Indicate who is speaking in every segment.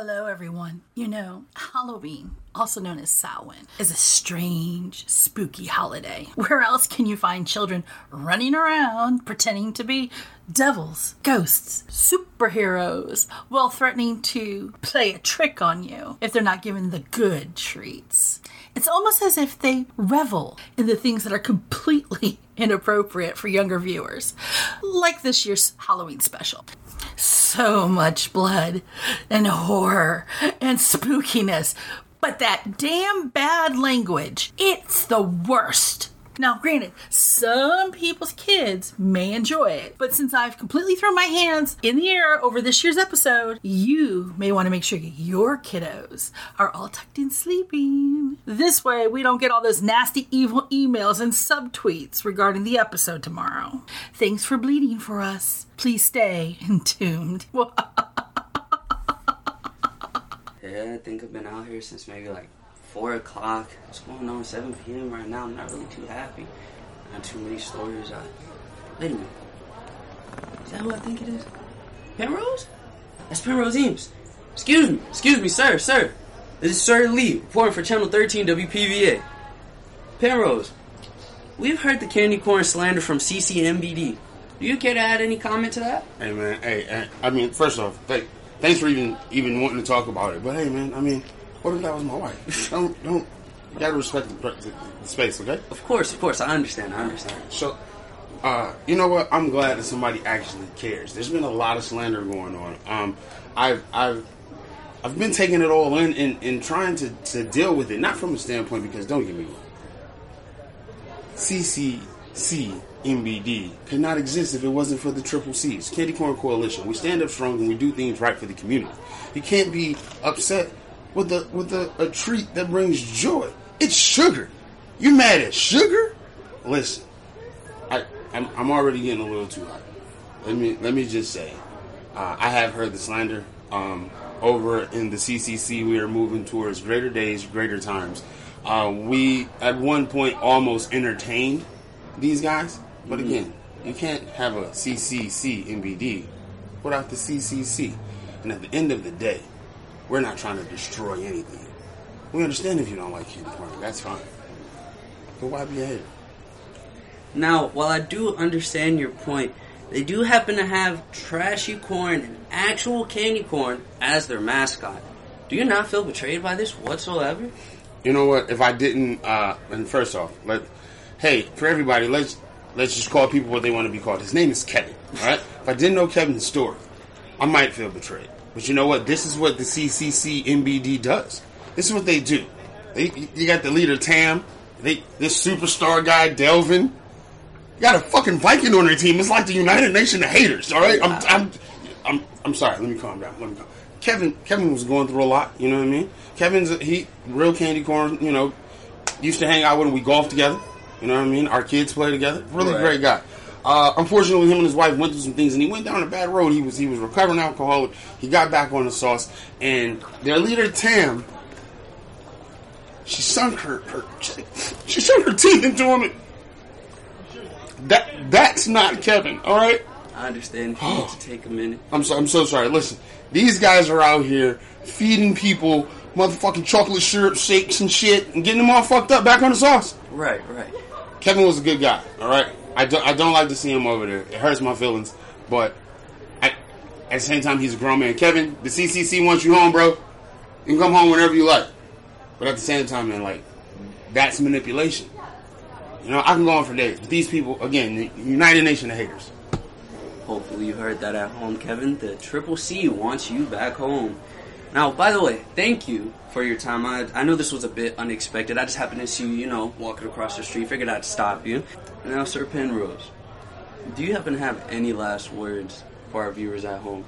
Speaker 1: Hello, everyone. You know, Halloween, also known as Samhain, is a strange, spooky holiday. Where else can you find children running around pretending to be devils, ghosts, superheroes, while threatening to play a trick on you if they're not given the good treats? It's almost as if they revel in the things that are completely inappropriate for younger viewers, like this year's Halloween special so much blood and horror and spookiness. But that damn bad language, it's the worst. Now, granted, some people's kids may enjoy it, but since I've completely thrown my hands in the air over this year's episode, you may want to make sure your kiddos are all tucked in sleeping. This way, we don't get all those nasty, evil emails and subtweets regarding the episode tomorrow. Thanks for bleeding for us. Please stay entombed.
Speaker 2: Yeah, I think I've been out here since maybe like 4 o'clock. What's going on 7 p.m. right now? I'm not really too happy. Not too many stories. I... Wait a minute. Is that who I think it is? Penrose? That's Penrose Eames. Excuse me. Excuse me, sir, sir. This is Sir Lee, reporting for Channel 13 WPVA. Penrose, we've heard the candy corn slander from CCMBD. Do you care to add any comment to that?
Speaker 3: Hey man, hey, I mean, first off, thank, thanks for even even wanting to talk about it. But hey man, I mean, what if that was my wife? don't don't you gotta respect the, the, the space, okay?
Speaker 2: Of course, of course. I understand. I understand.
Speaker 3: So, uh, you know what? I'm glad that somebody actually cares. There's been a lot of slander going on. Um, I've I've I've been taking it all in and, and trying to, to deal with it, not from a standpoint because don't get me wrong. CCC MBD could not exist if it wasn't for the Triple C's, Candy Corn Coalition. We stand up strong and we do things right for the community. You can't be upset with a with a, a treat that brings joy. It's sugar. You mad at sugar? Listen, I I'm, I'm already getting a little too hot. Let me let me just say, uh, I have heard the slander. Um, over in the CCC, we are moving towards greater days, greater times. Uh, we at one point almost entertained these guys, but again, you can't have a CCC MBD without the CCC. And at the end of the day, we're not trying to destroy anything. We understand if you don't like candy corn, that's fine. But why be a hater?
Speaker 2: Now, while I do understand your point, they do happen to have trashy corn and actual candy corn as their mascot. Do you not feel betrayed by this whatsoever?
Speaker 3: You know what? If I didn't, uh, and first off, let, hey, for everybody, let's let's just call people what they want to be called. His name is Kevin. All right. if I didn't know Kevin's story, I might feel betrayed. But you know what? This is what the CCC NBD does. This is what they do. They, you got the leader Tam. They this superstar guy Delvin. You got a fucking Viking on their team. It's like the United Nation of haters. All right. I'm I'm I'm I'm sorry. Let me calm down. Let me calm. Kevin Kevin was going through a lot. You know what I mean? Kevin's a, he real candy corn. You know, used to hang out with him. We golf together. You know what I mean? Our kids play together. Really
Speaker 2: Right.
Speaker 3: great guy. Uh, unfortunately, him and his wife went through some things, and he went down a bad road. He was he was recovering alcoholic. He got back on the sauce, and their leader Tam, she sunk her, her she, she sunk her teeth into him. That that's not Kevin. All right.
Speaker 2: I understand you need to take a minute.
Speaker 3: I'm so I'm so sorry. Listen, these guys are out here feeding people motherfucking chocolate syrup shakes and shit, and getting them all fucked up back on the sauce.
Speaker 2: Right, right.
Speaker 3: Kevin was a good guy. All right, I don't I don't like to see him over there. It hurts my feelings, but at the same time, he's a grown man. Kevin, the CCC wants you home, bro. You can come home whenever you like. But at the same time, man, like that's manipulation. You know, I can go on for days. But these people, again, the United Nation of haters.
Speaker 2: Hopefully you heard that at home, Kevin. The Triple C wants you back home. Now, by the way, thank you for your time. I, I know this was a bit unexpected. I just happened to see you, you know, walking across the street. Figured I'd stop you. Now, Sir Penrose, do you happen to have any last words for our viewers at home?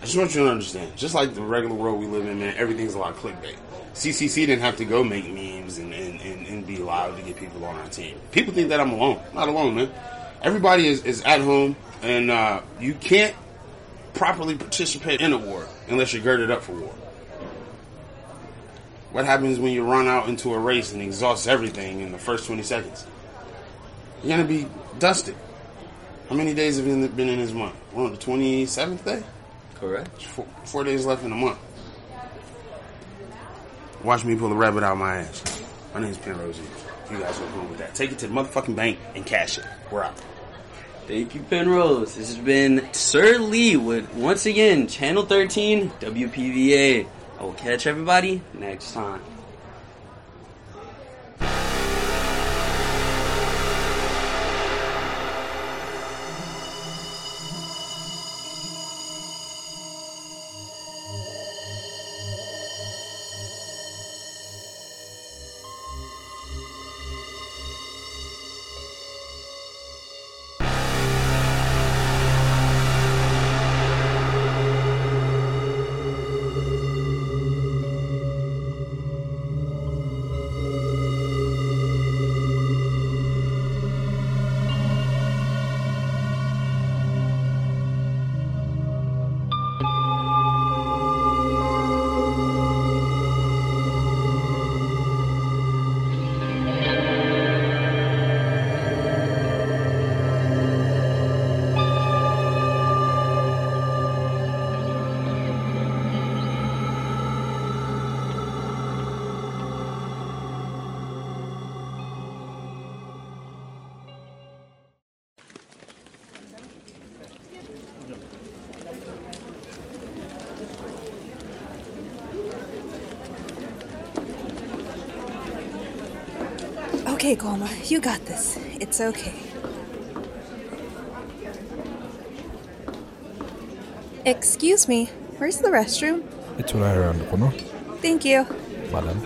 Speaker 3: I just want you to understand, just like the regular world we live in, man, everything's a lot of clickbait. CCC didn't have to go make memes and, and, and, and be loud to get people on our team. People think that I'm alone. I'm Not alone, man. Everybody is, is at home, and uh, you can't properly participate in a war unless you're girded up for war. What happens when you run out into a race and exhaust everything in the first 20 seconds? You're going to be dusted. How many days have been been in this month? We're on the 27th day?
Speaker 2: Correct.
Speaker 3: Four, four days left in the month. Watch me pull a rabbit out of my ass. My name's Penrose. You guys are cool with that. Take it to the motherfucking bank and cash it. We're out.
Speaker 2: Thank you, Penrose. This has been Sir Lee with once again Channel 13 WPVA. I will catch everybody next time.
Speaker 4: Okay, Golma, you got this. It's okay. Excuse me, where's the restroom?
Speaker 5: It's right around the corner,
Speaker 4: Thank you.
Speaker 5: madam.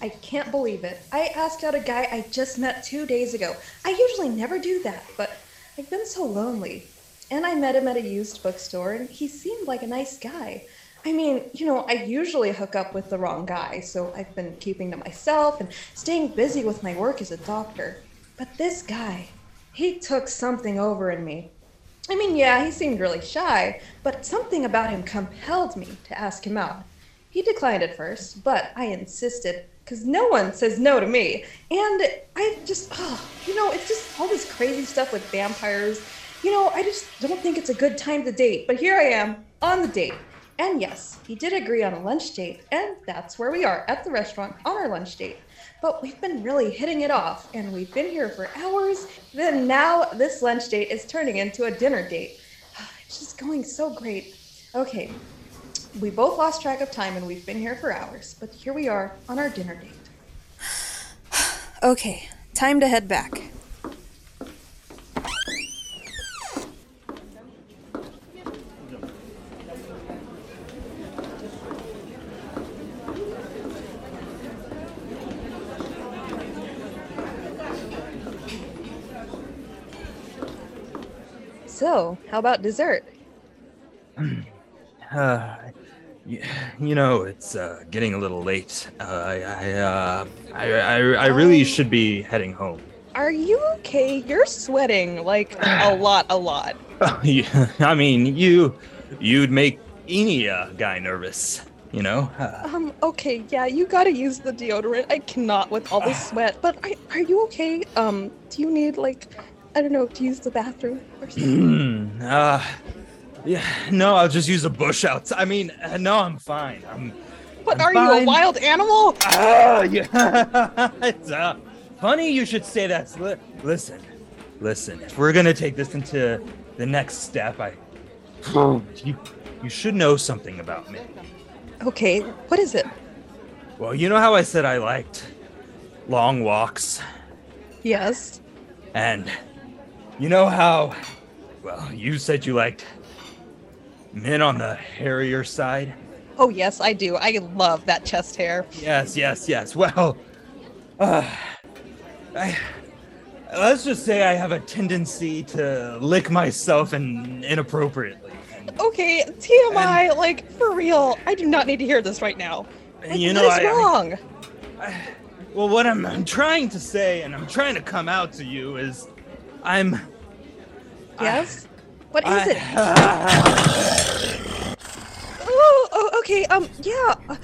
Speaker 4: I can't believe it. I asked out a guy I just met two days ago. I usually never do that, but I've been so lonely. And I met him at a used bookstore, and he seemed like a nice guy. I mean, you know, I usually hook up with the wrong guy, so I've been keeping to myself and staying busy with my work as a doctor. But this guy, he took something over in me. I mean, yeah, he seemed really shy, but something about him compelled me to ask him out. He declined at first, but I insisted because no one says no to me. And I just, oh, you know, it's just all this crazy stuff with vampires. You know, I just don't think it's a good time to date. But here I am on the date. And yes, he did agree on a lunch date, and that's where we are at the restaurant on our lunch date. But we've been really hitting it off, and we've been here for hours. Then now this lunch date is turning into a dinner date. It's just going so great. Okay, we both lost track of time and we've been here for hours, but here we are on our dinner date. Okay, time to head back. So, how about dessert?
Speaker 6: Uh, you, you know, it's uh, getting a little late. Uh, I, I, uh, I, I, I really should be heading home.
Speaker 7: Are you okay? You're sweating like a lot, a lot.
Speaker 6: Yeah, I mean, you, you'd make any uh, guy nervous. You know. Uh,
Speaker 7: Um, okay, yeah, you gotta use the deodorant. I cannot with all this sweat. But are, are you okay? Um, do you need like, I don't know, to use the bathroom or something?
Speaker 6: uh, yeah. No, I'll just use a bush outside. I mean, uh, no, I'm fine. I'm.
Speaker 7: What
Speaker 6: I'm
Speaker 7: are you, a wild animal?
Speaker 6: Ah, yeah. it's uh, funny you should say that. Li- Listen, listen. If we're gonna take this into the next step, I, you, you should know something about me.
Speaker 7: Okay, what is it?
Speaker 6: Well, you know how I said I liked long walks,
Speaker 7: Yes.
Speaker 6: and you know how, well, you said you liked men on the hairier side.
Speaker 7: Oh yes, I do. I love that chest hair.
Speaker 6: Yes, yes, yes. Well, uh, I, let's just say I have a tendency to lick myself and inappropriately. And,
Speaker 7: Okay, TMI, like for real. I do not need to hear this right now. Like,
Speaker 6: you know,
Speaker 7: is
Speaker 6: I- I-
Speaker 7: wrong?
Speaker 6: well, what I'm, I'm trying to say, and I'm trying to come out to you, is I'm.
Speaker 7: yes. What is
Speaker 6: I-
Speaker 7: it? Oh, oh, okay. Um, yeah. Uh,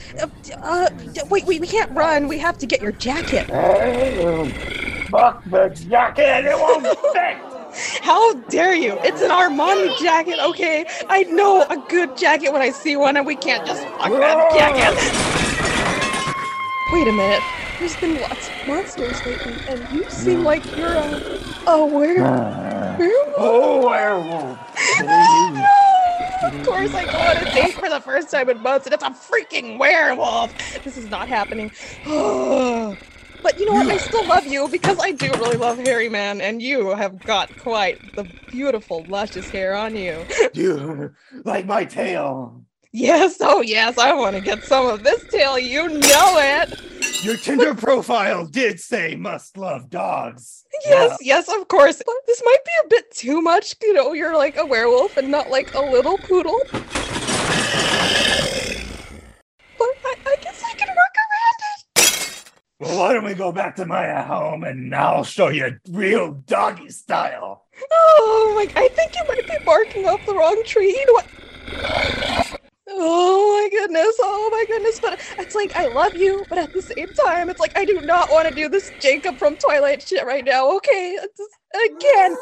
Speaker 7: uh, wait, wait. We can't run. We have to get your jacket.
Speaker 8: Fuck the jacket, it won't fit!
Speaker 7: How dare you? It's an Armani jacket, okay? I know a good jacket when I see one, and we can't just fuck that jacket. Wait a minute. There's been lots of monsters lately, and you seem like you're a, a were- ah. werewolf.
Speaker 6: Oh, werewolf.
Speaker 7: Of course, I go on a date for the first time in months, and it's a freaking werewolf. This is not happening. but you know what? I still love you because I do really love Hairy Man, and you have got quite the beautiful, luscious hair on you.
Speaker 6: You like my tail.
Speaker 7: Yes, oh yes, I want to get some of this tail. You know it.
Speaker 6: Your Tinder profile did say must love dogs.
Speaker 7: Yes, yes, of course. But this might be a bit too much. You know, you're like a werewolf and not like a little poodle. But I, I guess I can work around it.
Speaker 6: Well, why don't we go back to my home and I'll show you real doggy style.
Speaker 7: Oh my! I think you might be barking up the wrong tree. You know what? Oh my goodness! Oh my goodness! But it's like I love you, but at the same time, it's like I do not want to do this Jacob from Twilight shit right now. Okay, just, again.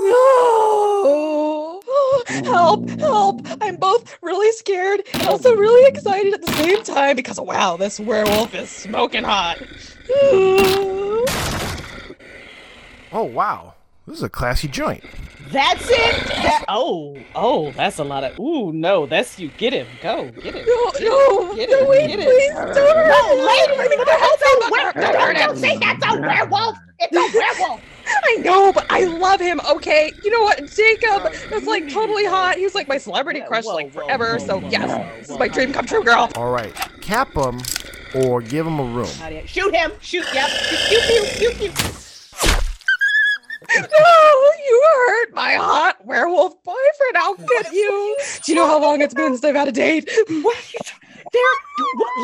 Speaker 7: No! Help! Help! I'm both really scared and also really excited at the same time because wow, this werewolf is smoking hot.
Speaker 5: Oh wow, this is a classy joint.
Speaker 8: That's it. That oh oh that's a lot of ooh no that's you get him go get him
Speaker 7: No, no,
Speaker 8: get
Speaker 7: no,
Speaker 8: him,
Speaker 7: wait,
Speaker 8: get him.
Speaker 7: please don't hurt
Speaker 8: no
Speaker 7: me.
Speaker 8: lady what the hell's a werewolf don't say that's a werewolf it's a werewolf
Speaker 7: I know, but I love him. Okay, you know what, Jacob is like totally hot. He's like my celebrity crush
Speaker 8: Whoa,
Speaker 7: like forever. So yes, this is my dream come true, girl.
Speaker 5: All right, cap him or give him a room.
Speaker 8: How do shoot him shoot yep pew pew pew pew
Speaker 7: No, you hurt my hot werewolf boyfriend. I'll get you? Do you know how long it's been since I've had a date?
Speaker 8: what are you tr- there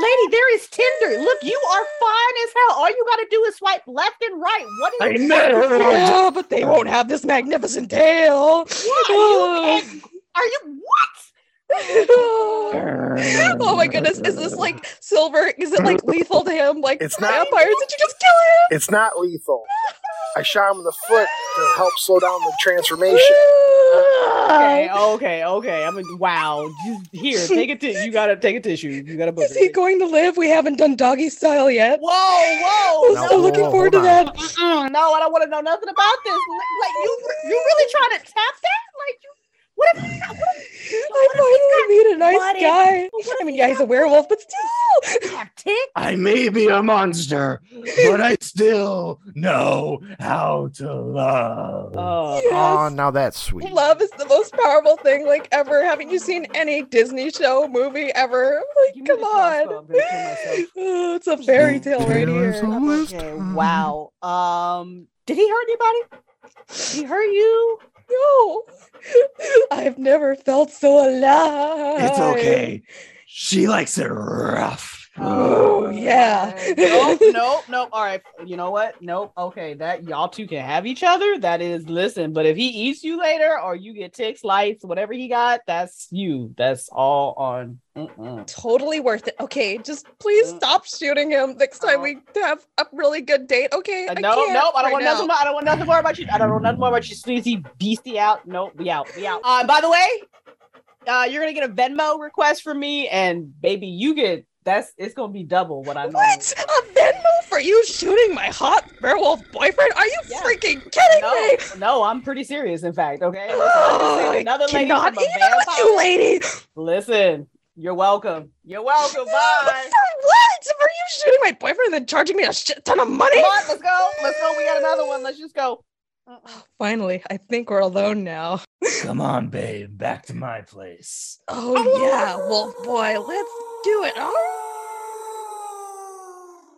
Speaker 8: lady there is Tinder look you are fine as hell all you gotta do is swipe left and right what
Speaker 6: I
Speaker 8: is
Speaker 6: know.
Speaker 7: Yeah, but they won't have this magnificent tail.
Speaker 8: what you oh. are you what
Speaker 7: oh my goodness, is this like silver? Is it like lethal to him? Like
Speaker 5: It's not-
Speaker 7: vampires? Did you just kill him.
Speaker 5: It's not lethal. I shot him in the foot to help slow down the transformation.
Speaker 8: okay okay okay I mean wow just here take a tissue you gotta take a tissue you gotta book
Speaker 7: Is he going to live? We haven't done doggy style yet.
Speaker 8: Whoa, whoa!
Speaker 7: I'm
Speaker 5: No,
Speaker 7: still
Speaker 5: whoa,
Speaker 7: looking forward to
Speaker 5: on.
Speaker 7: that.
Speaker 8: Mm-mm, no, I don't want to know nothing about this. Like, like, you, you really trying to tap that? Like you? What if? What
Speaker 7: I finally meet a nice
Speaker 8: what
Speaker 7: guy.
Speaker 8: what
Speaker 7: I mean, yeah, he's a werewolf, but still.
Speaker 8: if you have tick?
Speaker 6: I may be a monster, but I still know how to love.
Speaker 8: Oh,
Speaker 5: Oh, now that's sweet.
Speaker 7: Love is the most powerful thing like ever. Haven't you seen any Disney show movie ever?
Speaker 8: Give
Speaker 7: Like, come on.
Speaker 8: I'm gonna kill myself.
Speaker 7: Oh, it's a fairy tale right here.
Speaker 8: okay, wow. Um, did he hurt anybody? Did he hurt you?
Speaker 7: No, I've never felt so alive.
Speaker 6: It's okay. She likes it rough.
Speaker 7: Oh yeah.
Speaker 8: nope, nope, nope. All right. You know what? Nope. Okay, that y'all two can have each other. That is listen, but if he eats you later or you get ticks, lights, whatever he got, that's you. That's all on. Mm-mm.
Speaker 7: totally worth it. Okay, just please
Speaker 8: Mm.
Speaker 7: stop shooting him next time we have a really good date. Okay,
Speaker 8: Uh,
Speaker 7: I
Speaker 8: nope. I don't
Speaker 7: right
Speaker 8: want
Speaker 7: now.
Speaker 8: nothing. More, I don't want nothing more about you. I don't want nothing more about you, sleazy beastie out. Nope. We out. We out. Uh, by the way, uh, you're gonna get a Venmo request from me, and baby, you get that's it's gonna be double what I know.
Speaker 7: What? A Venmo for you shooting my hot werewolf boyfriend? Are you
Speaker 8: Yeah.
Speaker 7: freaking kidding
Speaker 8: No,
Speaker 7: me?
Speaker 8: no, I'm pretty serious. In fact, okay. Listen,
Speaker 7: Oh,
Speaker 8: another lady
Speaker 7: cannot
Speaker 8: from a
Speaker 7: even with you, lady.
Speaker 8: Listen, you're welcome. You're welcome. Bye.
Speaker 7: For what? For you shooting my boyfriend and then charging me a shit ton of money?
Speaker 8: Come on, let's go. Let's go. We got another one. Let's just go.
Speaker 7: Oh, finally, I think we're alone now.
Speaker 6: Come on, babe, back to my place.
Speaker 7: Oh, oh. yeah, Wolf Boy, let's do it.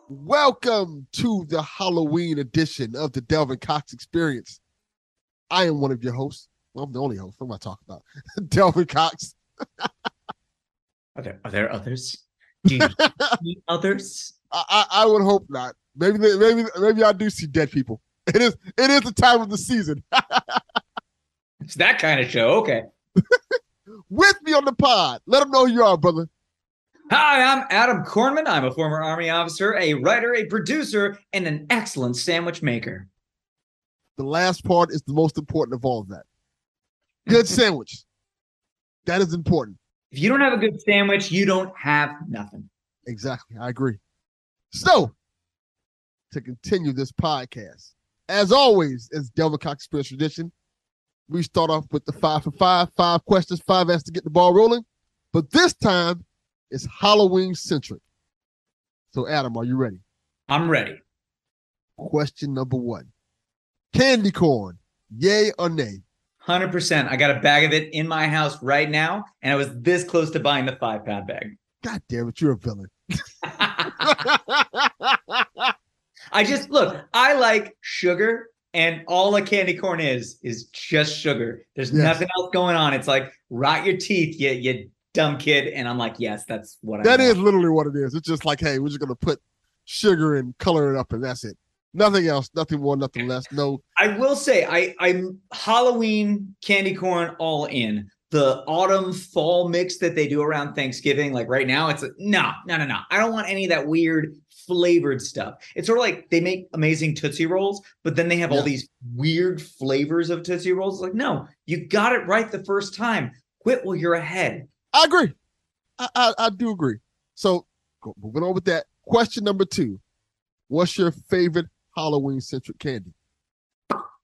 Speaker 9: Welcome to the Halloween edition of the Delvin Cox Experience. I am one of your hosts. Well, I'm the only host. What am I talking about? Delvin Cox.
Speaker 10: Are there are there others? Do you see others?
Speaker 9: I, I, I would hope not. Maybe they- maybe maybe I do see dead people. It is it is the time of the season.
Speaker 10: It's that kind of show. Okay.
Speaker 9: With me on the pod. Let them know who you are, brother.
Speaker 10: Hi, I'm Adam Kornman. I'm a former Army officer, a writer, a producer, and an excellent sandwich maker.
Speaker 9: The last part is the most important of all of that. Good sandwich. That is important.
Speaker 10: If you don't have a good sandwich, you don't have nothing.
Speaker 9: Exactly. I agree. So, to continue this podcast, as always, as Delvin Cox Experience tradition, we start off with the five for five, five questions, five has to get the ball rolling. But this time, it's Halloween centric. So, Adam, are you ready?
Speaker 10: I'm ready.
Speaker 9: Question number one Candy corn, yay or nay?
Speaker 10: 100%. I got a bag of it in my house right now, and I was this close to buying the five pound bag.
Speaker 9: God damn it, you're a villain.
Speaker 10: I just look, I like sugar, and all a candy corn is is just sugar. There's
Speaker 9: Yes.
Speaker 10: nothing else going on. It's like rot your teeth, you you dumb kid. And I'm like, yes, that's what I
Speaker 9: That
Speaker 10: want.
Speaker 9: is literally what it is. It's just like, hey, we're just gonna put sugar and color it up, and that's it. Nothing else, nothing more, nothing less. No,
Speaker 10: I will say I I'm Halloween candy corn all in. The autumn fall mix that they do around Thanksgiving, like right now, it's like no, no, no, no. I don't want any of that weird flavored stuff. It's sort of like they make amazing Tootsie Rolls, but then they have all these weird flavors of Tootsie Rolls. It's like, no, you got it right the first time. Quit while you're ahead.
Speaker 9: I agree. I, I, I do agree. So moving on with that. Question number two. What's your favorite Halloween centric candy?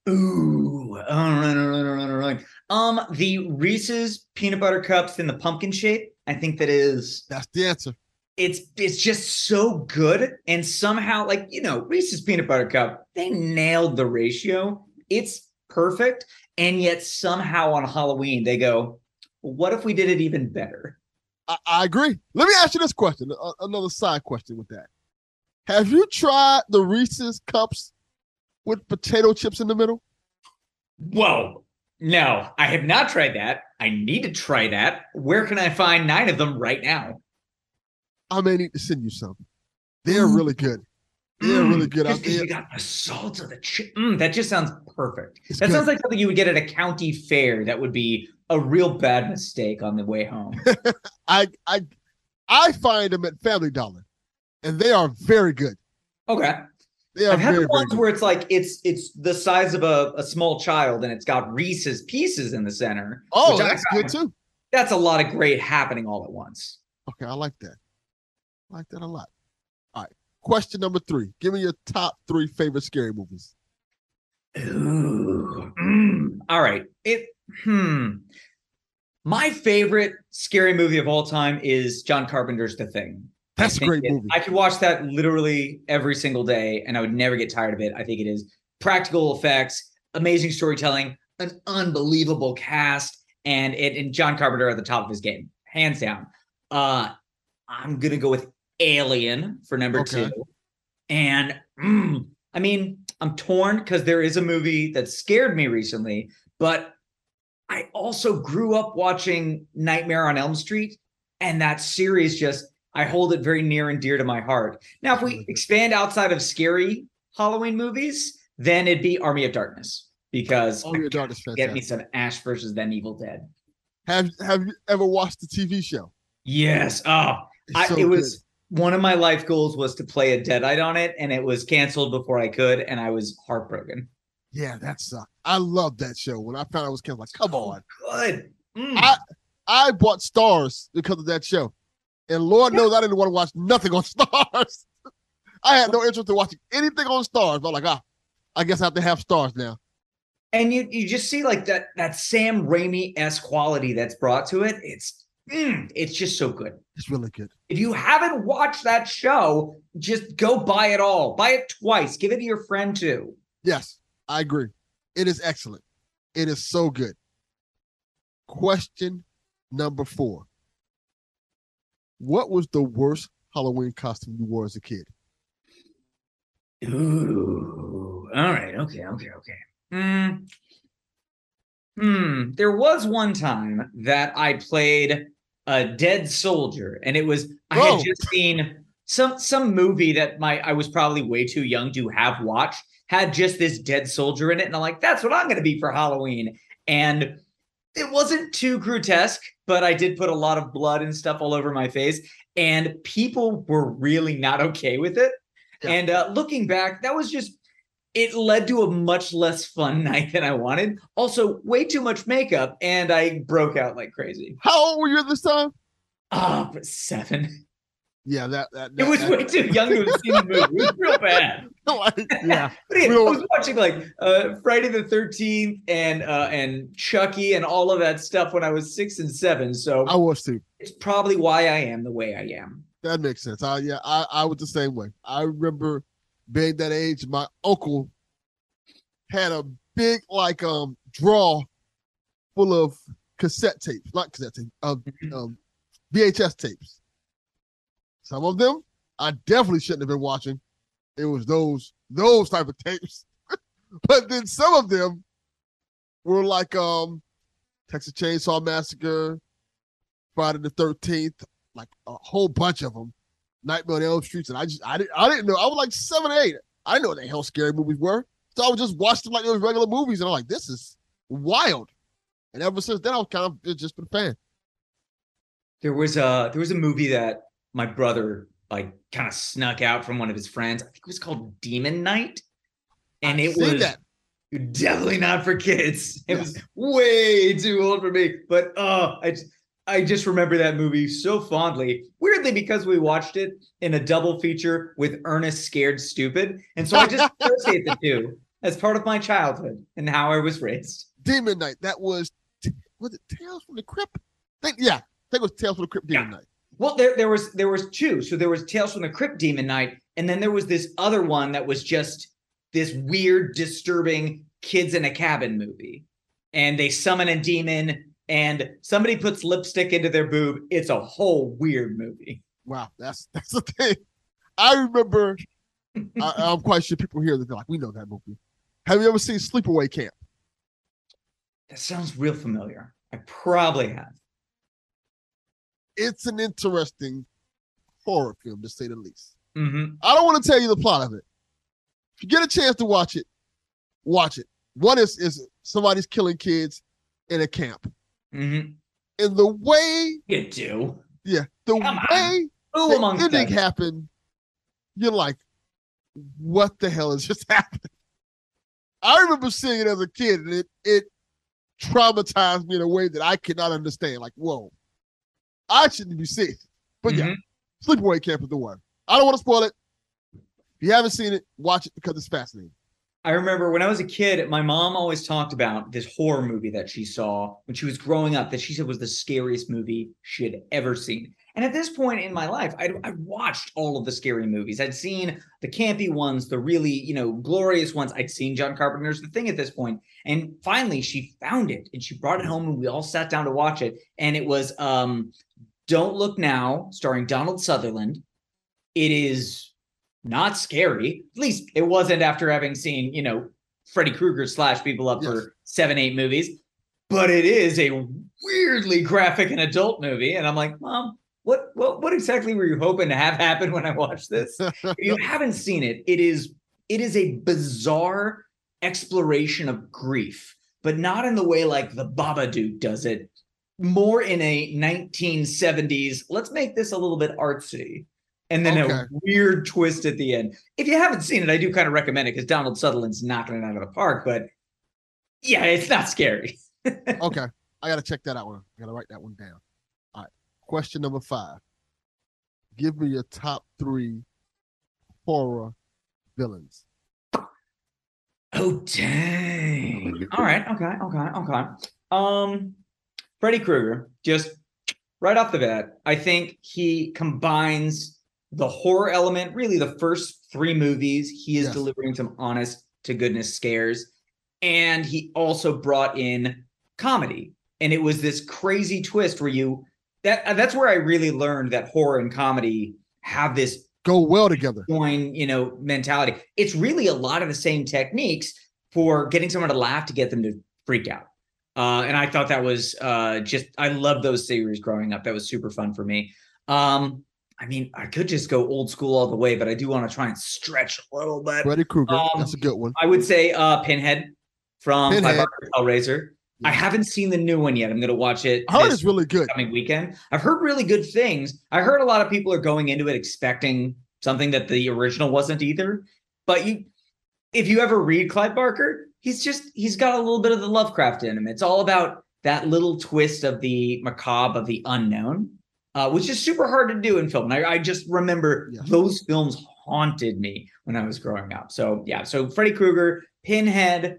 Speaker 10: Ooh, all right, all right, all right, all right. Um, the Reese's peanut butter cups in the pumpkin shape. I think that is
Speaker 9: That's the answer.
Speaker 10: it's it's just so good and somehow like you know reese's peanut butter cup they nailed the ratio it's perfect and yet somehow on halloween they go what if we did it even better
Speaker 9: I, I agree. Let me ask you this question. a- another side question with that. Have you tried the Reese's cups with potato chips in the middle?
Speaker 10: whoa no i have not tried that i need to try that where can i find nine of them right now
Speaker 9: I may need to send you some. They're really good. They're really good out there.
Speaker 10: you got the salt of the chip Mm, that just sounds perfect
Speaker 9: It's
Speaker 10: that
Speaker 9: good.
Speaker 10: sounds like something you would get at a county fair that would be a real bad mistake on the way home
Speaker 9: I I I find them at Family Dollar, and they are very good.
Speaker 10: okay
Speaker 9: They are
Speaker 10: I've had
Speaker 9: very,
Speaker 10: the ones where it's like it's it's the size of a, a small child and it's got Reese's pieces in the center.
Speaker 9: Oh, that's good too.
Speaker 10: That's a lot of great happening all at once.
Speaker 9: Okay, I like that. I like that a lot. All right. Question number three. Give me your top three favorite scary movies.
Speaker 10: Ooh. Mm. All right. It hmm. My favorite scary movie of all time is John Carpenter's The Thing.
Speaker 9: That's a great
Speaker 10: it-
Speaker 9: movie.
Speaker 10: I could watch that literally every single day and I would never get tired of it. I think it is practical effects, amazing storytelling, an unbelievable cast, and it and John Carpenter at the top of his game, hands down. Uh I'm gonna go with Alien for number
Speaker 9: Okay.
Speaker 10: two. And mm, I mean, I'm torn because there is a movie that scared me recently, but I also grew up watching Nightmare on Elm Street, and that series just I hold it very near and dear to my heart. Now, if we mm-hmm. expand outside of scary Halloween movies, then it'd be Army of Darkness because
Speaker 9: Army of Darkness,
Speaker 10: get me some Ash versus then Evil Dead.
Speaker 9: Have Have you ever watched the TV show?
Speaker 10: Yes. Oh, I,
Speaker 9: so
Speaker 10: it was one of my life goals was to play a Deadite on it, and it was canceled before I could, and I was heartbroken.
Speaker 9: Yeah, that sucked. I love that show. When I found out it was canceled, like, come on.
Speaker 10: Good. Mm.
Speaker 9: I I bought Starz because of that show, and Lord knows I didn't want to watch nothing on Starz. I had no interest in watching anything on Starz. But like, ah, I guess I have to have Starz now.
Speaker 10: and you you just see like that that Sam Raimi s quality that's brought to it. It's mm, it's just so good.
Speaker 9: It's really good.
Speaker 10: If you haven't watched that show, just go buy it all. Buy it twice. Give it to your friend too.
Speaker 9: Yes, I agree. It is excellent. It is so good. Question number four. What was the worst Halloween costume you wore as a kid?
Speaker 10: Ooh. All right. Okay. Okay. Okay. Hmm. Hmm. There was one time that I played a dead soldier, and it was I
Speaker 9: Whoa.
Speaker 10: had just seen some some movie that my I was probably way too young to have watched had just this dead soldier in it, and I'm like, that's what I'm going to be for Halloween. And it wasn't too grotesque, but I did put a lot of blood and stuff all over my face, and people were really not okay with it.
Speaker 9: Yeah.
Speaker 10: And uh, looking back, that was just it led to a much less fun night than I wanted. Also, way too much makeup, and I broke out like crazy.
Speaker 9: How old were you at this time?
Speaker 10: Ah, but seven.
Speaker 9: Yeah, that that,
Speaker 10: It was
Speaker 9: that-
Speaker 10: way too young to have seen the movie. It was real bad.
Speaker 9: like, yeah.
Speaker 10: But I was watching like uh, Friday the Thirteenth and uh, and Chucky and all of that stuff when I was six and seven. So
Speaker 9: I was too.
Speaker 10: it's probably why I am the way I am.
Speaker 9: That makes sense. I yeah, I, I was the same way. I remember being that age, my uncle had a big like um drawer full of cassette tapes, not cassette tapes, um, um VHS tapes. Some of them I definitely shouldn't have been watching. It was those those type of tapes. but then some of them were like um Texas Chainsaw Massacre, Friday the Thirteenth, like a whole bunch of them. Nightmare on Elm Streets, and I just I didn't I didn't know. I was like seven, or eight. I didn't know what the hell scary movies were. So I would just watch them like those regular movies, and I'm like, this is wild. And ever since then, I was kind of just been a fan.
Speaker 10: There was a there was a movie that my brother like kind of snuck out from one of his friends. I think it was called Demon Knight, and it was
Speaker 9: that.
Speaker 10: definitely not for kids. It was way too old for me. But oh, I just, I just remember that movie so fondly. Weirdly, because we watched it in a double feature with Ernest Scared Stupid, and so I just associate the two as part of my childhood and how I was raised.
Speaker 9: Demon Knight. That was was it Tales from the Crypt? Think, yeah, I think it was Tales from the Crypt Demon Knight.
Speaker 10: Well, there there was there was two. So there was Tales from the Crypt Demon Knight, and then there was this other one that was just this weird, disturbing kids in a cabin movie. And they summon a demon, and somebody puts lipstick into their boob. It's a whole weird movie.
Speaker 9: Wow, that's that's the thing. I remember. I, I'm quite sure people here that they're like, we know that movie. Have you ever seen Sleepaway Camp?
Speaker 10: That sounds real familiar. I probably have.
Speaker 9: It's an interesting horror film, to say the least.
Speaker 10: Mm-hmm.
Speaker 9: I don't want to tell you the plot of it. If you get a chance to watch it, watch it. One is is somebody's killing kids in a camp,
Speaker 10: Mm-hmm.
Speaker 9: and the way
Speaker 10: You do.
Speaker 9: yeah, the
Speaker 10: Come on.
Speaker 9: way
Speaker 10: Who
Speaker 9: the ending
Speaker 10: us?
Speaker 9: happened, you're like, what the hell is just happening? I remember seeing it as a kid, and it it traumatized me in a way that I could not understand. Like, whoa, I shouldn't be it. But yeah, Sleepaway Camp is the one. I don't want to spoil it. If you haven't seen it, watch it because it's fascinating.
Speaker 10: I remember when I was a kid, my mom always talked about this horror movie that she saw when she was growing up that she said was the scariest movie she had ever seen. And at this point in my life, I'd, I'd watched all of the scary movies. I'd seen the campy ones, the really, you know, glorious ones. I'd seen John Carpenter's The Thing at this point. And finally, she found it and she brought it home and we all sat down to watch it. And it was um, Don't Look Now, starring Donald Sutherland. It is not scary. At least it wasn't after having seen, you know, Freddy Krueger slash people up for seven, eight movies. But it is a weirdly graphic and adult movie. And I'm like, Mom, what what what exactly were you hoping to have happen when I watched this? if you haven't seen it, it is it is a bizarre exploration of grief, but not in the way like the Babadook does it. More in a 1970s, let's make this a little bit artsy and then
Speaker 9: Okay.
Speaker 10: a weird twist at the end. If you haven't seen it, I do kind of recommend it because Donald Sutherland's knocking it out of the park. But yeah, it's not scary.
Speaker 9: okay, I gotta check that out. One, I gotta write that one down. All right, question number five. Give me your top three horror villains.
Speaker 10: Oh dang! All right, okay, okay, okay. Um, Freddy Krueger, just right off the bat, I think he combines the horror element. Really, the first three movies, he is
Speaker 9: Yes.
Speaker 10: delivering some honest to goodness scares, and he also brought in comedy, and it was this crazy twist where you that uh, that's where I really learned that horror and comedy have this
Speaker 9: Go well together.
Speaker 10: join, you know, mentality. It's really a lot of the same techniques for getting someone to laugh to get them to freak out. Uh, and I thought that was uh, just I love those series growing up. That was super fun for me. Um, I mean, I could just go old school all the way, but I do want to try and stretch a little bit.
Speaker 9: Freddy Krueger.
Speaker 10: Um,
Speaker 9: that's a good one.
Speaker 10: I would say uh, Pinhead from
Speaker 9: Pinhead.
Speaker 10: Hellraiser. I haven't seen the new one yet. I'm going to watch it.
Speaker 9: I heard
Speaker 10: this
Speaker 9: it's really good.
Speaker 10: coming weekend. I've heard really good things. I heard a lot of people are going into it expecting something that the original wasn't either. But you if you ever read Clive Barker, he's just he's got a little bit of the Lovecraft in him. It's all about that little twist of the macabre of the unknown, uh, which is super hard to do in film. And I, I just remember
Speaker 9: Yeah.
Speaker 10: those films haunted me when I was growing up. So yeah, so Freddy Krueger, Pinhead.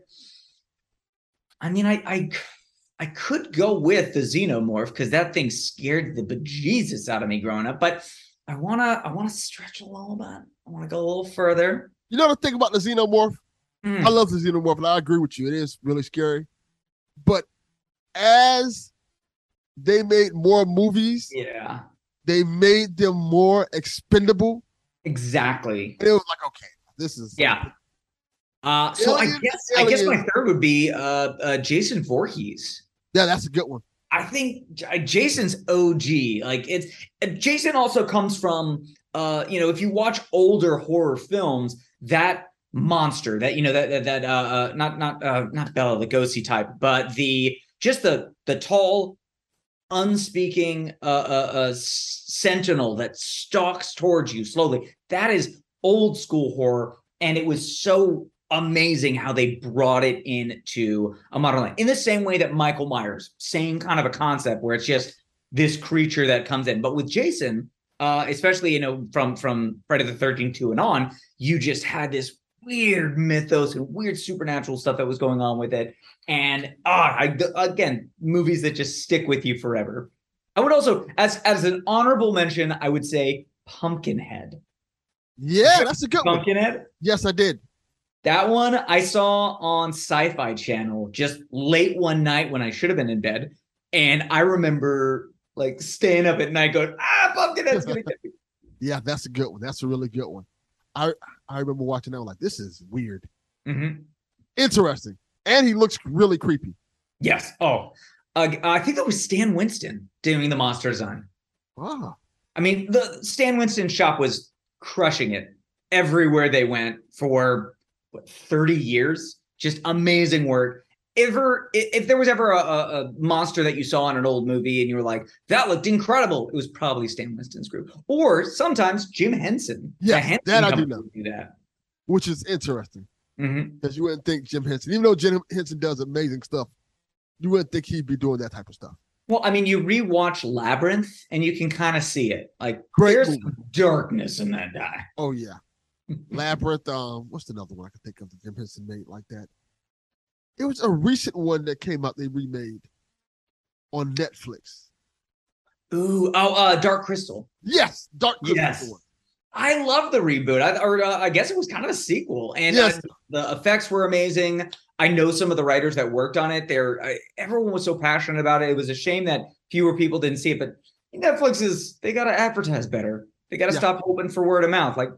Speaker 10: I mean, I I I could go with the xenomorph because that thing scared the bejesus out of me growing up, but I wanna I wanna stretch a little bit. I wanna go a little further.
Speaker 9: You know the thing about the xenomorph?
Speaker 10: Mm.
Speaker 9: I love the xenomorph, and I agree with you. It is really scary. But as they made more movies,
Speaker 10: Yeah,
Speaker 9: they made them more expendable.
Speaker 10: exactly.
Speaker 9: And it was like, okay, this is
Speaker 10: Yeah. Uh, so I
Speaker 9: Alien,
Speaker 10: guess I guess my third would be uh, uh, Jason Voorhees.
Speaker 9: yeah, that's a good one.
Speaker 10: I think Jason's OG. Like it's uh, Jason also comes from uh, you know, if you watch older horror films, that monster, that you know, that that, that uh, uh not not uh not Bela Lugosi type, but the just the the tall, unspeaking uh, uh, uh sentinel that stalks towards you slowly. That is old school horror, and it was so amazing how they brought it into a modern life in the same way that Michael Myers, same kind of a concept where it's just this creature that comes in. But with Jason, uh, especially you know from from Friday the Thirteenth two and on, you just had this weird mythos and weird supernatural stuff that was going on with it. And ah, I, again, movies that just stick with you forever. I would also, as as an honorable mention, I would say Pumpkinhead.
Speaker 9: Yeah, that's a good one.
Speaker 10: Pumpkinhead.
Speaker 9: Yes, I did.
Speaker 10: That one I saw on Sci Fi Channel just late one night when I should have been in bed. And I remember like staying up at night going, ah, Pumpkinhead's gonna get me.
Speaker 9: Yeah, that's a good one. That's a really good one. I I remember watching that like this is weird,
Speaker 10: Mhm.
Speaker 9: interesting, and he looks really creepy.
Speaker 10: Yes. Oh, uh, I think that was Stan Winston doing the monster design.
Speaker 9: Ah,
Speaker 10: I mean, the Stan Winston shop was crushing it everywhere they went for what, 30 years. Just amazing work. Ever, if there was ever a, a, monster that you saw in an old movie and you were like, that looked incredible, it was probably Stan Winston's group. Or sometimes Jim Henson.
Speaker 9: Yeah,
Speaker 10: Henson
Speaker 9: that I do know.
Speaker 10: Do that.
Speaker 9: which is interesting because you wouldn't think Jim Henson, even though Jim Henson does amazing stuff, you wouldn't think he'd be doing that type of stuff.
Speaker 10: Well, I mean, you rewatch Labyrinth and you can kind of see it. Like,
Speaker 9: Great
Speaker 10: there's darkness in that guy.
Speaker 9: Oh yeah, Labyrinth. Um, what's another one I can think of that Jim Henson made like that? It was a recent one that came out. They remade on Netflix.
Speaker 10: Ooh, oh, uh, Dark Crystal.
Speaker 9: Yes, Dark Crystal.
Speaker 10: Yes.
Speaker 9: was the one.
Speaker 10: I love the reboot. I, or uh, I guess it was kind of a sequel, and
Speaker 9: Yes.
Speaker 10: uh, the effects were amazing. I know some of the writers that worked on it. They're uh, everyone was so passionate about it. It was a shame that fewer people didn't see it. But Netflix is they got to advertise better. They got to
Speaker 9: Yeah.
Speaker 10: stop hoping for word of mouth. Like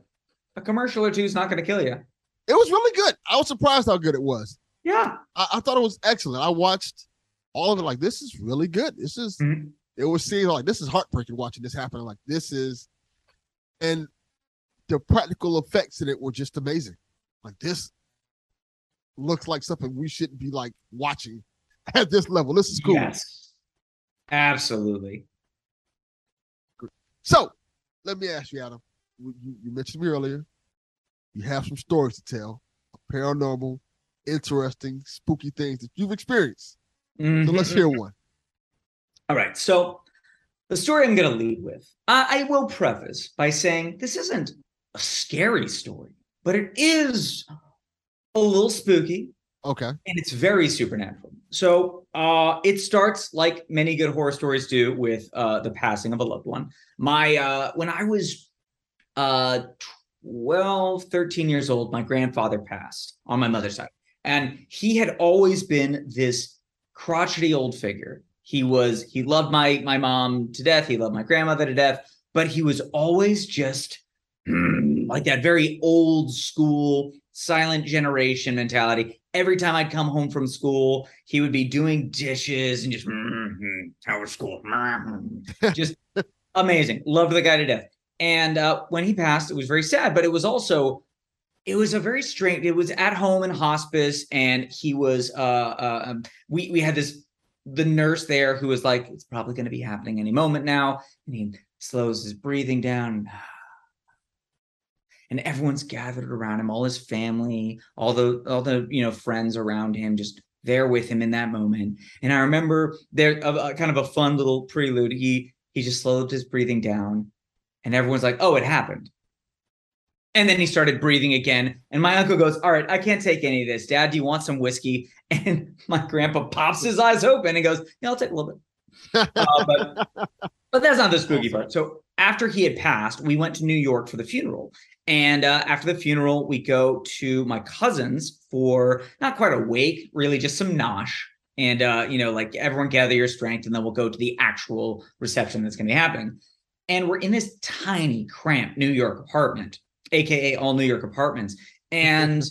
Speaker 10: a commercial or two is not going to kill you.
Speaker 9: It was really good. I was surprised how good it was.
Speaker 10: Yeah.
Speaker 9: I, I thought it was excellent. I watched all of it. Like this is really good. This is.
Speaker 10: Mhm.
Speaker 9: It was seeing like this is heartbreaking watching this happen. Like this is, and the practical effects in it were just amazing. Like this looks like something we shouldn't be like watching at this level. This is cool.
Speaker 10: Yes. Absolutely.
Speaker 9: So let me ask you, Adam. You, you- you mentioned me earlier. You have some stories to tell, paranormal, interesting, spooky things that you've experienced. So let's
Speaker 10: Mhm.
Speaker 9: hear one.
Speaker 10: All right. So the story I'm going to lead with, I, I will preface by saying this isn't a scary story, but it is a little spooky
Speaker 9: Okay.
Speaker 10: and it's very supernatural. So uh, it starts like many good horror stories do with uh, the passing of a loved one. My uh, when I was uh, 12, 13 years old, my grandfather passed on my mother's side, and he had always been this crotchety old figure. He was he loved my my mom to death. He loved my grandmother to death, but he was always just like that very old school silent generation mentality. Every time I'd come home from school, he would be doing dishes and just "Mhm, how was school, Mhm." just amazing. Loved the guy to death. And uh, when he passed, it was very sad, but it was also it was a very strange. It was at home in hospice, and he was. Uh, uh, um, we we had this the nurse there who was like, "It's probably going to be happening any moment now," and he slows his breathing down. and everyone's gathered around him, all his family, all the all the you know friends around him, just there with him in that moment. And I remember there a, a kind of a fun little prelude. He he just slowed his breathing down, and everyone's like, "Oh, it happened." And then he started breathing again. And my uncle goes, All right, I can't take any of this. Dad, do you want some whiskey? And my grandpa pops his eyes open and goes, Yeah, I'll take a little bit. Uh, but, but that's not the spooky part. So after he had passed, we went to New York for the funeral. And uh, after the funeral, we go to my cousin's for not quite a wake, really just some nosh. And, uh, you know, like everyone gather your strength, and then we'll go to the actual reception that's going to be happening. And we're in this tiny, cramped New York apartment aka all New York apartments. And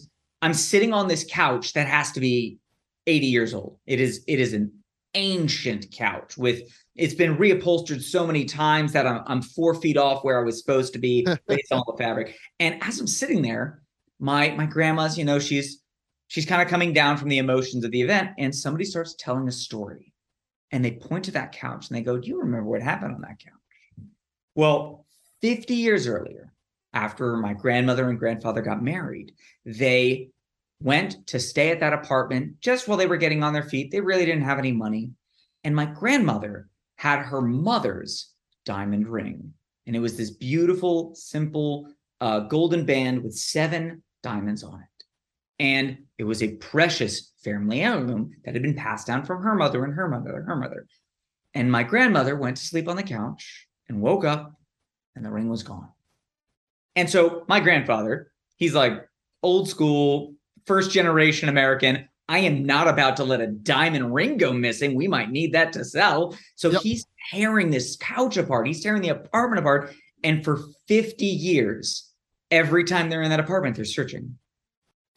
Speaker 10: I'm sitting on this couch that has to be 80 years old. It is it is an ancient couch with it's been reupholstered so many times that I'm, I'm four feet off where I was supposed to be based on the fabric. And as I'm sitting there, my my grandma's, you know, she's she's kind of coming down from the emotions of the event, and somebody starts telling a story. And they point to that couch and they go, Do you remember what happened on that couch? Well, 50 years earlier, after my grandmother and grandfather got married, they went to stay at that apartment just while they were getting on their feet. They really didn't have any money. And my grandmother had her mother's diamond ring. And it was this beautiful, simple uh, golden band with seven diamonds on it. And it was a precious family heirloom that had been passed down from her mother and her mother and her mother. And my grandmother went to sleep on the couch and woke up, and the ring was gone. And so my grandfather, he's like old school, first generation American. I am not about to let a diamond ring go missing. We might need that to sell. So yep. he's tearing this couch apart. He's tearing the apartment apart. And for 50 years, every time they're in that apartment, they're searching.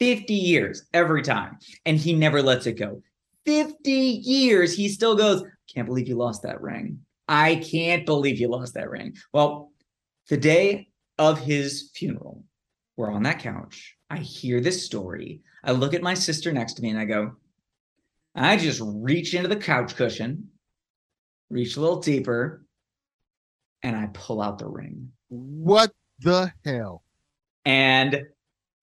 Speaker 10: 50 years every time. And he never lets it go. 50 years, he still goes, Can't believe you lost that ring. I can't believe you lost that ring. Well, the day of his funeral, we're on that couch. I hear this story. I look at my sister next to me and I go, I just reach into the couch cushion, reach a little deeper, and I pull out the ring.
Speaker 9: What the hell?
Speaker 10: And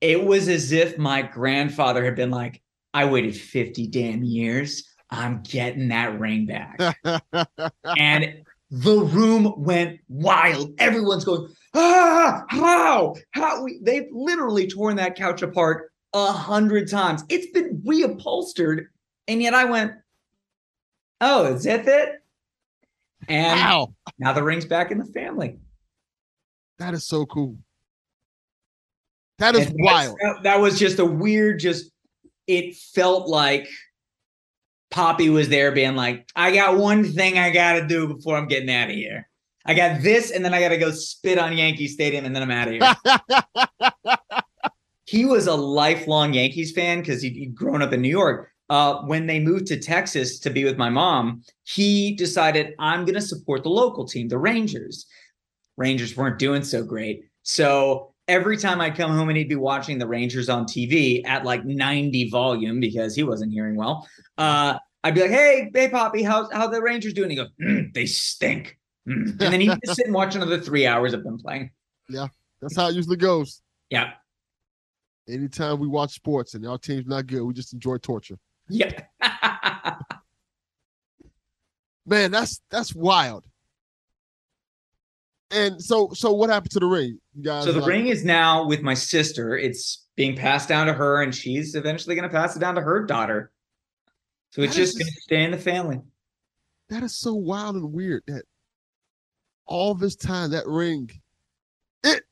Speaker 10: it was as if my grandfather had been like, I waited 50 damn years. I'm getting that ring back. and the room went wild. Everyone's going, ah, how, how? We, they've literally torn that couch apart a hundred times. It's been reupholstered, and yet I went, oh, is that it? And now the ring's back in the family.
Speaker 9: That is so cool. That is wild.
Speaker 10: That, that was just a weird, just it felt like Poppy was there being like, I got one thing I got to do before I'm getting out of here. I got this, and then I got to go spit on Yankee Stadium, and then I'm out of here. he was a lifelong Yankees fan because he'd, grown up in New York. Uh, when they moved to Texas to be with my mom, he decided, I'm going to support the local team, the Rangers. Rangers weren't doing so great. So every time I'd come home and he'd be watching the Rangers on TV at like 90 volume because he wasn't hearing well. Uh, I'd be like, "Hey, hey, Poppy, how's how the Rangers doing?" He goes, mm, "They stink," mm. and then he'd sit and watch another three hours of them playing.
Speaker 9: Yeah, that's how it usually goes.
Speaker 10: Yeah.
Speaker 9: Anytime we watch sports and our team's not good, we just enjoy torture.
Speaker 10: Yeah.
Speaker 9: Man, that's that's wild. And so, so what happened to the ring, you guys?
Speaker 10: So the like- ring is now with my sister. It's being passed down to her, and she's eventually going to pass it down to her daughter. So it's just, just going to stay in the family.
Speaker 9: That is so wild and weird that all this time that ring. It.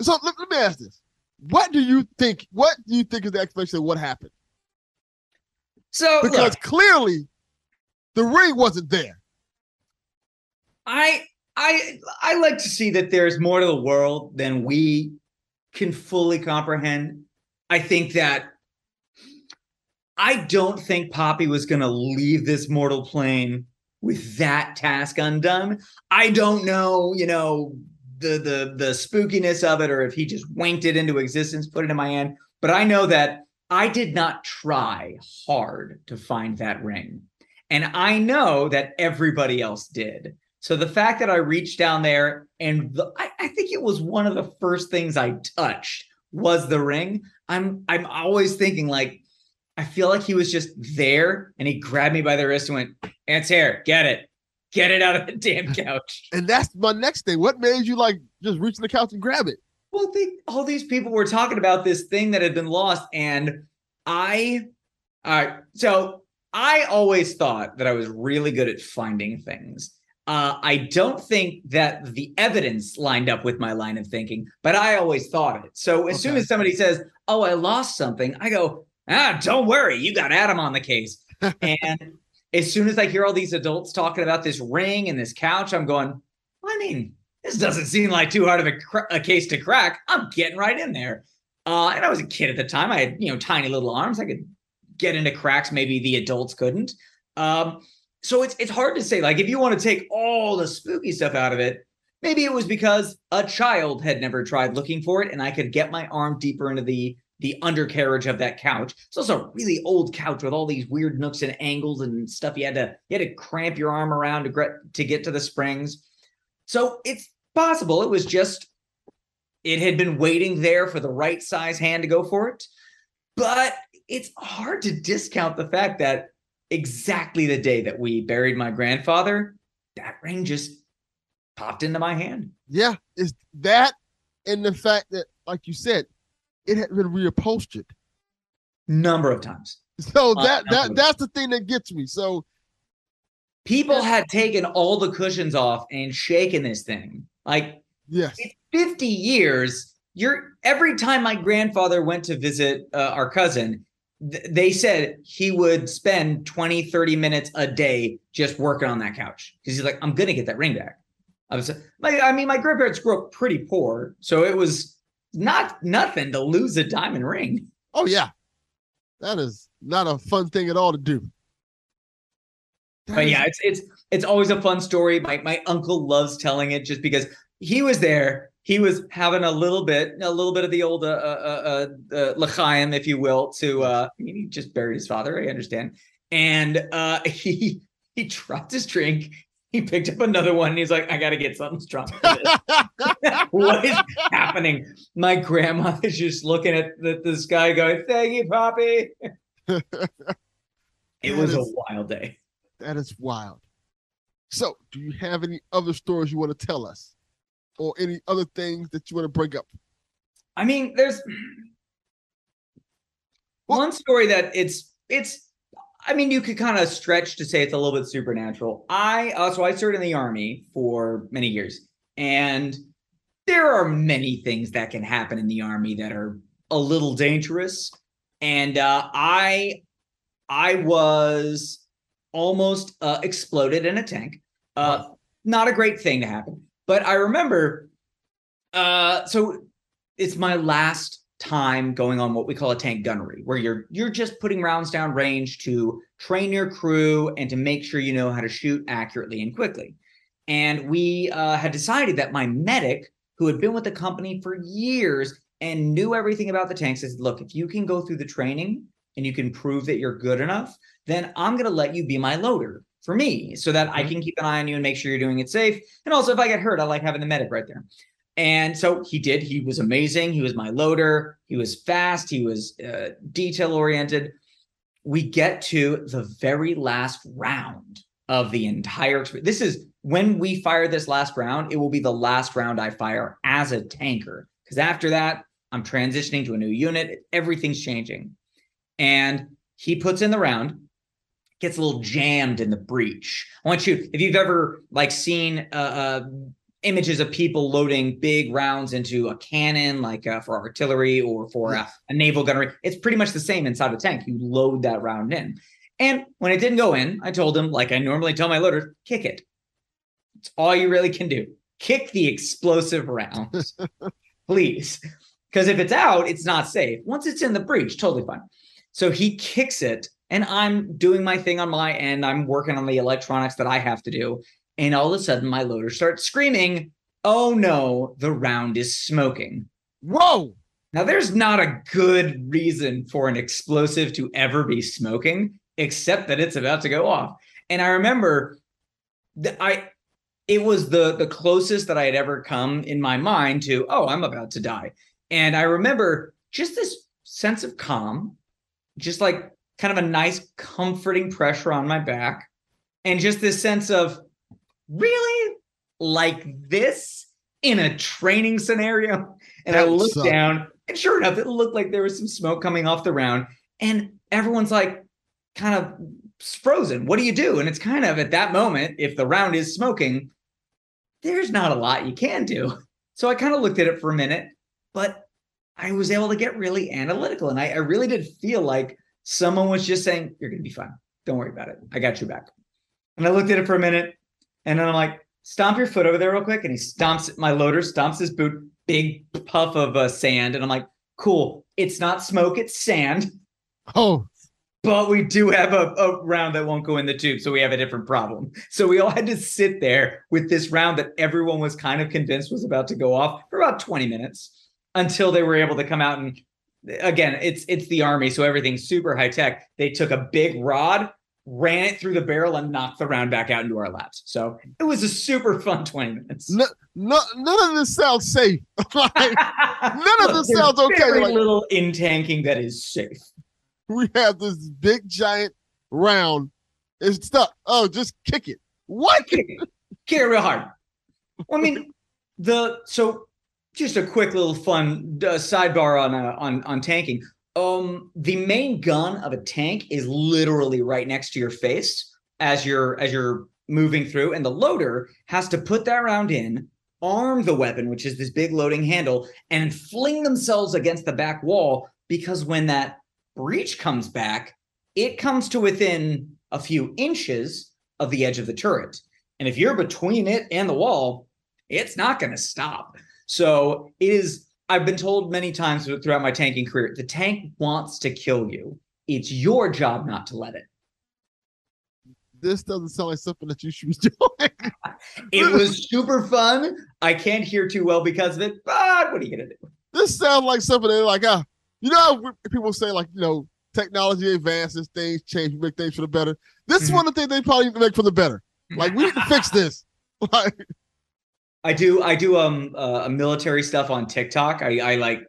Speaker 9: So let, let me ask this: What do you think? What do you think is the explanation of what happened?
Speaker 10: So
Speaker 9: because look, clearly the ring wasn't there.
Speaker 10: I I I like to see that there's more to the world than we can fully comprehend. I think that I don't think Poppy was going to leave this mortal plane with that task undone. I don't know, you know, the the the spookiness of it or if he just winked it into existence, put it in my hand, but I know that I did not try hard to find that ring. And I know that everybody else did. So the fact that I reached down there and the, I, I think it was one of the first things I touched was the ring. I'm I'm always thinking like I feel like he was just there and he grabbed me by the wrist and went, "It's here, get it, get it out of the damn couch."
Speaker 9: And that's my next thing. What made you like just reach the couch and grab it?
Speaker 10: Well, they, all these people were talking about this thing that had been lost, and I, all right, so I always thought that I was really good at finding things. Uh, I don't think that the evidence lined up with my line of thinking, but I always thought it. So as soon as somebody says, "Oh, I lost something," I go, "Ah, don't worry, you got Adam on the case." and as soon as I hear all these adults talking about this ring and this couch, I'm going, I mean, this doesn't seem like too hard of a, cr- a case to crack. I'm getting right in there. Uh, and I was a kid at the time. I had, you know, tiny little arms. I could get into cracks maybe the adults couldn't. Um, so it's it's hard to say. Like, if you want to take all the spooky stuff out of it, maybe it was because a child had never tried looking for it, and I could get my arm deeper into the the undercarriage of that couch. It's also a really old couch with all these weird nooks and angles and stuff. You had to you had to cramp your arm around to get to get to the springs. So it's possible it was just it had been waiting there for the right size hand to go for it. But it's hard to discount the fact that exactly the day that we buried my grandfather, that ring just popped into my hand.
Speaker 9: Yeah, it's that and the fact that, like you said, it had been reupholstered.
Speaker 10: Number of times.
Speaker 9: So
Speaker 10: Uh,
Speaker 9: that
Speaker 10: number
Speaker 9: that that's the thing that gets me. So
Speaker 10: People had taken all the cushions off and shaken this thing. Like
Speaker 9: yes,
Speaker 10: it's 50 years. You're every time my grandfather went to visit uh, our cousin, th- they said he would spend 20, 30 minutes a day just working on that couch because he's like, I'm gonna get that ring back. I was like, I mean, my grandparents grew up pretty poor, so it was not nothing to lose a diamond ring.
Speaker 9: oh yeah, that is not a fun thing at all to do. That
Speaker 10: but
Speaker 9: is-
Speaker 10: yeah, it's it's it's always a fun story. My my uncle loves telling it just because he was there. He was having a little bit, a little bit of the old uh, uh, uh, uh, l'chaim, if you will. To uh, I mean, he just buried his father. I understand, and uh, he he dropped his drink. He picked up another one, and he's like, "I got to get something strong." what is happening? My grandma is just looking at the, this guy, going, "Thank you, Poppy." it was a wild day.
Speaker 9: that is wild. So, do you have any other stories you want to tell us, or any other things that you want to bring up?
Speaker 10: I mean, there's one story that it's it's. I mean, you could kind of stretch to say it's a little bit supernatural. I uh, so I served in the army for many years, and there are many things that can happen in the army that are a little dangerous. And uh, I I was almost uh, exploded in a tank. Uh, not a great thing to happen, but I remember. Uh, so it's my last time going on what we call a tank gunnery, where you're you're just putting rounds down range to train your crew and to make sure you know how to shoot accurately and quickly. And we uh, had decided that my medic, who had been with the company for years and knew everything about the tanks, says, "Look, if you can go through the training and you can prove that you're good enough, then I'm going to let you be my loader." For me, so that I can keep an eye on you and make sure you're doing it safe. And also, if I get hurt, I like having the medic right there. And so he did. He was amazing. He was my loader. He was fast. He was uh, detail oriented. We get to the very last round of the entire experience. This is when we fire this last round, it will be the last round I fire as a tanker. Because after that, I'm transitioning to a new unit. Everything's changing. And he puts in the round, gets a little jammed in the breech. I want you, if you've ever like seen uh, uh images of people loading big rounds into a cannon, like uh, for artillery or for a, a naval gunnery. It's pretty much the same inside a tank. You load that round in. And when it didn't go in, I told him, like I normally tell my loaders, kick it. It's all you really can do. Kick the explosive rounds, please. Because if it's out, it's not safe. Once it's in the breech, totally fine. So he kicks it, and I'm doing my thing on my end. I'm working on the electronics that I have to do. And all of a sudden, my loader starts screaming, Oh no, the round is smoking.
Speaker 9: Whoa!
Speaker 10: Now, there's not a good reason for an explosive to ever be smoking, except that it's about to go off. And I remember that I it was the the closest that I had ever come in my mind to, oh, I'm about to die. And I remember just this sense of calm, just like kind of a nice, comforting pressure on my back, and just this sense of really like this in a training scenario. And I looked
Speaker 9: sucked.
Speaker 10: down, and sure enough, it looked like there was some smoke coming off the round. And everyone's like, kind of frozen. What do you do? And it's kind of at that moment, if the round is smoking, there's not a lot you can do. So I kind of looked at it for a minute, but I was able to get really analytical. And I, I really did feel like someone was just saying, You're going to be fine. Don't worry about it. I got you back. And I looked at it for a minute and then I'm like, Stomp your foot over there real quick. And he stomps my loader, stomps his boot, big puff of uh, sand. And I'm like, Cool. It's not smoke, it's sand.
Speaker 9: Oh,
Speaker 10: But we do have a, a round that won't go in the tube, so we have a different problem. So we all had to sit there with this round that everyone was kind of convinced was about to go off for about 20 minutes until they were able to come out and again, it's it's the army, so everything's super high tech. They took a big rod, ran it through the barrel, and knocked the round back out into our laps. So it was a super fun 20 minutes.
Speaker 9: no, no, none of this sounds safe. Like, none of
Speaker 10: Look,
Speaker 9: this
Speaker 10: there's
Speaker 9: sounds okay.
Speaker 10: Very
Speaker 9: Like,
Speaker 10: little in tanking that is safe.
Speaker 9: we have this big giant round. It's stuck. Oh, just kick it. What?
Speaker 10: kick it, kick it real hard. Well, I mean, the so just a quick little fun uh, sidebar on uh, on on tanking. Um, the main gun of a tank is literally right next to your face as you're as you're moving through, and the loader has to put that round in, arm the weapon, which is this big loading handle, and fling themselves against the back wall because when that breech comes back, it comes to within a few inches of the edge of the turret. And if you're between it and the wall, it's not going to stop. So it is, I've been told many times throughout my tanking career, the tank wants to kill you. It's your job not to let it.
Speaker 9: This doesn't sound like something that you should be doing.
Speaker 10: It was super fun. I can't hear too well because of it, but what are you going to do?
Speaker 9: this sounds like something that like ah, you know, how people say like you know, technology advances, things change, we make things for the better. This is
Speaker 10: Mhm.
Speaker 9: one of the things they probably need to make for the better. Like we need to fix this. Like
Speaker 10: I do I do um uh, military stuff on TikTok. I I like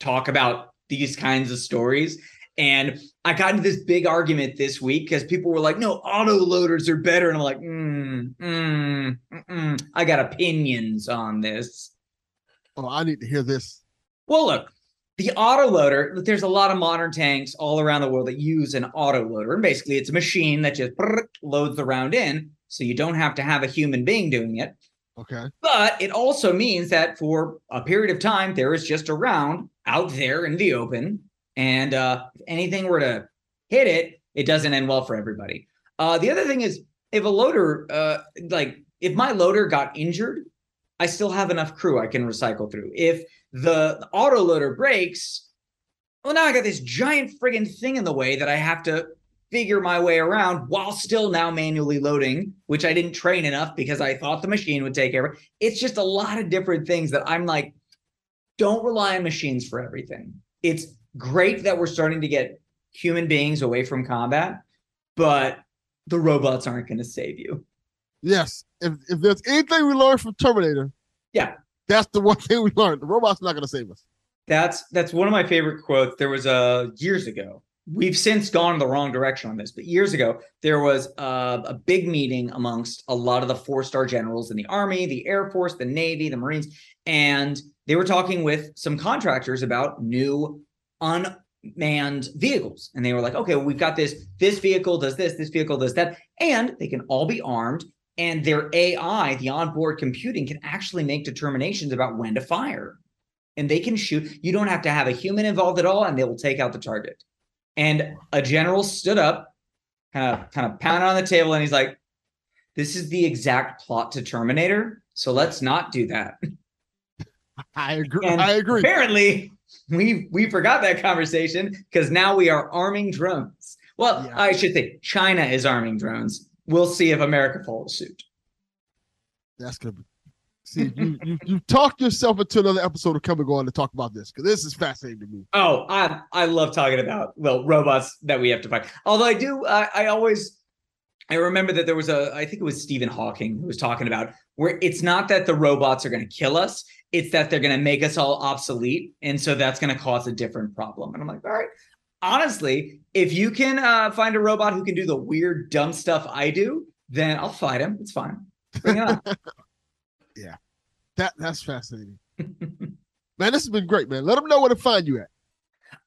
Speaker 10: talk about these kinds of stories and I got into this big argument this week because people were like, "No, auto loaders are better," and I'm like, mm, mm, mm, "I got opinions on this."
Speaker 9: oh, I need to hear this.
Speaker 10: Well, look, the autoloader, there's a lot of modern tanks all around the world that use an autoloader. And basically, it's a machine that just loads the round in. So you don't have to have a human being doing it.
Speaker 9: Okay.
Speaker 10: But it also means that for a period of time, there is just a round out there in the open. And uh, if anything were to hit it, it doesn't end well for everybody. Uh, the other thing is, if a loader, uh, like if my loader got injured, I still have enough crew I can recycle through. If the, auto loader breaks, well, now I got this giant friggin' thing in the way that I have to figure my way around while still now manually loading, which I didn't train enough because I thought the machine would take care of it. It's just a lot of different things that I'm like, don't rely on machines for everything. It's great that we're starting to get human beings away from combat, but the robots aren't going to save you.
Speaker 9: Yes. If if there's anything we learned from Terminator,
Speaker 10: Yeah.
Speaker 9: that's the one thing we learned. The robot's not gonna save us.
Speaker 10: That's that's one of my favorite quotes. There was a uh, years ago. We've since gone the wrong direction on this, but years ago there was uh, a big meeting amongst a lot of the four-star generals in the Army, the Air Force, the Navy, the Marines, and they were talking with some contractors about new unmanned vehicles. And they were like, "Okay, well, we've got this. This vehicle does this. This vehicle does that, and they can all be armed." And their AI, the onboard computing, can actually make determinations about when to fire and they can shoot. You don't have to have a human involved at all, and they will take out the target. And a general stood up, kind of kind of pounded on the table, and he's like, "This is the exact plot to Terminator, so let's not do that."
Speaker 9: I agree.
Speaker 10: And
Speaker 9: I agree.
Speaker 10: Apparently, we we forgot that conversation because now we are arming drones. Well,
Speaker 9: Yeah.
Speaker 10: I should say China is arming drones. We'll see if America follows suit.
Speaker 9: That's gonna be. See, you you you talked yourself into another episode of coming on to talk about this because this is fascinating to me.
Speaker 10: Oh, I I love talking about well robots that we have to fight. Although I do, I, I always I remember that there was a, I think it was Stephen Hawking who was talking about where it's not that the robots are going to kill us, it's that they're going to make us all obsolete. And so that's going to cause a different problem. And I'm like, all right. Honestly, if you can uh, find a robot who can do the weird, dumb stuff I do, then I'll fight him. It's fine. Bring it on.
Speaker 9: yeah. That that's fascinating. man, this has been great, man. Let them know where to find you at.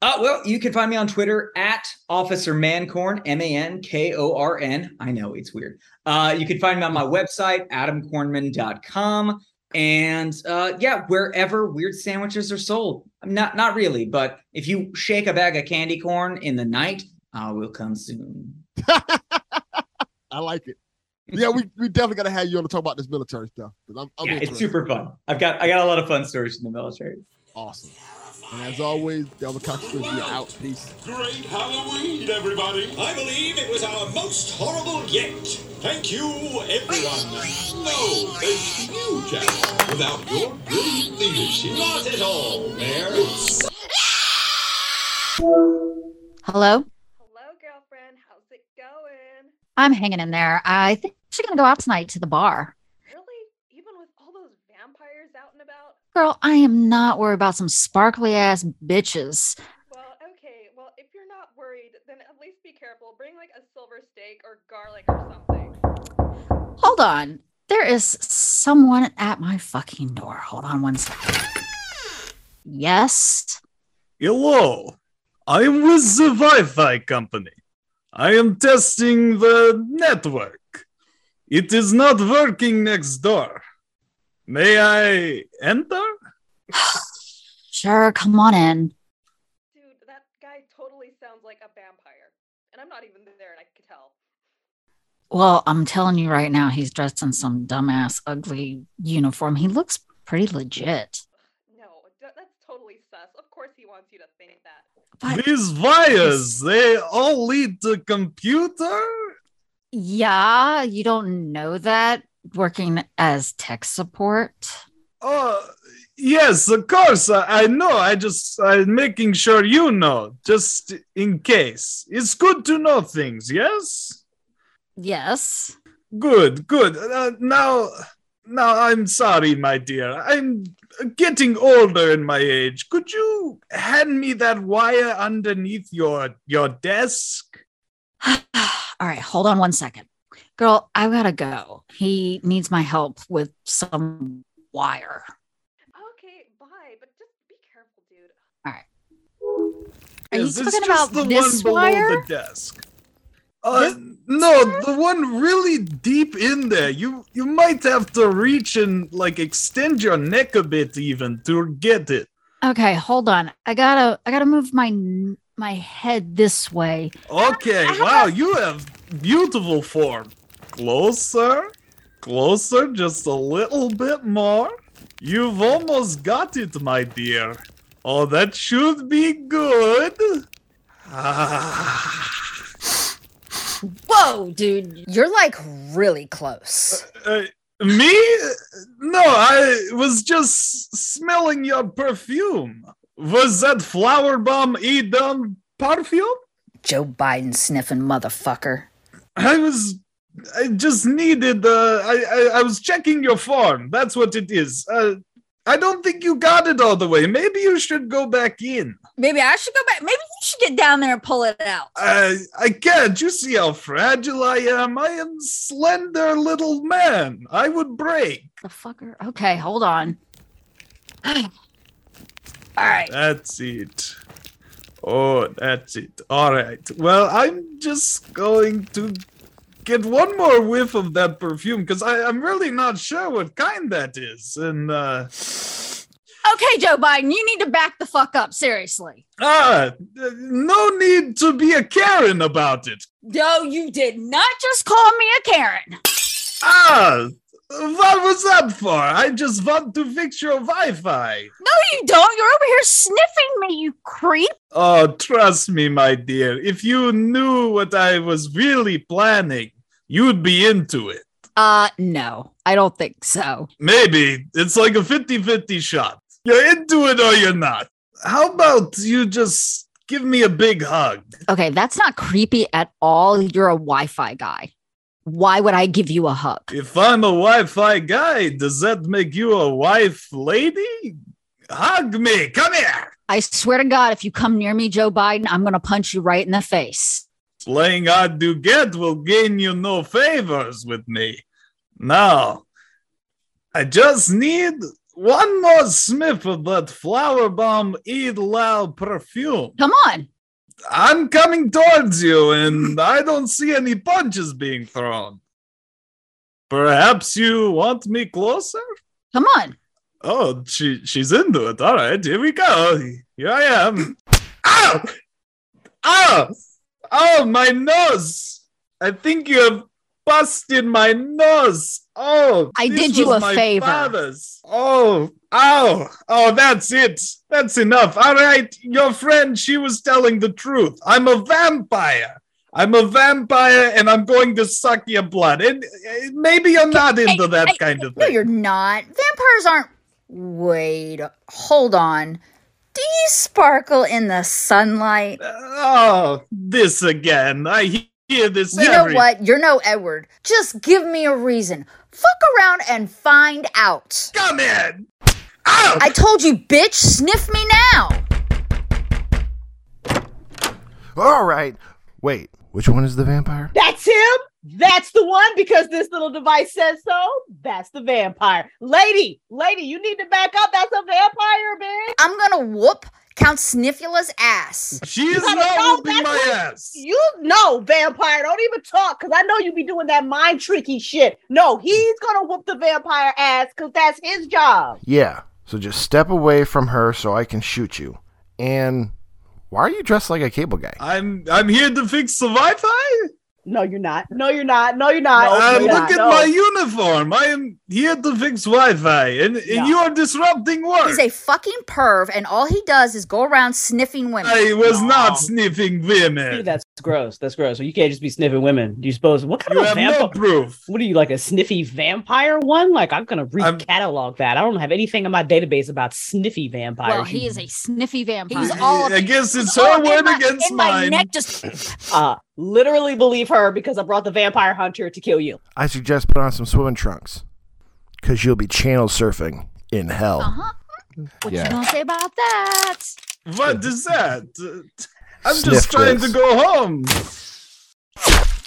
Speaker 10: Uh, well, you can find me on Twitter at Officer Mankorn, M A N K O R N. I know it's weird. Uh, you can find me on my website, adamkornman.com. And uh, yeah, wherever weird sandwiches are sold. I'm not not really, but if you shake a bag of candy corn in the night, I will come soon.
Speaker 9: I like it. Yeah, we, we definitely gotta have you on to talk about this military stuff. I'm, I'm
Speaker 10: yeah, it's super fun. I've got I got a lot of fun stories in the military.
Speaker 9: awesome. And as always, Delvin Cox is out. Peace.
Speaker 11: Great Halloween, everybody! I believe it was our most horrible yet. Thank you, everyone. No, thanks to you, Jack. Without your brilliant leadership. Not at all, Mayor.
Speaker 12: Hello?
Speaker 4: Hello, girlfriend. How's it going?
Speaker 12: I'm hanging in there. I think I'm actually going to go out tonight to the bar.
Speaker 4: Really? Even with all those vampires out and about?
Speaker 12: Girl, I am not worried about some sparkly ass bitches.
Speaker 4: Well, okay. Well, if you're not worried, then at least be careful. Bring like a silver stake or garlic or something.
Speaker 12: Hold on. There is someone at my fucking door. Hold on one second. Yes?
Speaker 13: Hello, I am with the Wi Fi company. I am testing the network. It is not working next door. May I enter?
Speaker 12: Sure, come on in.
Speaker 4: Dude, that guy totally sounds like a vampire. And I'm not even there and I could tell.
Speaker 12: Well, I'm telling you right now, he's dressed in some dumbass, ugly uniform. He looks pretty legit.
Speaker 4: No, that's totally sus. Of course he wants you to think that.
Speaker 13: These wires, they all lead to computer?
Speaker 12: Yeah, you don't know that working as tech support.
Speaker 13: Oh, yes, of course. I, I know. I just, I'm making sure you know, just in case. It's good to know things, yes?
Speaker 12: Yes.
Speaker 13: Good, good. Uh, now, now I'm sorry, my dear. I'm getting older in my age. Could you hand me that wire underneath your your desk?
Speaker 12: All right, hold on one second. Girl, I gotta go. He needs my help with some wire.
Speaker 4: Okay, bye. But just be careful, dude.
Speaker 12: All right. Are you
Speaker 13: Yes,
Speaker 12: talking
Speaker 13: just
Speaker 12: about
Speaker 13: the
Speaker 12: this
Speaker 13: one below the desk. Uh, no, the one really deep in there. You you might have to reach and like extend your neck a bit even to get it.
Speaker 12: Okay, hold on. I gotta I gotta move my my head this way.
Speaker 13: Okay, wow, you have beautiful form. Closer, closer, just a little bit more. You've almost got it, my dear. Oh, that should be good. Ah.
Speaker 14: Whoa, dude, you're like really close.
Speaker 13: Uh, me? No, I was just smelling your perfume. Was that flower bomb Edom perfume?
Speaker 14: Joe Biden sniffing motherfucker.
Speaker 13: I was. I just needed. Uh, I, I I was checking your form. That's what it is. Uh, I don't think you got it all the way. Maybe you should go back in.
Speaker 14: Maybe I should go back. Maybe you should get down there and pull it out.
Speaker 13: I I can't. You see how fragile I am. I am slender little man. I would break.
Speaker 12: The fucker. Okay, hold on. All right.
Speaker 13: That's it. Oh, that's it. All right. Well, I'm just going to get one more whiff of that perfume because I'm really not sure what kind that is. And uh
Speaker 14: Okay, Joe Biden, you need to back the fuck up. Seriously.
Speaker 13: ah, no need to be a Karen about it.
Speaker 14: No, you did not just call me a Karen.
Speaker 13: Ah, what was that for? I just want to fix your Wi-Fi.
Speaker 14: No, you don't. You're over here sniffing me, you creep.
Speaker 13: Oh, trust me, my dear. If you knew what I was really planning, you'd be into it.
Speaker 14: Uh, no, I don't think so.
Speaker 13: Maybe. It's like a 50 50 shot. You're into it or you're not. How about you just give me a big hug?
Speaker 12: Okay, that's not creepy at all. You're a Wi-Fi guy. Why would I give you a hug?
Speaker 13: If I'm a Wi-Fi guy, does that make you a wife lady? Hug me. Come here.
Speaker 12: I swear to God, if you come near me, Joe Biden, I'm going to punch you right in the face.
Speaker 13: Playing hard to get will gain you no favors with me. Now, I just need one more sniff of that flower bomb Eid Lao perfume.
Speaker 12: Come on.
Speaker 13: I'm coming towards you, and I don't see any punches being thrown. Perhaps you want me closer?
Speaker 12: Come on.
Speaker 13: Oh, she she's into it. All right, here we go. Here I am. Ow! Ow! Oh, my nose! I think you have busted my nose. Oh,
Speaker 12: I did you a
Speaker 13: my
Speaker 12: favor.
Speaker 13: father's. Oh, ow! Oh, that's it. That's enough. All right, your friend, she was telling the truth. I'm a vampire. I'm a vampire, and I'm going to suck your blood. And uh, maybe you're not into that kind of
Speaker 14: No,
Speaker 13: thing.
Speaker 14: you're not. Vampires aren't. Wait, hold on. Do you sparkle in the sunlight?
Speaker 13: Oh, this again. I hear this.
Speaker 14: You know
Speaker 13: every-
Speaker 14: what? You're no Edward. Just give me a reason. Fuck around and find out.
Speaker 13: Come in.
Speaker 14: I told you, bitch. Sniff me now.
Speaker 15: All right. Wait, which one is the vampire?
Speaker 8: That's him. That's the one because this little device says so. That's the vampire. Lady, lady, you need to back up. That's a vampire, bitch.
Speaker 14: I'm gonna whoop Count Sniffula's ass.
Speaker 13: She
Speaker 8: You
Speaker 13: is
Speaker 8: gotta
Speaker 13: not
Speaker 8: know
Speaker 13: whooping my
Speaker 8: what-
Speaker 13: ass.
Speaker 8: You know, vampire. Don't even talk because I know you be doing that mind tricky shit. No, he's gonna whoop the vampire ass because that's his job.
Speaker 15: Yeah. So just step away from her so I can shoot you. And why are you dressed like a cable guy?
Speaker 13: I'm I'm here to fix the Wi-Fi.
Speaker 8: No, you're not. No, you're not. No, you're not. No, you're
Speaker 13: look
Speaker 8: not.
Speaker 13: at
Speaker 8: No.
Speaker 13: my uniform. I am here to fix Wi-Fi, and, and you are disrupting work.
Speaker 14: He's a fucking perv, and all he does is go around sniffing women.
Speaker 13: I was not sniffing women.
Speaker 8: See, that's gross. That's gross. So you can't just be sniffing women. Do you suppose what kind
Speaker 13: You
Speaker 8: of
Speaker 13: have
Speaker 8: vampire?
Speaker 13: no proof.
Speaker 8: What are you like a sniffy vampire one? Like I'm gonna recatalog that. I don't have anything in my database about sniffy vampires.
Speaker 12: Well, he is a sniffy vampire.
Speaker 14: He's all
Speaker 13: I guess it's her word
Speaker 14: my-
Speaker 13: against
Speaker 14: in my
Speaker 13: mine.
Speaker 14: neck just
Speaker 8: uh literally believe her because I brought the vampire hunter to kill you.
Speaker 15: I suggest put on some swimming trunks. Cause you'll be channel surfing in hell.
Speaker 12: Uh-huh. What
Speaker 15: Yeah.
Speaker 12: you gonna say about that?
Speaker 13: What is that? Uh, I'm
Speaker 15: Sniff
Speaker 13: just trying
Speaker 15: this.
Speaker 13: to go home.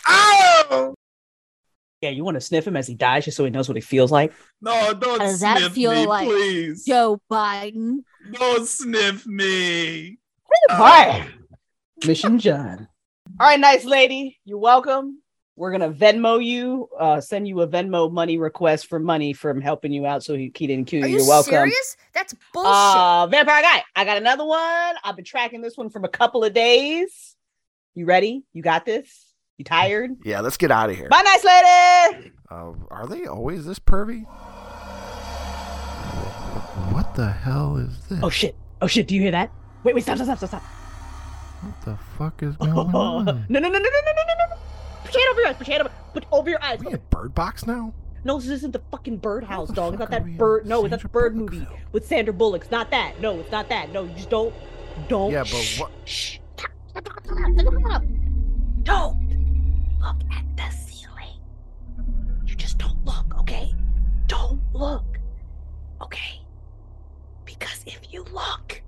Speaker 13: Ow!
Speaker 8: Yeah, you want to sniff him as he dies just so he knows what he feels like.
Speaker 13: No, don't
Speaker 12: Does that
Speaker 13: sniff
Speaker 12: feel
Speaker 13: me,
Speaker 12: like
Speaker 13: please.
Speaker 12: Joe Biden?
Speaker 13: Don't sniff me.
Speaker 8: All right. Mission done. All right, nice lady. You're welcome. We're gonna Venmo you, uh, send you a Venmo money request for money from helping you out so he, he didn't kill
Speaker 14: Are
Speaker 8: you.
Speaker 14: you
Speaker 8: are welcome.
Speaker 14: serious? That's bullshit.
Speaker 8: Uh, vampire guy. I got another one. I've been tracking this one from a couple of days. You ready? You got this? You tired?
Speaker 15: Yeah, let's get out of here.
Speaker 8: Bye, nice lady.
Speaker 15: Uh, are they always this pervy? What the hell is this?
Speaker 8: Oh shit. Oh shit. Do you hear that? Wait, wait, stop, stop, stop, stop, stop.
Speaker 15: What the fuck is going on?
Speaker 8: no, no, no, no, no, no, no, no. Put your hand over your eyes. Put your hand over. Put over your eyes.
Speaker 15: Bird box now?
Speaker 8: No, this isn't the fucking birdhouse, dog. It's not that bird. No, it's not the bird movie with Sandra Bullock. It's not that. No, it's not that. No, you just don't. Don't.
Speaker 15: Yeah, but what?
Speaker 8: Shh.
Speaker 14: Don't look at the ceiling.
Speaker 8: You just don't look, okay? Don't look, okay? Because if you look,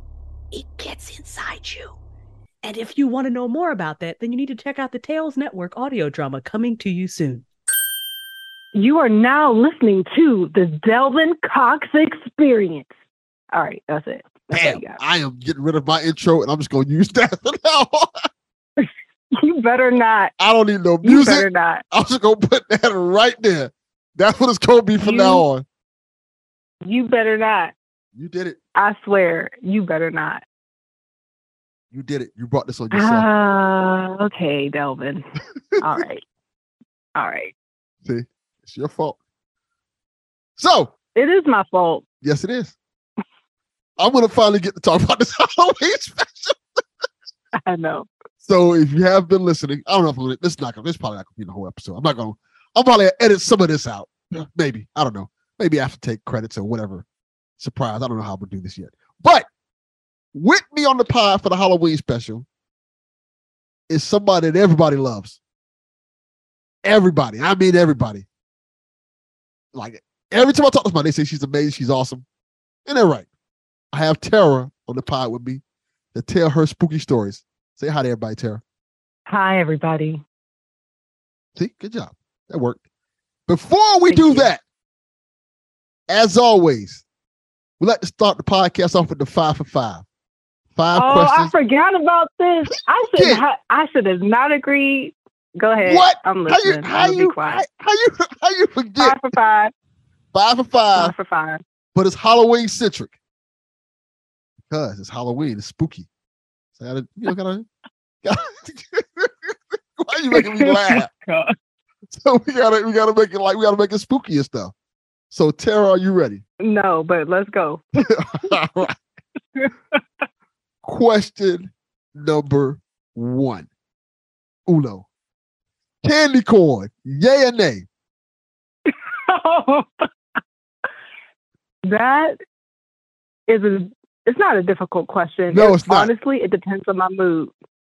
Speaker 8: it gets inside you. And if you want to know more about that, then you need to check out the Tales Network audio drama coming to you soon.
Speaker 16: You are now listening to the Delvin Cox Experience. All right, that's it. That's
Speaker 9: Damn. I am getting rid of my intro and I'm just gonna use that for now.
Speaker 16: You better not.
Speaker 9: I don't need no
Speaker 16: You
Speaker 9: music.
Speaker 16: better not.
Speaker 9: I'm just gonna put that right there. That's what it's gonna be from
Speaker 16: You-
Speaker 9: now on.
Speaker 16: You better not.
Speaker 9: You did it.
Speaker 16: I swear, you better not.
Speaker 9: You did it. You brought this on yourself.
Speaker 16: Ah, okay, Delvin. All right. All right.
Speaker 9: See, it's your fault. So,
Speaker 16: It is my fault.
Speaker 9: yes, it is. I'm gonna finally get to talk about this Halloween special.
Speaker 16: I know.
Speaker 9: So, if you have been listening, I don't know if I'm gonna, this is not gonna, this is probably not gonna be the whole episode. I'm not gonna, I'm probably gonna edit some of this out. Maybe I don't know. Maybe I have to take credits or whatever. Surprise! I don't know how we'll do this yet. With me on the pod for the Halloween special is somebody that everybody loves. everybody. I mean everybody. Like every time I talk to somebody, they say she's amazing, she's awesome. And they're right. I have Tara on the pod with me to tell her spooky stories. Say hi to everybody, Tara.
Speaker 16: Hi, everybody.
Speaker 9: See, good job. That worked. Before we do that, as always, we like to start the podcast off with the five for five. Five
Speaker 16: oh,
Speaker 9: questions.
Speaker 16: I forgot about this. I should ha- I should have not agreed. Go ahead.
Speaker 9: What?
Speaker 16: I'm
Speaker 9: How you-
Speaker 16: listening.
Speaker 9: how you-
Speaker 16: quiet.
Speaker 9: How you how you forget?
Speaker 16: Five for five.
Speaker 9: Five for five.
Speaker 16: Five for five.
Speaker 9: But it's Halloween centric. Because it's Halloween, it's spooky. So I gotta, you know, gotta, gotta why you making me oh laugh? So we gotta we gotta make it like we gotta make it spooky and stuff. So Tara, are you ready?
Speaker 16: No, but let's go.
Speaker 9: All right. Question number one. Uno. Candy corn, yay or nay?
Speaker 16: that is a it's not a difficult question.
Speaker 9: No, it's not.
Speaker 16: Honestly, it depends on my mood.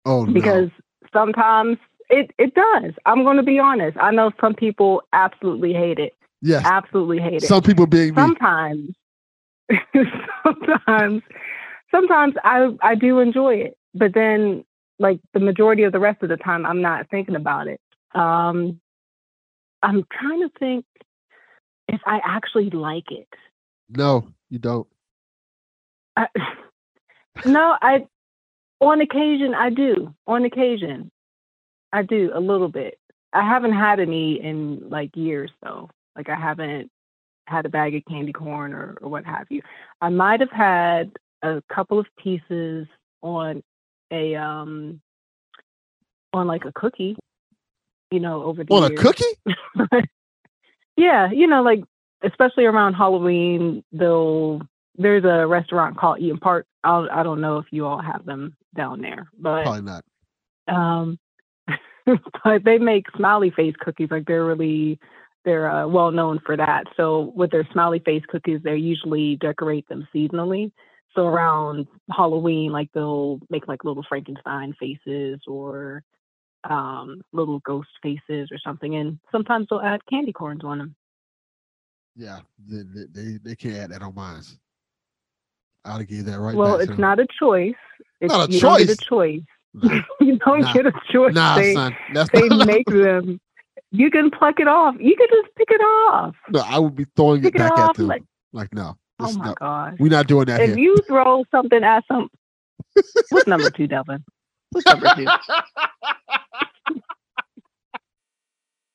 Speaker 9: Oh no.
Speaker 16: because sometimes it it does. I'm going to be honest. I know some people absolutely hate it.
Speaker 9: Yes.
Speaker 16: Absolutely hate it.
Speaker 9: Some people being me.
Speaker 16: sometimes sometimes sometimes I I do enjoy it, but then like the majority of the rest of the time I'm not thinking about it. Um I'm trying to think if I actually like it.
Speaker 9: No, you don't.
Speaker 16: I, no, I on occasion I do. On occasion, I do a little bit. I haven't had any in like years though. Like I haven't had a bag of candy corn or, or what have you. I might have had a couple of pieces on a um on like a cookie, you know, over the
Speaker 9: On a cookie?
Speaker 16: yeah, you know, like especially around Halloween, they'll there's a restaurant called Eat'n Park. I'll, I don't know if you all have them down there, but
Speaker 9: Probably not.
Speaker 16: um, but they make smiley face cookies. Like they're really they're uh, well known for that. So with their smiley face cookies, they usually decorate them seasonally. So around Halloween, like they'll make like little Frankenstein faces or um, little ghost faces or something, and sometimes they'll add candy corns on them.
Speaker 9: Yeah, they, they, they, can't add that on mine. I'll give that right
Speaker 16: well, it's not a choice. It's,
Speaker 9: Not a
Speaker 16: you don't get a
Speaker 9: choice.
Speaker 16: choice. you don't
Speaker 9: Nah.
Speaker 16: get a choice.
Speaker 9: Nah,
Speaker 16: they
Speaker 9: son. That's
Speaker 16: they
Speaker 9: not-
Speaker 16: make them. You can pluck it off. You can just pick it off.
Speaker 9: No, I would be throwing it
Speaker 16: Pick it
Speaker 9: back
Speaker 16: off
Speaker 9: at them.
Speaker 16: like-
Speaker 9: Like, no.
Speaker 16: Oh my
Speaker 9: no.
Speaker 16: gosh!
Speaker 9: We're not doing that
Speaker 16: If
Speaker 9: here.
Speaker 16: you throw something at some, what's number two, Delvin? What's number two?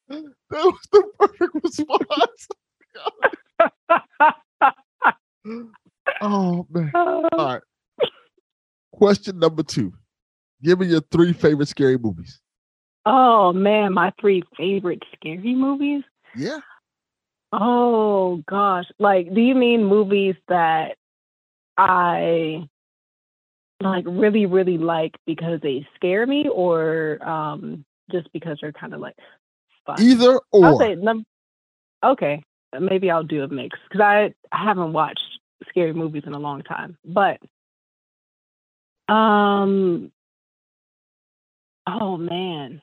Speaker 9: That was the perfect response. oh man. All right. Question number two. Give me your three favorite scary movies.
Speaker 16: Oh man, my three favorite scary movies.
Speaker 9: Yeah.
Speaker 16: Oh gosh, like, do you mean movies that I like really, really like because they scare me, or um just because they're kind of like fun?
Speaker 9: Either or.
Speaker 16: say okay, maybe I'll do a mix because I I haven't watched scary movies in a long time, but um, oh man,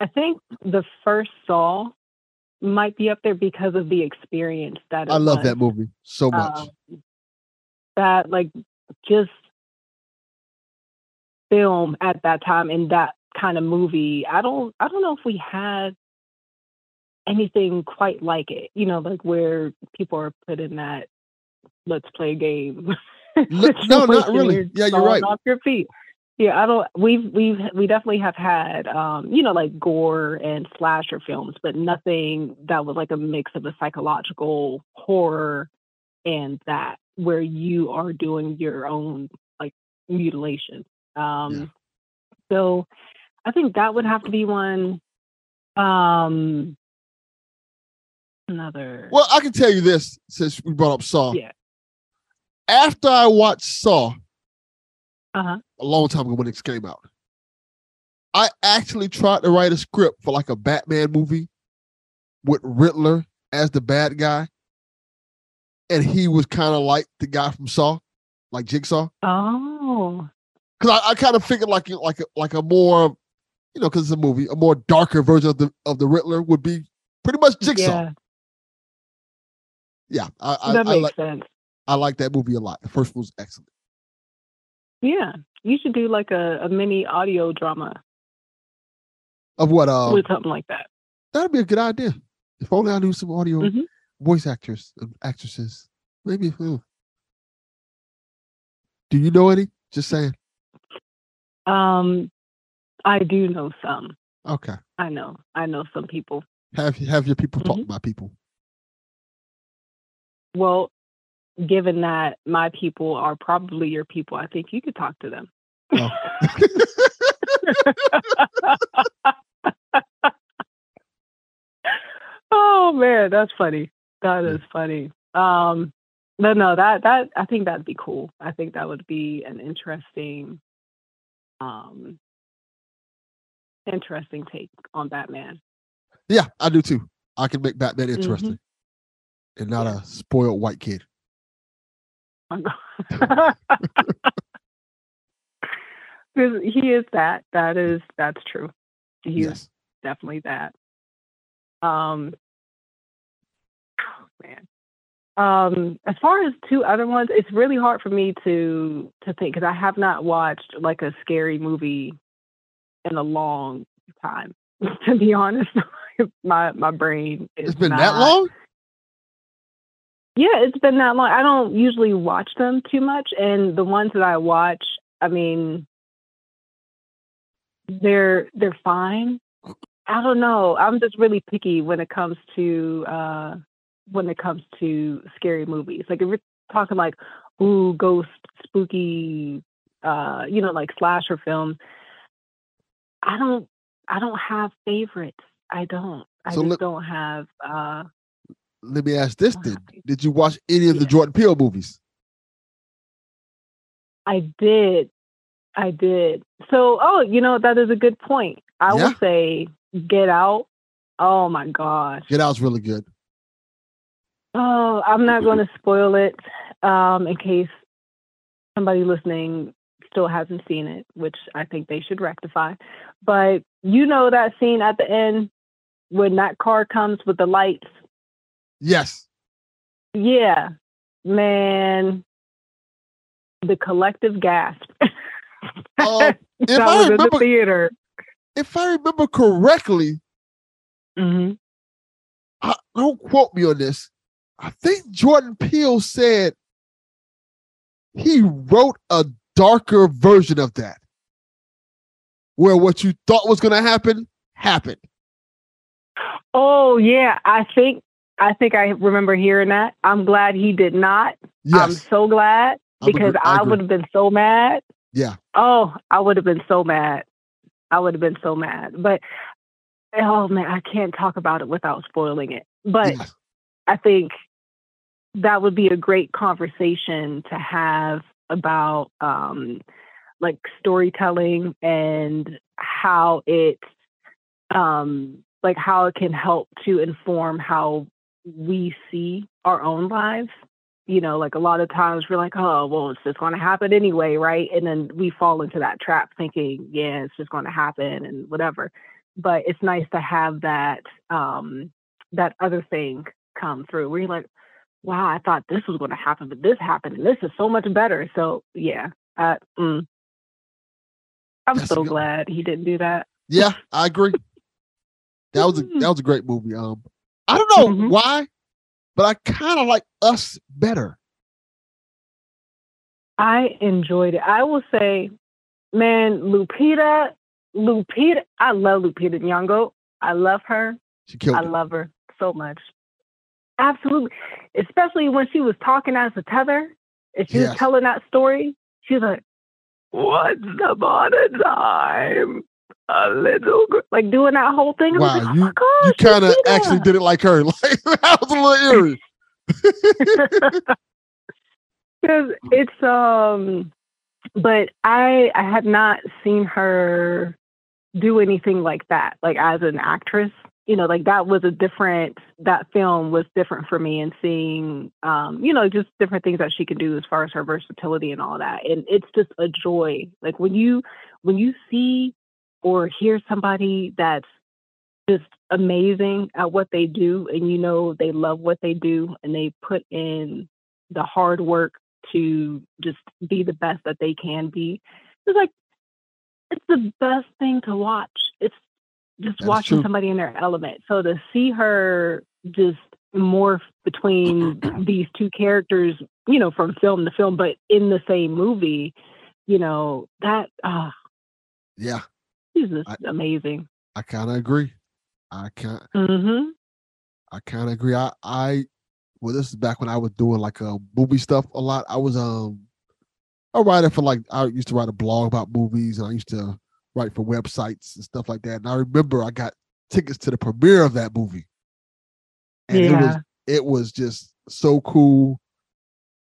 Speaker 16: I think the first Saw might be up there because of the experience that
Speaker 9: I love
Speaker 16: was.
Speaker 9: that movie so much.
Speaker 16: Um, that like just film at that time in that kind of movie. I don't I don't know if we had anything quite like it. You know, like where people are put in that let's play game.
Speaker 9: no, not really. Yeah, you're right.
Speaker 16: Off your feet. Yeah, I don't. We've we've we definitely have had um, you know like gore and slasher films, but nothing that was like a mix of a psychological horror and that where you are doing your own like mutilation. Um, So I think that would have to be one. Um, another.
Speaker 9: Well, I can tell you this since we brought up Saw.
Speaker 16: Yeah.
Speaker 9: After I watched Saw
Speaker 16: Uh huh.
Speaker 9: a long time ago when it came out, I actually tried to write a script for like a Batman movie with Riddler as the bad guy. And he was kind of like the guy from Saw, like Jigsaw.
Speaker 16: Oh.
Speaker 9: Because I, I kind of figured like like a, like a more you know, because it's a movie, a more darker version of the of the Riddler would be pretty much Jigsaw.
Speaker 16: Yeah,
Speaker 9: Yeah, I, I,
Speaker 16: that
Speaker 9: I
Speaker 16: makes
Speaker 9: like
Speaker 16: sense.
Speaker 9: I like that movie a lot. The first one was excellent.
Speaker 16: Yeah, you should do like a, a mini audio drama
Speaker 9: Of what? Uh,
Speaker 16: with something like that.
Speaker 9: that'd be a good idea. If only I knew some audio
Speaker 16: Mhm.
Speaker 9: voice actors and actresses. Maybe. hmm. Do you know any? Just saying.
Speaker 16: Um, I do know some.
Speaker 9: Okay.
Speaker 16: I know. I know some people.
Speaker 9: Have have your people talk
Speaker 16: Mhm.
Speaker 9: to my people.
Speaker 16: Well, given that my people are probably your people, I think you could talk to them. oh man, that's funny. That is funny. Um, but no, that that I think that'd be cool. I think that would be an interesting, um, interesting take on Batman.
Speaker 9: Yeah, I do too. I can make Batman
Speaker 16: Mm-hmm.
Speaker 9: interesting and not a spoiled white kid.
Speaker 16: Because he is that. That is that's true. He is
Speaker 9: Yes.
Speaker 16: definitely that. Um oh man. Um as far as two other ones, it's really hard for me to to think because I have not watched like a scary movie in a long time. to be honest, my my brain is
Speaker 9: It's been that long?
Speaker 16: Yeah, it's been that long. I don't usually watch them too much, and the ones that I watch, I mean, they're they're fine. I don't know. I'm just really picky when it comes to uh when it comes to scary movies. Like if we're talking like ooh ghost spooky uh you know like slasher films, I don't I don't have favorites. I don't. I
Speaker 9: So
Speaker 16: just
Speaker 9: look-
Speaker 16: don't have uh
Speaker 9: Let me ask this then. Did you watch any of the Jordan Peele movies?
Speaker 16: I did. I did. So, oh, you know, that is a good point. I
Speaker 9: Yeah.
Speaker 16: would say Get Out. Oh my gosh.
Speaker 9: Get Out's really good.
Speaker 16: Oh, I'm not going to spoil it um, in case somebody listening still hasn't seen it, which I think they should rectify. But you know that scene at the end when that car comes with the lights?
Speaker 9: Yes.
Speaker 16: Yeah, man. The collective gasp.
Speaker 9: Uh, if
Speaker 16: that
Speaker 9: I
Speaker 16: was in the
Speaker 9: remember,
Speaker 16: theater.
Speaker 9: if I remember correctly,
Speaker 16: Mm-hmm.
Speaker 9: I, don't quote me on this. I think Jordan Peele said he wrote a darker version of that, where what you thought was going to happen happened.
Speaker 16: Oh yeah, I think I think I remember hearing that. I'm glad he did not. I'm so glad because
Speaker 9: I
Speaker 16: I would have been so mad.
Speaker 9: Yeah.
Speaker 16: Oh, I would have been so mad. I would have been so mad. But oh man, I can't talk about it without spoiling it. But I think that would be a great conversation to have about um like storytelling and how it um like how it can help to inform how we see our own lives you know like a lot of times we're like oh well it's just going to happen anyway right and then we fall into that trap thinking yeah it's just going to happen and whatever but it's nice to have that um that other thing come through where you're like wow i thought this was going to happen but this happened and this is so much better so yeah uh, mm. i'm so glad he didn't do that
Speaker 9: Yeah, I agree. That was a that was a great movie. Um, I don't know mm-hmm. why, but I kind of like Us better.
Speaker 16: I enjoyed it. I will say, man, Lupita, Lupita, I love Lupita Nyong'o. I love her.
Speaker 9: She killed
Speaker 16: I
Speaker 9: it.
Speaker 16: love her so much. Absolutely, especially when she was talking as a tether and she was telling that story. She was like, "What's the a time, a little gr-" like doing that whole thing." Was like,
Speaker 9: Wow,
Speaker 16: "Oh
Speaker 9: you you kind of
Speaker 16: Lupita."
Speaker 9: actually did it like her. Like that was a little eerie.
Speaker 16: because it's um but i i had not seen her do anything like that like as an actress you know like that was a different that film was different for me and seeing um you know just different things that she can do as far as her versatility and all that and it's just a joy like when you when you see or hear somebody that's just amazing at what they do and you know they love what they do and they put in the hard work to just be the best that they can be. It's like it's the best thing to watch. It's just
Speaker 9: That is
Speaker 16: watching
Speaker 9: true.
Speaker 16: somebody in their element. So to see her just morph between these two characters, you know, from film to film, but in the same movie, you know, that uh
Speaker 9: Yeah,
Speaker 16: she's just amazing.
Speaker 9: I kind of agree. I can't.
Speaker 16: Mm-hmm.
Speaker 9: I kind of agree. I, I, well, this is back when I was doing like uh, movie stuff a lot. I was um a writer for like I used to write a blog about movies, and I used to write for websites and stuff like that. And I remember I got tickets to the premiere of that movie, and it was
Speaker 16: Yeah.
Speaker 9: it was just so cool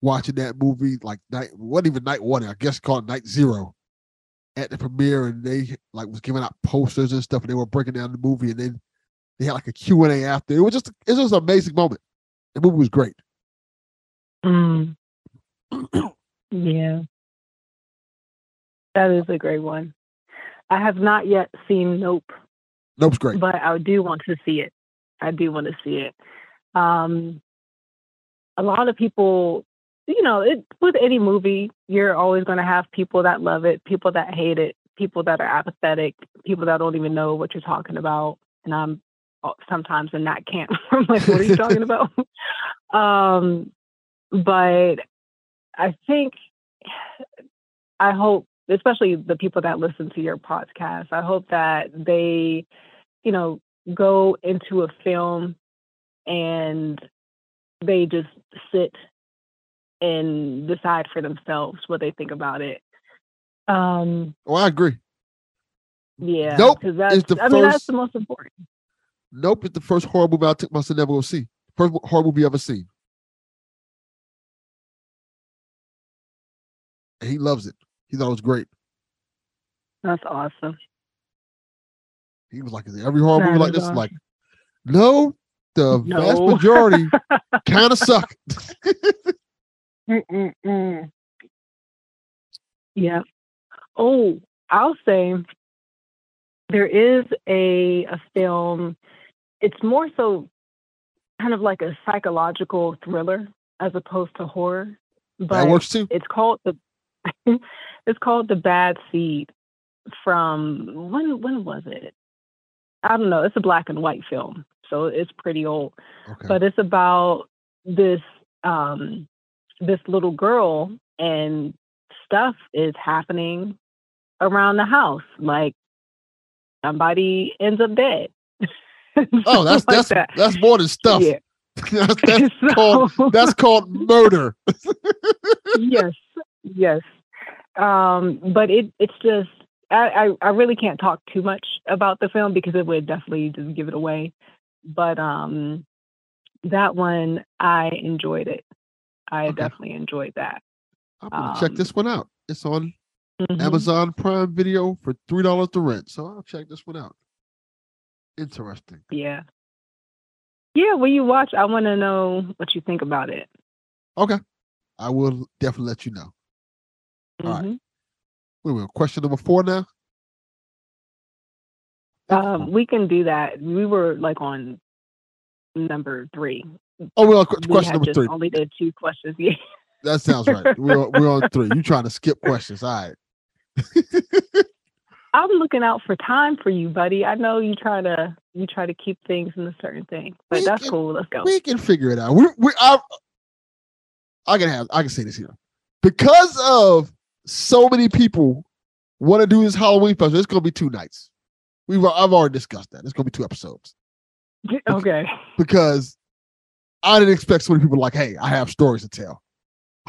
Speaker 9: watching that movie. Like night, wasn't even night one. I guess called night zero at the premiere, and they like was giving out posters and stuff, and they were breaking down the movie, and then they had like a Q and A after. It was just it was just an amazing moment. The movie was great.
Speaker 16: Mm. yeah. That is a great one. I have not yet seen Nope,
Speaker 9: Nope's great.
Speaker 16: but I do want to see it. I do want to see it. Um, a lot of people, you know, it, with any movie, you're always going to have people that love it, people that hate it, people that are apathetic, people that don't even know what you're talking about. And I'm uh, sometimes in that camp. I'm like, what are you talking about? um, but I think, I hope, especially the people that listen to your podcast, I hope that they, you know, go into a film and they just sit and decide for themselves what they think about it. Um,
Speaker 9: Oh, I agree.
Speaker 16: yeah,
Speaker 9: Nope
Speaker 16: because that's,
Speaker 9: is the
Speaker 16: I mean, that's
Speaker 9: first-
Speaker 16: the most important.
Speaker 9: Nope is the first horror movie I took my son to never go see. First horror movie ever seen. And he loves it. He thought it was great.
Speaker 16: That's awesome.
Speaker 9: He was like, "Is every horror movie like this?"
Speaker 16: awesome.
Speaker 9: Like, no, the vast majority kind of suck.
Speaker 16: Mm-mm-mm. Yeah. Oh, I'll say there is a a film. It's more so kind of like a psychological thriller as opposed to horror. But
Speaker 9: works too.
Speaker 16: It's called the it's called the Bad Seed. From when when was it? I don't know. It's a black and white film, so it's pretty old.
Speaker 9: Okay.
Speaker 16: But it's about this um this little girl and stuff is happening around the house. Like somebody ends up dead.
Speaker 9: Oh, that's
Speaker 16: Like
Speaker 9: that's
Speaker 16: that.
Speaker 9: that's more than stuff.
Speaker 16: Yeah.
Speaker 9: that's that's called that's called murder.
Speaker 16: yes, yes. Um, but it it's just I, I I really can't talk too much about the film because it would definitely just give it away. But um, that one I enjoyed it. I definitely enjoyed that.
Speaker 9: I'm gonna check
Speaker 16: Um,
Speaker 9: this one out. It's on
Speaker 16: mhm.
Speaker 9: Amazon Prime Video for three dollars to rent. So I'll check this one out. Interesting.
Speaker 16: Yeah. Yeah, when you watch, I want to know what you think about it.
Speaker 9: Okay. I will definitely let you know. All right. Wait, wait, question number four now.
Speaker 16: Um, we can do that. We were like on number three.
Speaker 9: Oh, we're on qu-
Speaker 16: We
Speaker 9: question number three.
Speaker 16: Only did two questions. Yeah.
Speaker 9: That sounds right. We're on, we're on three. You trying to skip questions? All right.
Speaker 16: I'm looking out for time for you, buddy. I know you try to you try to keep things in a certain thing, but that's cool. Let's go.
Speaker 9: We can figure it out. We we I I can have I can say this here. Because of so many people want to do this Halloween special, it's gonna be two nights. We've I've already discussed that. It's gonna be two episodes.
Speaker 16: Okay.
Speaker 9: Because I didn't expect so many people like, hey, I have stories to tell.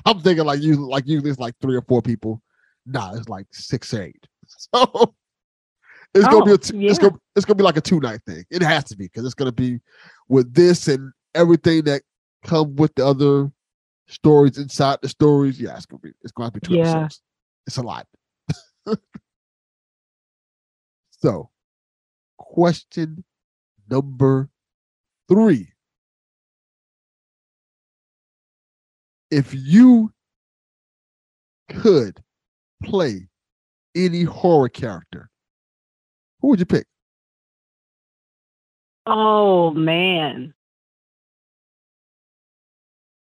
Speaker 9: I'm thinking like you like usually it's like three or four people. Nah, it's like six or eight. So it's gonna be
Speaker 16: Oh,
Speaker 9: a two, it's gonna it's gonna be like a two night thing. It has to be because it's gonna be with this and everything that come with the other stories inside the stories. Yeah, it's gonna be it's gonna be two
Speaker 16: Yeah.
Speaker 9: episodes. It's a lot. so question number three. If you could play any horror character, Who would you pick?
Speaker 16: Oh man.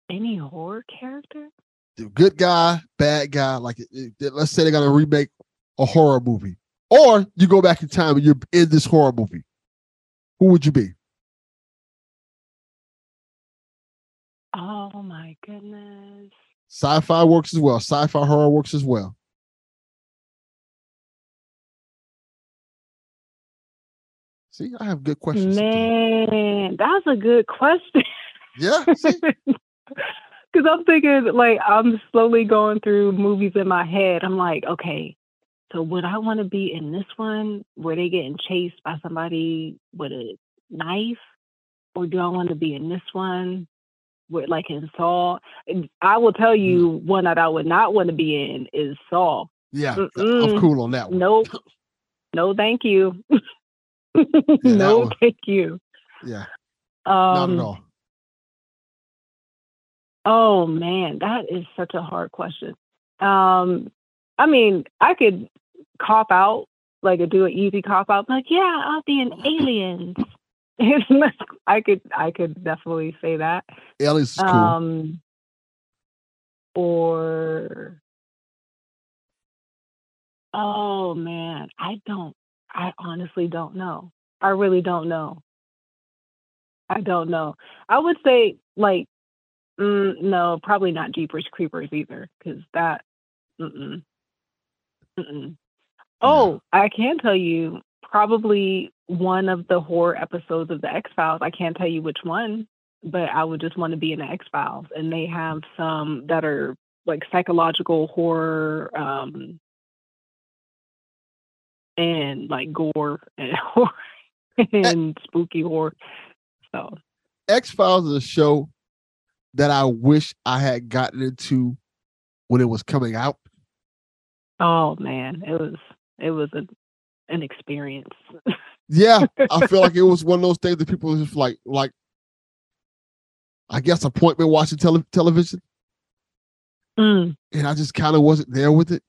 Speaker 16: Any horror character?
Speaker 9: The good guy, bad guy. Like, let's say they're gonna remake a horror movie, or you go back in time and you're in this horror movie. Who would you be?
Speaker 16: Goodness.
Speaker 9: Sci-fi works as well. Sci-fi horror works as well. See, I have good questions.
Speaker 16: Man, that's a good question.
Speaker 9: Yeah.
Speaker 16: Because I'm thinking, like, I'm slowly going through movies in my head. I'm like, okay, so would I want to be in this one where they're getting chased by somebody with a knife? Or do I want to be in this one with, like, in Saw? And I will tell you one that I would not want to be in is Saw.
Speaker 9: Yeah, I'm cool on that one.
Speaker 16: Nope. No, thank you.
Speaker 9: that
Speaker 16: no,
Speaker 9: one.
Speaker 16: thank you.
Speaker 9: Yeah, not
Speaker 16: Um,
Speaker 9: at all.
Speaker 16: Oh man, that is such a hard question. Um, I mean, I could cop out, like do an easy cop out, like, yeah, I'll be an aliens. I could I could definitely say that.
Speaker 9: Is cool.
Speaker 16: Um or oh man, I don't I honestly don't know. I really don't know. I don't know. I would say like mm, no, probably not Jeepers Creepers either, because that. Mm-mm, mm-mm. Oh, I can tell you probably one of the horror episodes of the X Files. I can't tell you which one, but I would just want to be in the X Files, and they have some that are like psychological horror, um, and like gore and horror and spooky horror. So
Speaker 9: X Files is a show that I wish I had gotten into when it was coming out.
Speaker 16: Oh man, it was it was a an experience.
Speaker 9: Yeah, I feel like it was one of those things that people just like like I guess appointment watching tele- television,
Speaker 16: Mm,
Speaker 9: and I just kind of wasn't there with it.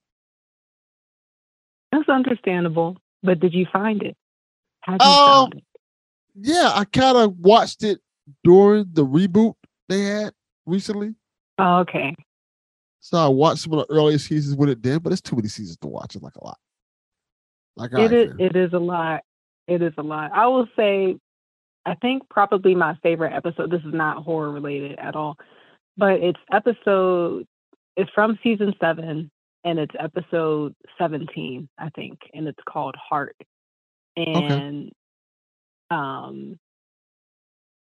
Speaker 16: that's understandable. But did you find it? How you
Speaker 9: Oh,
Speaker 16: found it?
Speaker 9: yeah, I kind of watched it during the reboot they had recently.
Speaker 16: Oh, okay.
Speaker 9: So I watched some of the earlier seasons when it did, but it's too many seasons to watch. It's like a lot. Like
Speaker 16: It is it is a lot. It is a lot. I will say I think probably my favorite episode this is not horror related at all, but it's episode it's from season 7 and it's episode 17, I think, and it's called Heart. And um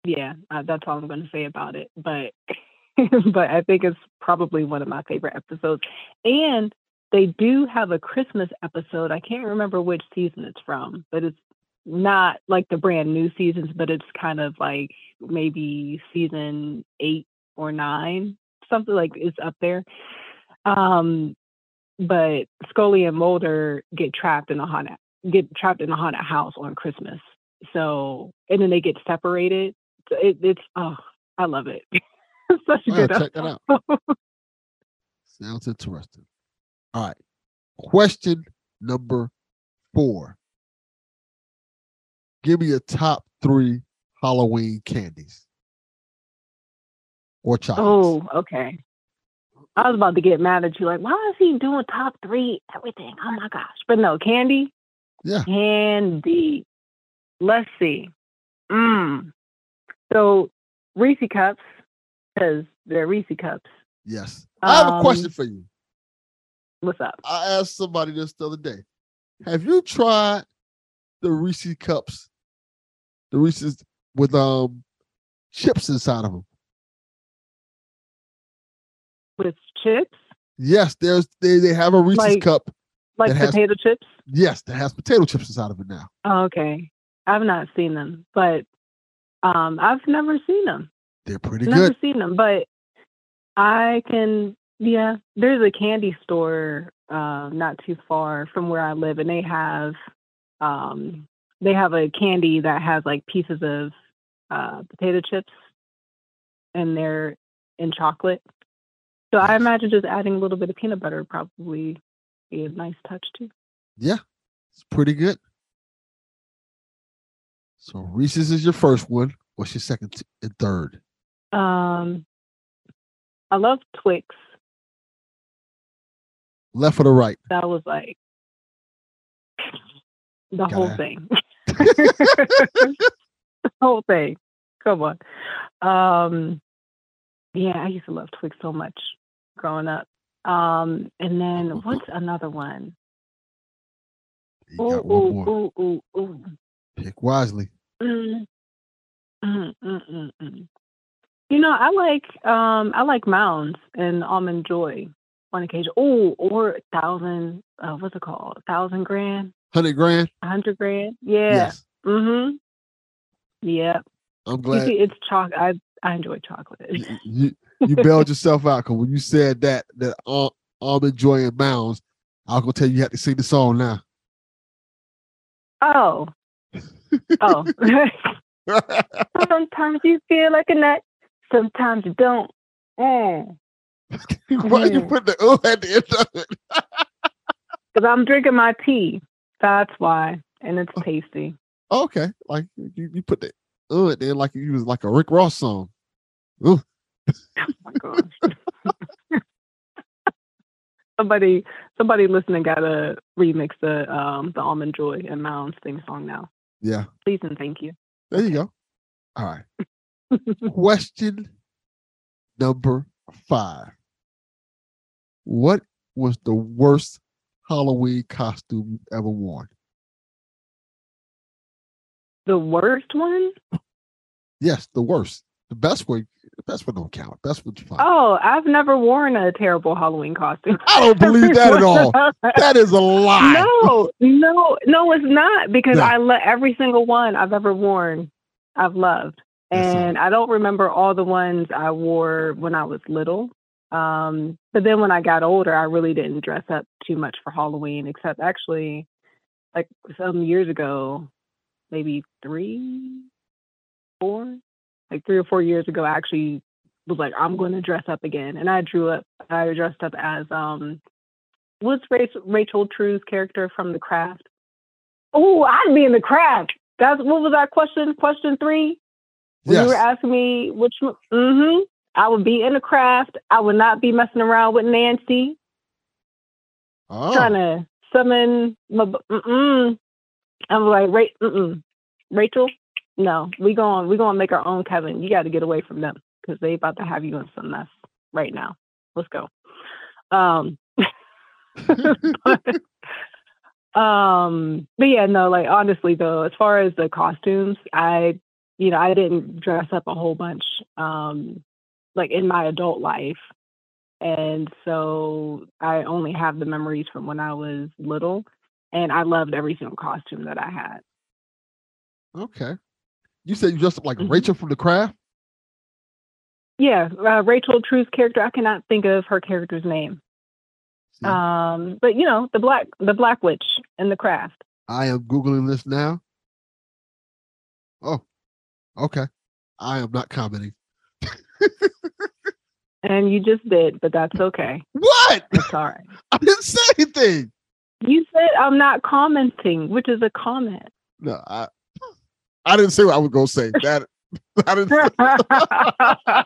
Speaker 16: yeah, uh, that's all I'm going to say about it, but but I think it's probably one of my favorite episodes. And they do have a Christmas episode. I can't remember which season it's from, but it's not like the brand new seasons, but it's kind of like maybe season eight or nine, something like it's up there. Um, but Scully and Mulder get trapped in a haunted get trapped in a haunted house on Christmas. So and then they get separated. So it, it's oh, I love it. Such a good
Speaker 9: check that out. Sounds interesting. All right. Question number four. Give me your top three Halloween candies or chocolates.
Speaker 16: Oh, okay. I was about to get mad at you, like, why is he doing top three everything? Oh my gosh. But no, candy.
Speaker 9: Yeah.
Speaker 16: Candy. Let's see. Mm. So Reese cups, because they're Reese cups.
Speaker 9: Yes. I have a question
Speaker 16: Um,
Speaker 9: for you.
Speaker 16: What's up?
Speaker 9: I asked somebody this the other day. Have you tried the Reese cups? The Reese's with um chips inside of them.
Speaker 16: With chips?
Speaker 9: Yes, there's they, they have a Reese's
Speaker 16: Like-
Speaker 9: cup.
Speaker 16: Like
Speaker 9: has-
Speaker 16: potato chips?
Speaker 9: Yes, that has potato chips inside of it now.
Speaker 16: Oh, okay. I've not seen them, but um, I've never seen them.
Speaker 9: They're pretty
Speaker 16: never
Speaker 9: good.
Speaker 16: Never seen them, but I can. Yeah, there's a candy store uh, not too far from where I live, and they have um, they have a candy that has like pieces of uh, potato chips, and they're in chocolate. So I imagine just adding a little bit of peanut butter would probably be a nice touch too.
Speaker 9: Yeah, it's pretty good. So Reese's is your first one. What's your second and third?
Speaker 16: Um, I love Twix.
Speaker 9: Left or the right?
Speaker 16: That was like the whole thing. the whole thing. Come on. Um, yeah, I used to love Twix so much growing up. Um, and then what's another one? Ooh, ooh, ooh, ooh, ooh.
Speaker 9: Pick wisely.
Speaker 16: Mm, mm, mm, mm. You know, I like um I like Mounds and Almond Joy on occasion. Oh, or a thousand uh, what's it called? A Thousand grand,
Speaker 9: Hundred grand.
Speaker 16: a hundred grand. Yeah.
Speaker 9: Yes.
Speaker 16: Mm-hmm. Yeah.
Speaker 9: I'm
Speaker 16: You
Speaker 9: glad
Speaker 16: see, it's chocolate. I I enjoy chocolate.
Speaker 9: you you bailed yourself out because when you said that that Al- almond joy and mounds, I was gonna tell you you have to sing the song now.
Speaker 16: Oh. Oh. Sometimes you feel like a nut. Sometimes you don't. Mm.
Speaker 9: Why you put the oh at the end of it?
Speaker 16: Because I'm drinking my tea. That's why. And it's tasty.
Speaker 9: Okay, like you, you put the oh at the end like you was like a Rick Ross song. Ooh. Oh my gosh.
Speaker 16: somebody somebody listening gotta remix the um the Almond Joy and Mounds theme song now.
Speaker 9: Yeah,
Speaker 16: Please and thank you.
Speaker 9: there you go. All right. Question number five. What was the worst Halloween costume you've ever worn?
Speaker 16: The worst one?
Speaker 9: Yes, the worst. The best one, the best one don't count. Best one's fine.
Speaker 16: Oh, I've never worn a terrible Halloween costume.
Speaker 9: I don't believe that at all. That is a lie.
Speaker 16: No, no, no, it's not because
Speaker 9: No.
Speaker 16: I love every single one I've ever worn. I've loved, and I don't remember all the ones I wore when I was little. Um, but then when I got older, I really didn't dress up too much for Halloween, except actually, like some years ago, maybe three, four, like three or four years ago, I actually was like, I'm going to dress up again, and I drew up. I dressed up as um, what's Rachel, True's character from The Craft? Oh, I'd be in The Craft. That's what was that question? Question three.
Speaker 9: Yes.
Speaker 16: You were asking me which. Mm-hmm. I would be in The Craft. I would not be messing around with Nancy,
Speaker 9: Oh,
Speaker 16: trying to summon. My, mm-mm. I'm like, Ra- mm-mm. Rachel. No, we going we gonna make our own coven. You got to get away from them because they about to have you in some mess right now. Let's go. Um, um, but yeah, no, like honestly though, as far as the costumes, I, you know, I didn't dress up a whole bunch, um, like in my adult life. And so I only have the memories from when I was little and I loved every single costume that I had.
Speaker 9: okay. You said you dressed up like
Speaker 16: Mm-hmm.
Speaker 9: Rachel from the craft?
Speaker 16: Yeah, uh, Rachel True's character, I cannot think of her character's name. Um, but you know, the black the black witch in the craft.
Speaker 9: I am Googling this now. Oh, okay. I am not commenting.
Speaker 16: And you just did, but that's okay.
Speaker 9: What?
Speaker 16: It's all right.
Speaker 9: I didn't say anything.
Speaker 16: You said I'm not commenting, which is a comment.
Speaker 9: No, I I didn't say what I was gonna say. That I didn't say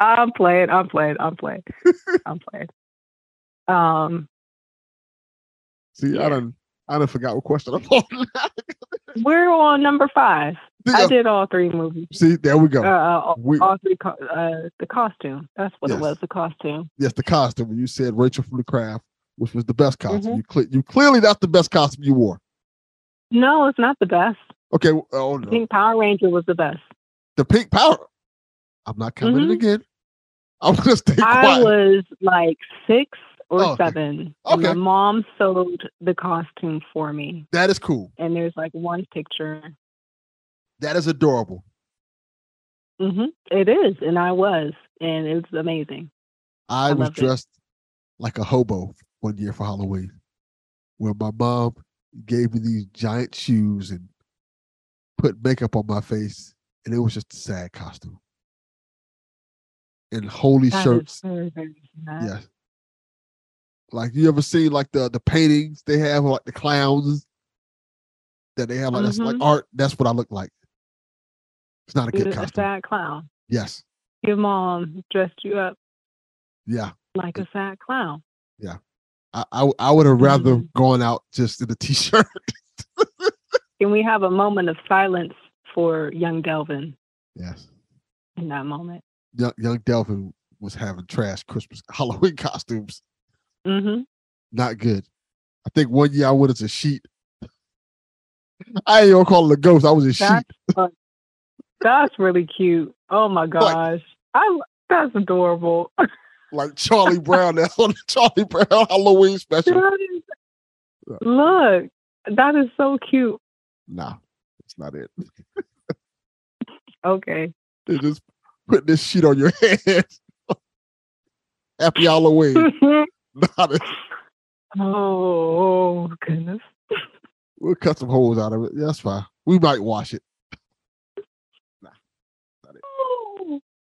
Speaker 16: I'm playing, I'm playing, I'm playing. I'm playing. Um
Speaker 9: See, I don't I done forgot what question I'm on.
Speaker 16: we're on number five. I did all three movies.
Speaker 9: See, there we go.
Speaker 16: Uh, uh, all,
Speaker 9: We-
Speaker 16: all three co- uh the costume. That's what
Speaker 9: Yes.
Speaker 16: it was, the costume.
Speaker 9: yes, the costume. When you said Rachel from the craft, which was the best costume.
Speaker 16: Mhm.
Speaker 9: You cle you clearly that's the best costume you wore.
Speaker 16: No, it's not the best.
Speaker 9: Okay, oh no.
Speaker 16: Pink Power Ranger was the best.
Speaker 9: The pink Power. I'm not commenting
Speaker 16: Mhm.
Speaker 9: again. I'm gonna stay quiet.
Speaker 16: I was like six or
Speaker 9: Oh, okay.
Speaker 16: seven. And
Speaker 9: Okay.
Speaker 16: my mom sewed the costume for me.
Speaker 9: That is cool.
Speaker 16: And there's like one picture.
Speaker 9: That is adorable.
Speaker 16: hmm It is, and I was, and it was amazing.
Speaker 9: I,
Speaker 16: I
Speaker 9: was
Speaker 16: loved it.
Speaker 9: dressed like a hobo one year for Halloween, where my mom gave me these giant shoes and put makeup on my face, and it was just a sad costume. And holy
Speaker 16: That
Speaker 9: shirts,
Speaker 16: very, very
Speaker 9: yes. Like you ever seen like the the paintings they have like the clowns? that they have like that's like
Speaker 16: Mhm.
Speaker 9: art. That's what I look like. It's not a good
Speaker 16: a
Speaker 9: costume.
Speaker 16: sad clown.
Speaker 9: Yes.
Speaker 16: Your mom dressed you up
Speaker 9: Yeah.
Speaker 16: like a sad clown.
Speaker 9: Yeah. I I, I would have rather
Speaker 16: Mm-hmm.
Speaker 9: gone out just in a t-shirt.
Speaker 16: Can we have a moment of silence for young Delvin
Speaker 9: yes.
Speaker 16: in that moment?
Speaker 9: Young, young Delvin was having trash Christmas Halloween costumes.
Speaker 16: Mm-hmm.
Speaker 9: Not good. I think one year I went as a sheet. I ain't gonna call it a ghost. I was a sheet.
Speaker 16: That's, fun. That's really cute. Oh my gosh. I that's adorable.
Speaker 9: Like Charlie Brown on the Charlie Brown Halloween special.
Speaker 16: That is- Look, that is so cute.
Speaker 9: Nah, that's not it.
Speaker 16: Okay.
Speaker 9: They just put this sheet on your head. Happy Halloween. Not it.
Speaker 16: Oh goodness.
Speaker 9: We'll cut some holes out of it. That's fine. We might wash it.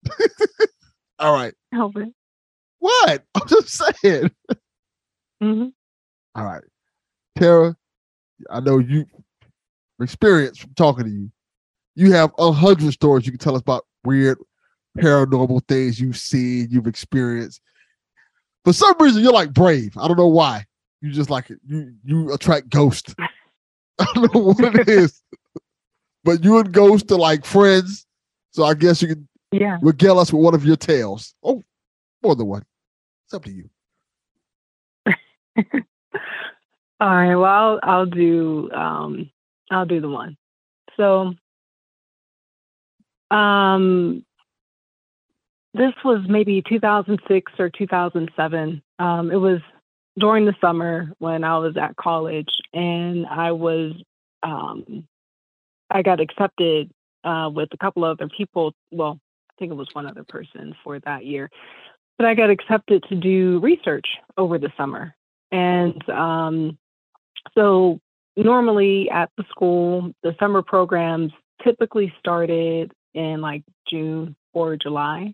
Speaker 9: All right.
Speaker 16: Help it.
Speaker 9: What? I'm just saying.
Speaker 16: Mm-hmm.
Speaker 9: All right. Tarrah, I know you experience from talking to you. You have a hundred stories you can tell us about weird paranormal things you've seen, you've experienced. For some reason, you're like brave. I don't know why. You just like it. You you attract ghosts. I don't know what it is. But you and ghosts are like friends. So I guess you can
Speaker 16: Yeah.
Speaker 9: regale us with one of your tales. Oh, more than one. It's up to you.
Speaker 16: All right. Well, I'll, I'll do um, I'll do the one. So, um, this was maybe 2006 or 2007. Um, it was during the summer when I was at college, and I was um, I got accepted uh, with a couple other people. Well, think it was one other person for that year, but I got accepted to do research over the summer. And um, so, normally at the school, the summer programs typically started in like June or July.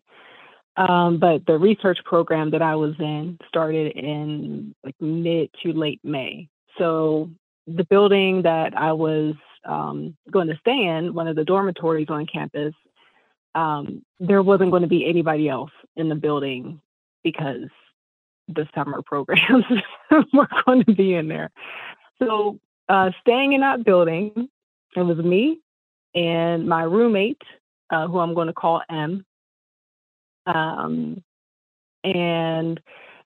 Speaker 16: Um, but the research program that I was in started in like mid to late May. So, the building that I was um, going to stay in, one of the dormitories on campus, um, there wasn't going to be anybody else in the building because the summer programs were going to be in there. So, uh, staying in that building, it was me and my roommate, uh, who I'm going to call M. Um, and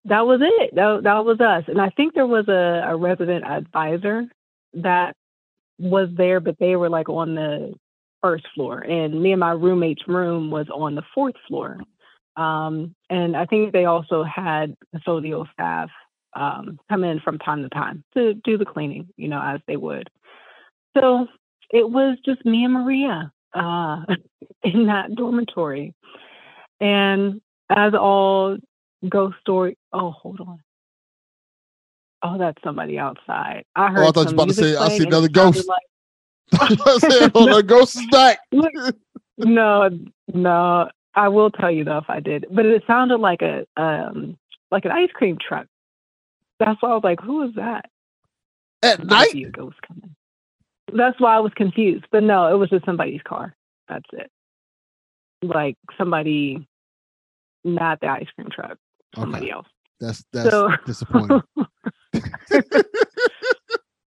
Speaker 16: that was it. That, that was us. And I think there was a, a resident advisor that was there, but they were like on the first floor. And me and my roommate's room was on the fourth floor. Um, and I think they also had custodial staff um, come in from time to time to do the cleaning, you know, as they would. So it was just me and Maria uh, in that dormitory. And as all ghost story, oh, hold on. Oh, that's somebody outside. I heard
Speaker 9: Oh, I thought you were about to say, I see another ghost.
Speaker 16: like-
Speaker 9: I said, oh, the ghost is back.
Speaker 16: no, no. I will tell you though if I did, but it sounded like a um like an ice cream truck. That's why I was like, "Who is that?"
Speaker 9: At
Speaker 16: night, a ghost coming. That's why I was confused. But no, it was just somebody's car. That's it. Like somebody, not the ice cream truck. Somebody else.
Speaker 9: That's that's
Speaker 16: So-
Speaker 9: disappointing.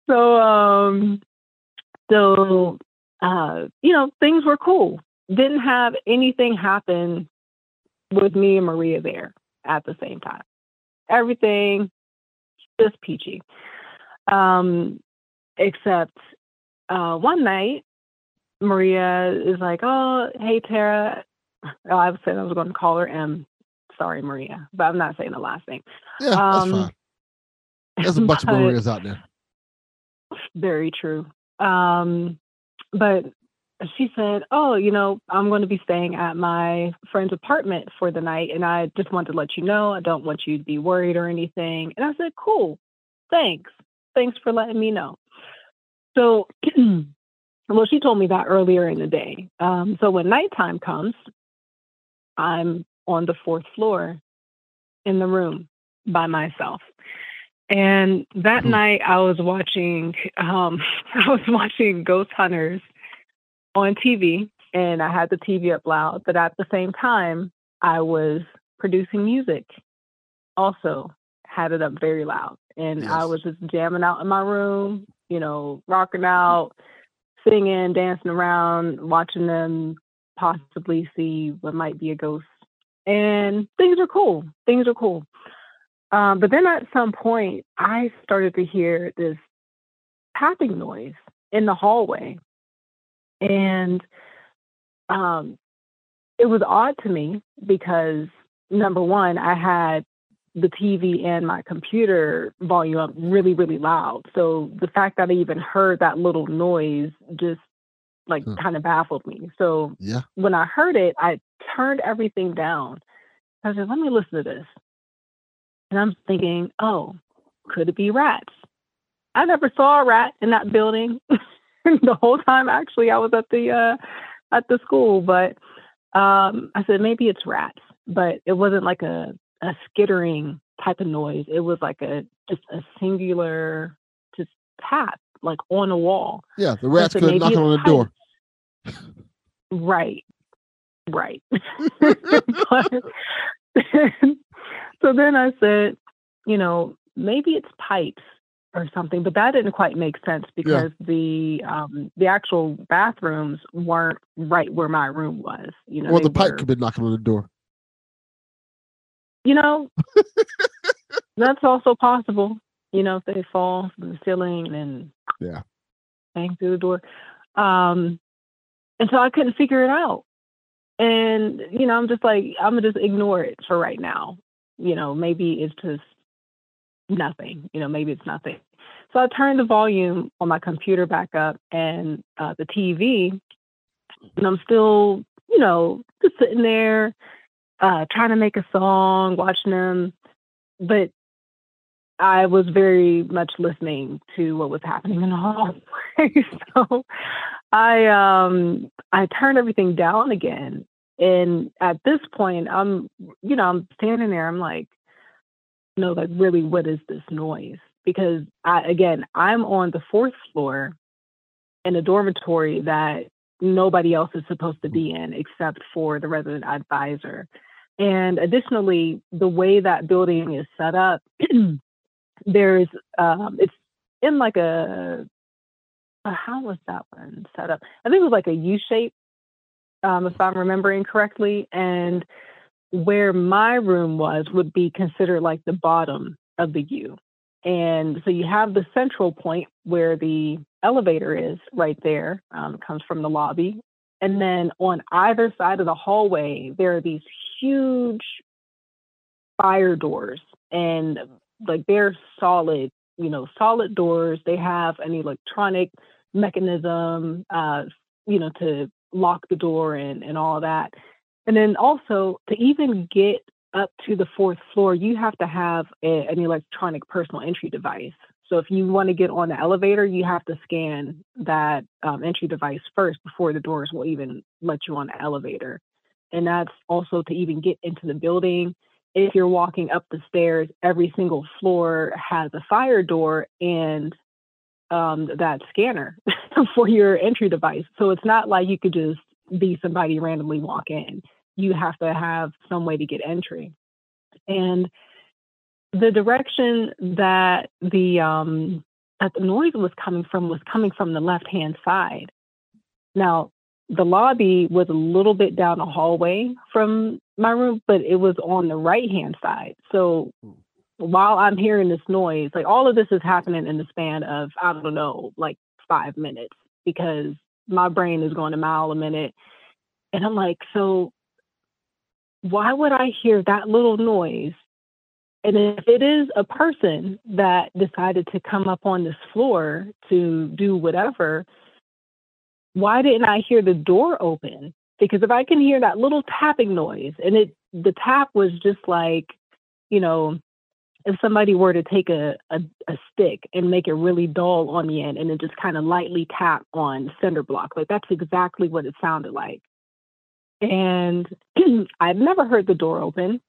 Speaker 16: So um so uh you know things were cool. Didn't have anything happen with me and Maria there at the same time. Everything just peachy. Um except uh one night Maria is like, "Oh, hey Tarrah." Oh, I saying I was going to call her M. Sorry, Maria, but I'm not saying the last name.
Speaker 9: Yeah, that's
Speaker 16: Um,
Speaker 9: fine. There's a bunch of Marias out there.
Speaker 16: very true. Um, but she said, "Oh, you know, I'm going to be staying at my friend's apartment for the night, and I just wanted to let you know. I don't want you to be worried or anything." And I said, "Cool, thanks. Thanks for letting me know." So, well, she told me that earlier in the day. Um, so when nighttime comes, I'm on the fourth floor in the room by myself. And that night I was watching um I was watching Ghost Hunters on TV and I had the TV up loud, but at the same time I was producing music. Also had it up very loud. And I was just jamming out in my room, you know, rocking out, singing, dancing around, watching them possibly see what might be a ghost. And things are cool. Things are cool. Um, but then at some point, I started to hear this tapping noise in the hallway. And um, it was odd to me because, number one, I had the TV and my computer volume up really, really loud. So the fact that I even heard that little noise just like kind of baffled me. So
Speaker 9: Yeah.
Speaker 16: when I heard it, I turned everything down. I said, let me listen to this. And I'm thinking, oh, could it be rats? I never saw a rat in that building the whole time actually I was at the uh at the school, but um I said maybe it's rats, but it wasn't like a a skittering type of noise. It was like a just a singular just tap like on a wall.
Speaker 9: Yeah, the rats could knock on the door.
Speaker 16: Right. Right. But- so then I said, you know, maybe it's pipes or something, but that didn't quite make sense because the um the actual bathrooms weren't right where my room was. You know,
Speaker 9: well, the pipe
Speaker 16: were-
Speaker 9: could be knocking on the door.
Speaker 16: you know, that's also possible. You know, if they fall from the ceiling and
Speaker 9: Yeah.
Speaker 16: bang through the door. Um, and so I couldn't figure it out. And, you know, I'm just like, I'm gonna just ignore it for right now. You know, maybe it's just nothing. You know, maybe it's nothing. So I turned the volume on my computer back up and uh, the TV, and I'm still, you know, just sitting there, uh, trying to make a song, watching them. But I was very much listening to what was happening in the hallway. so I um I turned everything down again. And at this point I'm you know, I'm standing there, I'm like, no, like really what is this noise? Because I again, I'm on the fourth floor in a dormitory that nobody else is supposed to be in except for the resident advisor. And additionally, the way that building is set up, there's um, it's in like a how was that one set up? I think it was like a U shape, um, if I'm remembering correctly. And where my room was would be considered like the bottom of the U. And so you have the central point where the elevator is right there, um, comes from the lobby. And then on either side of the hallway, there are these huge fire doors and like they're solid, you know, solid doors. They have an electronic mechanism, uh, you know, to lock the door and, and all that. And then also to even get up to the fourth floor, you have to have a, an electronic personal entry device. So if you want to get on the elevator, you have to scan that um, entry device first before the doors will even let you on the elevator. And that's also to even get into the building. If you're walking up the stairs, every single floor has a fire door and um, that scanner for your entry device. So it's not like you could just be somebody randomly walk in. You have to have some way to get entry. And the direction that the um, that the noise was coming from was coming from the left hand side. Now, the lobby was a little bit down the hallway from my room, but it was on the right hand side. So while I'm hearing this noise, like all of this is happening in the span of, I don't know, like five minutes because my brain is going a mile a minute. And I'm like, so why would I hear that little noise? And if it is a person that decided to come up on this floor to do whatever, why didn't I hear the door open? Because if I can hear that little tapping noise and it the tap was just like, you know, if somebody were to take a, a, a stick and make it really dull on the end and then just kind of lightly tap on cinder block, like that's exactly what it sounded like. And I've never heard the door open.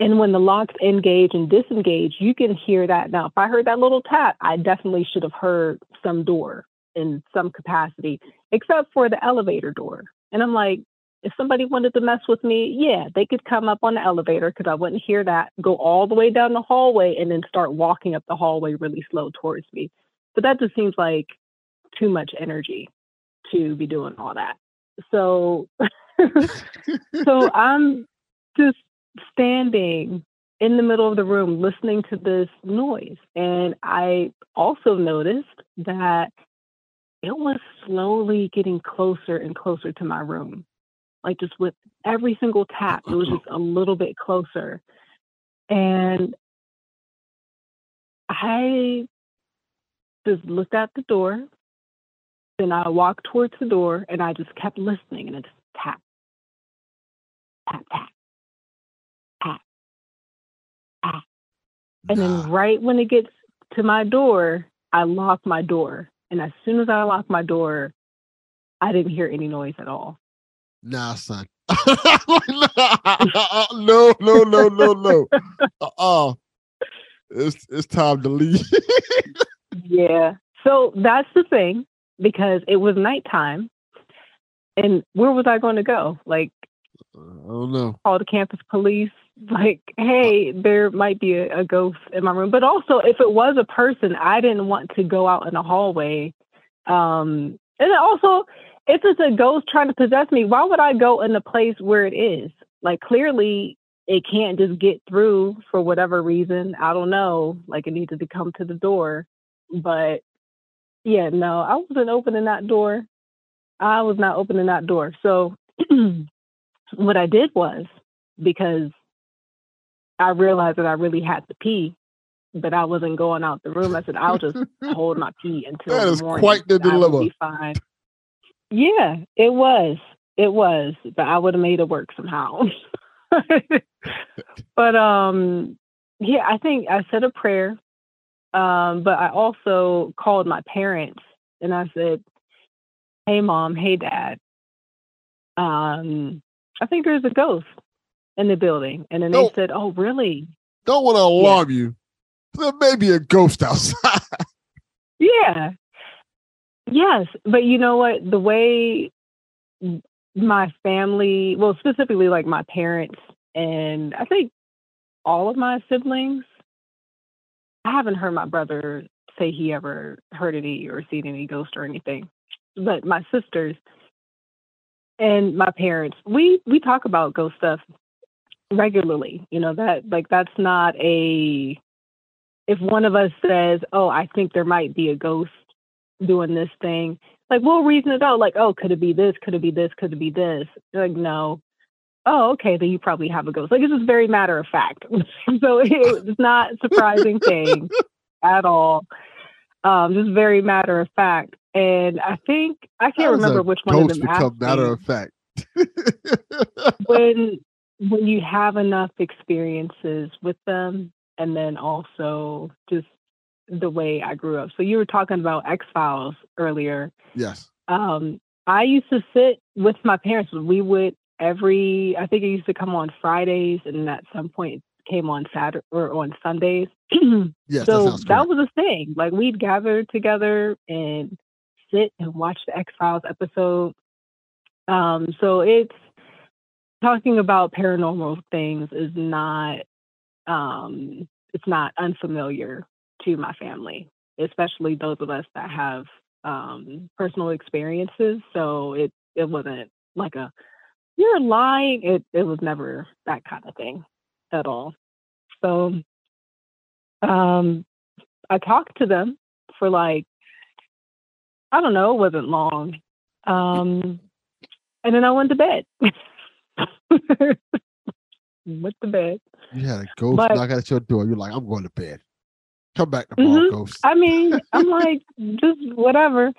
Speaker 16: And when the locks engage and disengage, you can hear that. Now, if I heard that little tap, I definitely should have heard some door in some capacity, except for the elevator door. And I'm like, if somebody wanted to mess with me, yeah, they could come up on the elevator because I wouldn't hear that, go all the way down the hallway, and then start walking up the hallway really slow towards me. But that just seems like too much energy to be doing all that. So, so I'm just standing in the middle of the room listening to this noise. And I also noticed that it was slowly getting closer and closer to my room. Like just with every single tap, it was just a little bit closer. And I just looked at the door. Then I walked towards the door and I just kept listening and it just tap, tap, tap, tap, tap. And then right when it gets to my door, I lock my door. And as soon as I lock my door, I didn't hear any noise at all.
Speaker 9: Nah, son. no, no, no, no, no. Uh-uh. It's it's time to leave.
Speaker 16: Yeah. So that's the thing because it was nighttime. And where was I going to go? Like,
Speaker 9: I don't know.
Speaker 16: call the campus police? Like, hey, there might be a, a ghost in my room. But also, if it was a person, I didn't want to go out in the hallway. Um, and also, if it's a ghost trying to possess me, why would I go in the place where it is? Like, clearly, it can't just get through for whatever reason. I don't know. Like, it needed to come to the door. But yeah, no, I wasn't opening that door. I was not opening that door. So what I did was because I realized that I really had to pee, but I wasn't going out the room. I said I'll just hold my pee until
Speaker 9: That
Speaker 16: the
Speaker 9: is
Speaker 16: morning.
Speaker 9: quite the dilemma.
Speaker 16: fine. Yeah, it was. It was, but I would have made it work somehow. but um, yeah, I think I said a prayer. Um, but I also called my parents and I said, "Hey, mom. Hey, dad. Um, I think there's a ghost in the building." And then they
Speaker 9: Don't-
Speaker 16: said, "Oh, really?"
Speaker 9: Don't want to alarm you. There may be a ghost outside.
Speaker 16: Yeah. Yes, but you know what? The way my family, well, specifically like my parents and I think all of my siblings, I haven't heard my brother say he ever heard any or seen any ghost or anything. But my sisters and my parents, we we talk about ghost stuff regularly. You know that like that's not a if one of us says, "Oh, I think there might be a ghost doing this thing," like we'll reason it out. Like, "Oh, could it be this? Could it be this? Could it be this?" Like, no. Oh, okay, then you probably have a ghost. Like it's just very matter of fact. so it's not a surprising thing at all. Um, just very matter of fact. And I think I can't remember which one of them
Speaker 9: become matter of fact.
Speaker 16: when when you have enough experiences with them and then also just the way I grew up. So you were talking about X Files earlier.
Speaker 9: Yes.
Speaker 16: Um, I used to sit with my parents. We would every I think it used to come on Fridays and at some point came on Saturday or on Sundays.
Speaker 9: Yes, that
Speaker 16: so
Speaker 9: sounds
Speaker 16: that was a thing. Like we'd gather together and sit and watch the X Files episode. Um, so it's talking about paranormal things is not um it's not unfamiliar to my family, especially those of us that have um personal experiences. So it it wasn't like a you're lying. It it was never that kind of thing at all. So um I talked to them for like I don't know, it wasn't long. Um and then I went to bed. went to bed.
Speaker 9: You had a ghost
Speaker 16: But-
Speaker 9: knock at your door. You're like, I'm going to bed. Come back tomorrow,
Speaker 16: Mhm.
Speaker 9: ghost.
Speaker 16: I mean, I'm like, just whatever.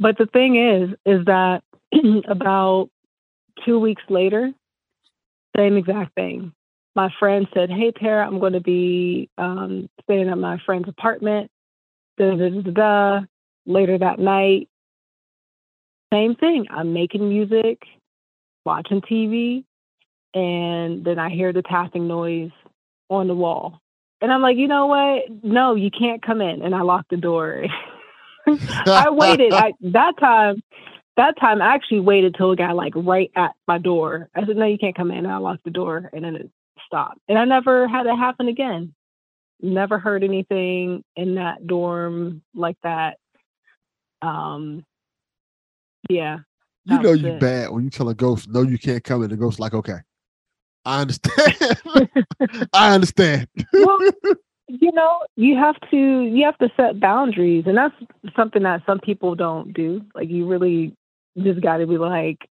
Speaker 16: But the thing is, is that about two weeks later, same exact thing. My friend said, Hey, Tarrah, I'm going to be um, staying at my friend's apartment. Da, da, da, da, da. Later that night, same thing. I'm making music, watching TV, and then I hear the tapping noise on the wall. And I'm like, you know what? No, you can't come in. And I locked the door. I waited. I that time that time I actually waited till it got like right at my door. I said, No, you can't come in. And I locked the door and then it stopped. And I never had it happen again. Never heard anything in that dorm like that. Um yeah.
Speaker 9: You know you
Speaker 16: it.
Speaker 9: bad when you tell a ghost, no, you can't come in. The ghost like, okay, I understand. I understand.
Speaker 16: well, you know, you have to you have to set boundaries, and that's something that some people don't do. Like you really just got to be like,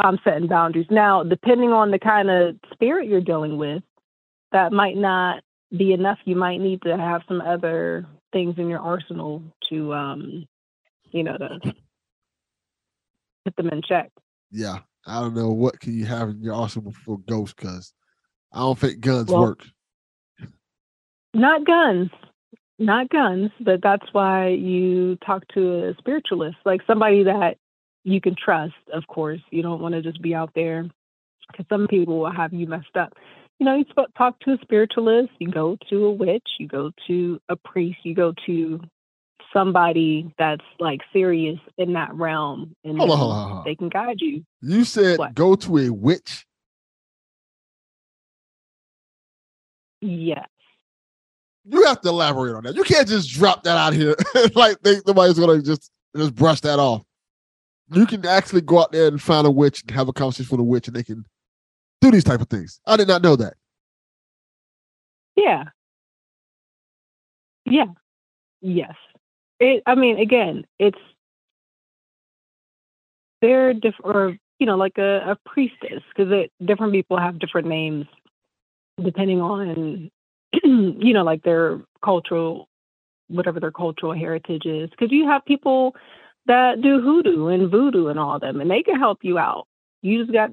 Speaker 16: I'm setting boundaries. Now, depending on the kind of spirit you're dealing with, that might not be enough. You might need to have some other things in your arsenal to, um, you know, to put them in check.
Speaker 9: Yeah, I don't know what can you have in your arsenal for ghosts because I don't think guns
Speaker 16: Well,
Speaker 9: work.
Speaker 16: Not guns, not guns, but that's why you talk to a spiritualist, like somebody that you can trust. Of course, you don't want to just be out there because some people will have you messed up. You know, you talk to a spiritualist, you go to a witch, you go to a priest, you go to somebody that's like serious in that realm, and
Speaker 9: Hold on, hold on, hold on.
Speaker 16: they can guide you.
Speaker 9: You said go to a witch.
Speaker 16: Yes.
Speaker 9: You have to elaborate on that. You can't just drop that out here like think nobody's gonna just just brush that off. You can actually go out there and find a witch and have a conversation with a witch, and they can do these type of things. I did not know that.
Speaker 16: Yeah. Yeah. Yes. It. I mean, again, it's they're different, or you know, like a, a priestess, because different people have different names depending on, you know, like their cultural, whatever their cultural heritage is. Because you have people that do hoodoo and voodoo and all them, and they can help you out. You just got,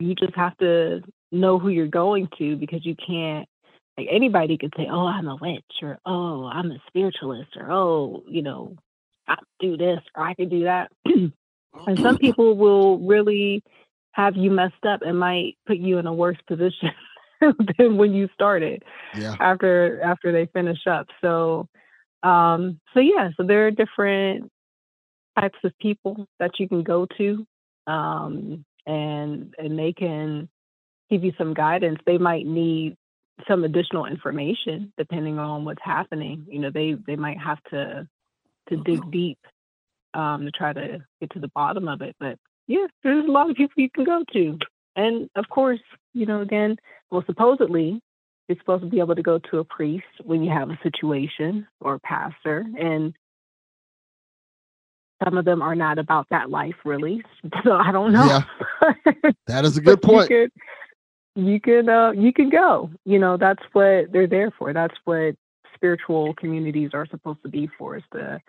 Speaker 16: you just have to know who you're going to because you can't like anybody could say, "Oh, I'm a witch," or "Oh, I'm a spiritualist," or "Oh, you know, I do this or I can do that." and some people will really have you messed up and might put you in a worse position than when you started
Speaker 9: Yeah.
Speaker 16: after after they finish up. So, um, so yeah, so there are different types of people that you can go to, um, and and they can give you some guidance. They might need some additional information depending on what's happening. You know, they they might have to to dig deep um, to try to get to the bottom of it. But yeah, there's a lot of people you can go to, and of course, you know, again, well, supposedly you're supposed to be able to go to a priest when you have a situation or a pastor, and some of them are not about that life really. So I don't know.
Speaker 9: Yeah. That is a good point.
Speaker 16: could- you can uh you can go. You know that's what they're there for. That's what spiritual communities are supposed to be for is to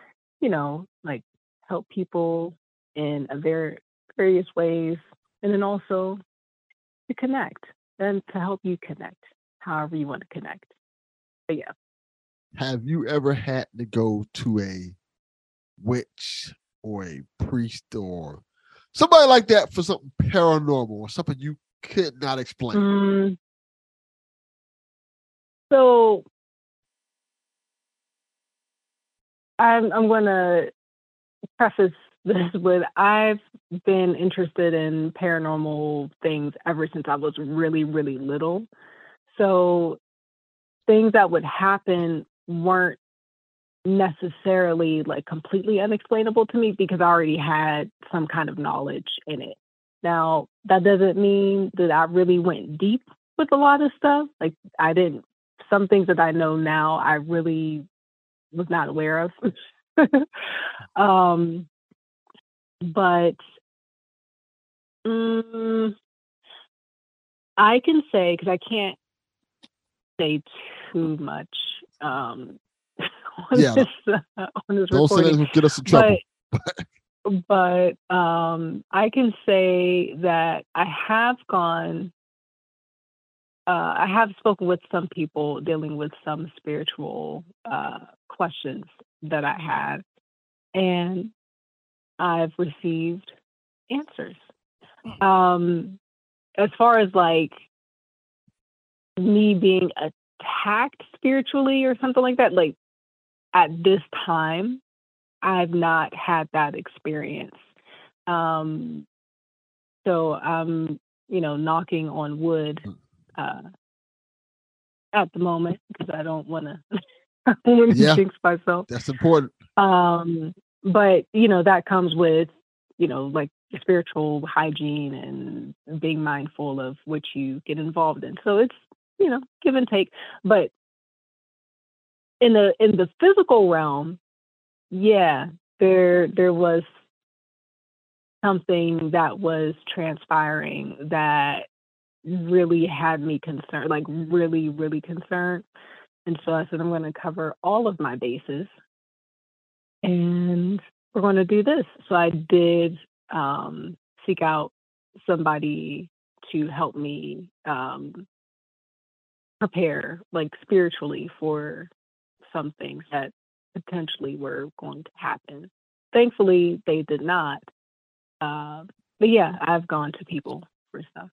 Speaker 16: you know like help people in a very various ways and then also to connect and to help you connect however you want to connect. But yeah.
Speaker 9: Have you ever had to go to a witch or a priest or somebody like that for something paranormal or something you could not explain?
Speaker 16: Mm. So I'm I'm gonna preface this with I've been interested in paranormal things ever since I was really, really little. So things that would happen weren't necessarily like completely unexplainable to me because I already had some kind of knowledge in it. Now, that doesn't mean that I really went deep with a lot of stuff. Like I didn't some things that I know now I really was not aware of. um but mm, I can say because I can't say too much um on
Speaker 9: Yeah.
Speaker 16: this uh, on this
Speaker 9: Don't say
Speaker 16: recording.
Speaker 9: will get us in trouble.
Speaker 16: but um, I can say that I have gone. Uh, I have spoken with some people dealing with some spiritual uh, questions that I had, and I've received answers. Um, as far as like me being attacked spiritually or something like that. Like at this time, I've not had that experience. Um, so I'm, you know, knocking on wood uh, at the moment because I don't want to. I don't want to
Speaker 9: Yeah.
Speaker 16: jinx myself.
Speaker 9: That's important.
Speaker 16: Um, but you know that comes with you know like spiritual hygiene and being mindful of what you get involved in. So it's you know give and take. But in the in the physical realm, yeah, there there was something that was transpiring that really had me concerned, like really, really concerned. And so I said, I'm going to cover all of my bases and we're going to do this. So I did um, seek out somebody to help me um, prepare, like spiritually, for some things that potentially were going to happen. Thankfully, they did not. Uh, but yeah, I've gone to people for stuff.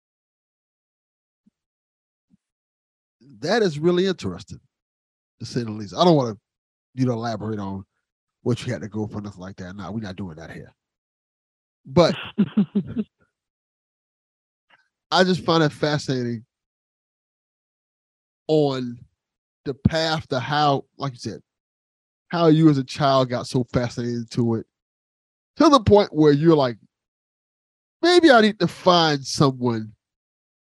Speaker 9: That is really interesting, to say the least. I don't want to, you know, elaborate on what you had to go for nothing like that. No, we're not doing that here. But I just find it fascinating on the path to how, like you said, how you as a child got so fascinated to it to the point where you're like, maybe I need to find someone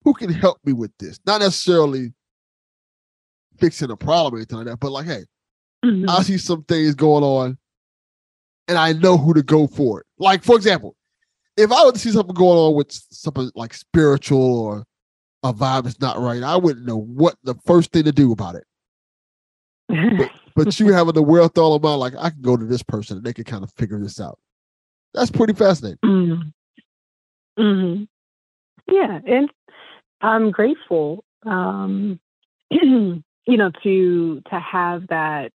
Speaker 9: who can help me with this. Not necessarily fixing a problem or anything like that, but like, hey, mm-hmm. I see some things going on and I know who to go for it. Like, for example, if I would see something going on with something like spiritual or a vibe is not right, I wouldn't know what the first thing to do about it. But, but you having the wherewithal of mind, like I can go to this person and they can kind of figure this out. That's pretty fascinating.
Speaker 16: Mm. hmm Yeah, and I'm grateful, um, you know, to to have that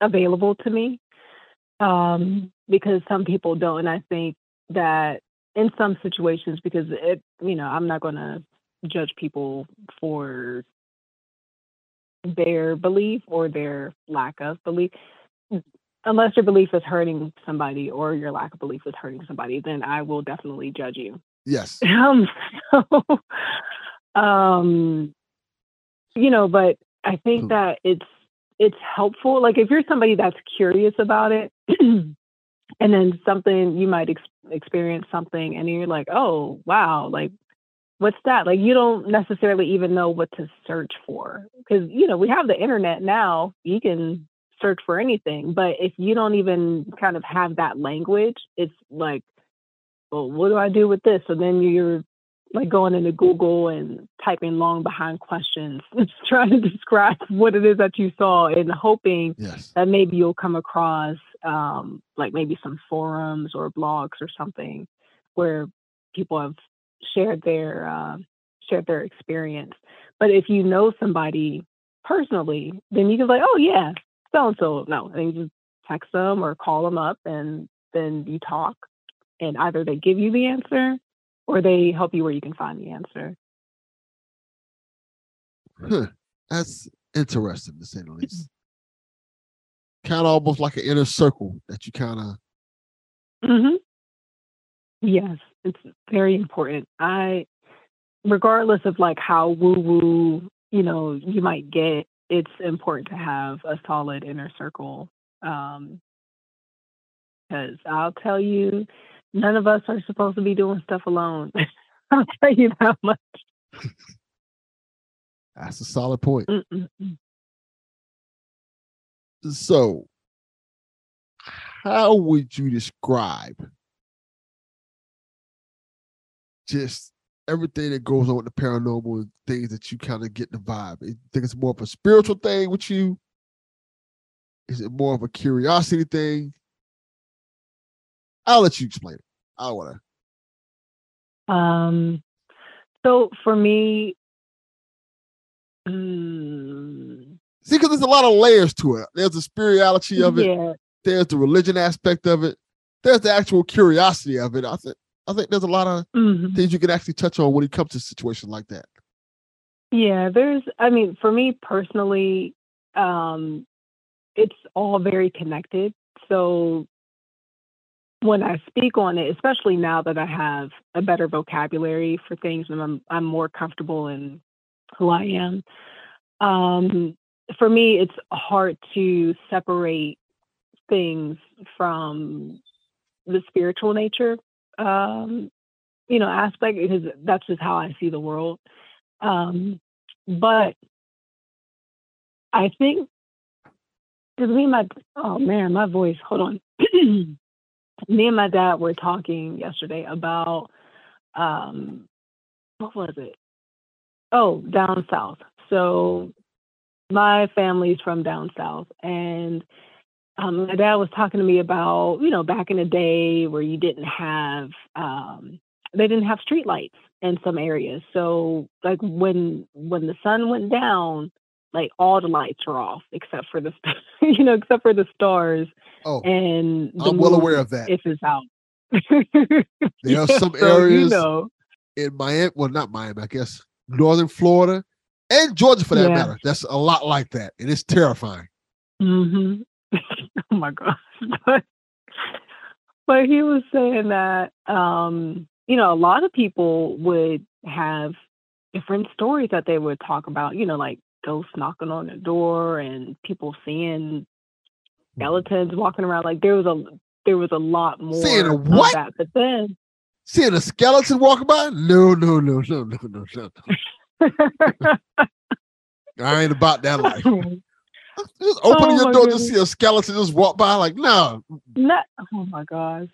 Speaker 16: available to me, um, because some people don't, and I think that in some situations, because it, you know, I'm not going to judge people for their belief or their lack of belief unless your belief is hurting somebody or your lack of belief is hurting somebody, then I will definitely judge you.
Speaker 9: Yes.
Speaker 16: Um, so, um, you know, but I think that it's it's helpful. Like if you're somebody that's curious about it, and then something you might ex- experience something, and you're like, oh wow, like what's that? Like you don't necessarily even know what to search for because you know we have the internet now. You can search for anything, but if you don't even kind of have that language, it's like, well, what do I do with this? So then you're like going into Google and typing long behind questions, trying to describe what it is that you saw and hoping
Speaker 9: yes.
Speaker 16: that maybe you'll come across um, like maybe some forums or blogs or something where people have shared their uh, shared their experience. But if you know somebody personally, then you can be like, oh yeah, so and so. No, and you just text them or call them up, and then you talk, and either they give you the answer or they help you where you can find the answer.
Speaker 9: Huh. That's interesting to say the least. kind of almost like an inner circle that you kind of
Speaker 16: hmm Yes, it's very important. I, regardless of like how woo woo, you know, you might get, it's important to have a solid inner circle. Um, because I'll tell you, none of us are supposed to be doing stuff alone. I'll tell you that much.
Speaker 9: that's a solid point.
Speaker 16: Mm-mm-mm.
Speaker 9: So, how would you describe just everything that goes on with the paranormal and things that you kind of get the vibe? You think it's more of a spiritual thing with you? Is it more of a curiosity thing? I'll let you explain it. I don't want to.
Speaker 16: Um, so for me, mm,
Speaker 9: See, because there's a lot of layers to it. There's the spirituality of it.
Speaker 16: Yeah.
Speaker 9: There's the religion aspect of it. There's the actual curiosity of it. I think I think there's a lot of
Speaker 16: Mhm.
Speaker 9: things you can actually touch on when it comes to situations like that.
Speaker 16: Yeah, there's I mean, for me personally, um it's all very connected. So when I speak on it, especially now that I have a better vocabulary for things and I'm I'm more comfortable in who I am. Um for me it's hard to separate things from the spiritual nature um you know aspect because that's just how I see the world. Um but I think because me and my oh man, my voice. Hold on. me and my dad were talking yesterday about um what was it? Oh, down south. So my family's from down south and um, my dad was talking to me about, you know, back in the day where you didn't have um they didn't have street lights in some areas. So like when when the sun went down, like all the lights are off except for the you know except for the stars.
Speaker 9: Oh,
Speaker 16: and
Speaker 9: I'm well aware of that.
Speaker 16: If it's out.
Speaker 9: There are some
Speaker 16: So, you
Speaker 9: areas
Speaker 16: know.
Speaker 9: in Miami, well, not Miami, I guess, northern Florida and Georgia for that
Speaker 16: Yeah.
Speaker 9: matter. That's a lot like that. And it's terrifying.
Speaker 16: hmm oh my gosh. But, but he was saying that um, you know, a lot of people would have different stories that they would talk about, you know, like ghosts knocking on the door and people seeing skeletons walking around. Like there was a there was a lot more
Speaker 9: Seeing a
Speaker 16: of
Speaker 9: what?
Speaker 16: that. But then
Speaker 9: Seeing a skeleton walking by? No, no, no, no, no, no, no. I ain't about that life. Just opening
Speaker 16: Oh
Speaker 9: your door to see a skeleton just walk by, like, no.
Speaker 16: Not, oh my gosh.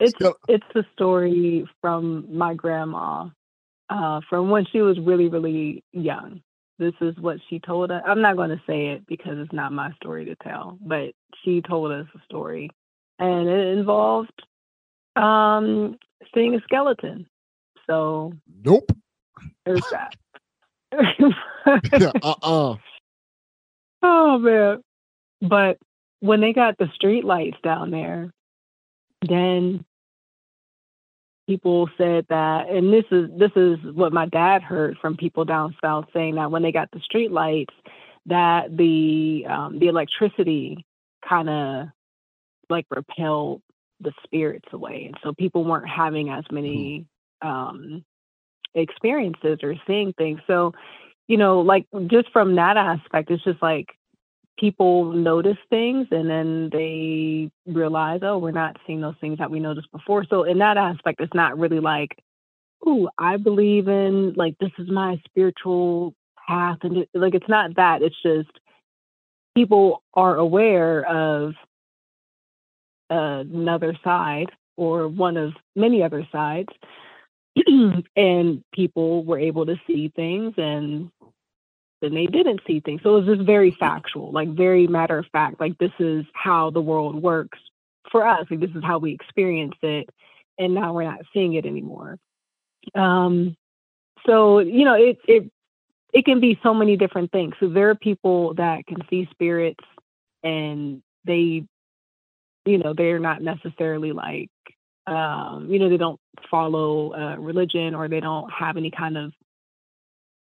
Speaker 16: It's it's the story from my grandma, uh, from when she was really, really young. This is what she told us. I'm not going to say it because it's not my story to tell, but she told us a story, and it involved um, seeing a skeleton. So
Speaker 9: Nope.
Speaker 16: there's that.
Speaker 9: uh-uh.
Speaker 16: Oh man. But when they got the street lights down there, then people said that and this is this is what my dad heard from people down south saying that when they got the street lights that the um the electricity kind of like repelled the spirits away and so people weren't having as many um experiences or seeing things. So you know like just from that aspect it's just like people notice things and then they realize oh we're not seeing those things that we noticed before. So in that aspect it's not really like oh, i believe in like this is my spiritual path and like it's not that. It's just people are aware of another side or one of many other sides and people were able to see things and then they didn't see things. So it was just very factual, like very matter of fact, like this is how the world works for us. Like this is how we experience it. And now we're not seeing it anymore. Um, so, you know, it it it can be so many different things. So there are people that can see spirits and they, you know, they're not necessarily like um, you know, they don't follow uh, religion or they don't have any kind of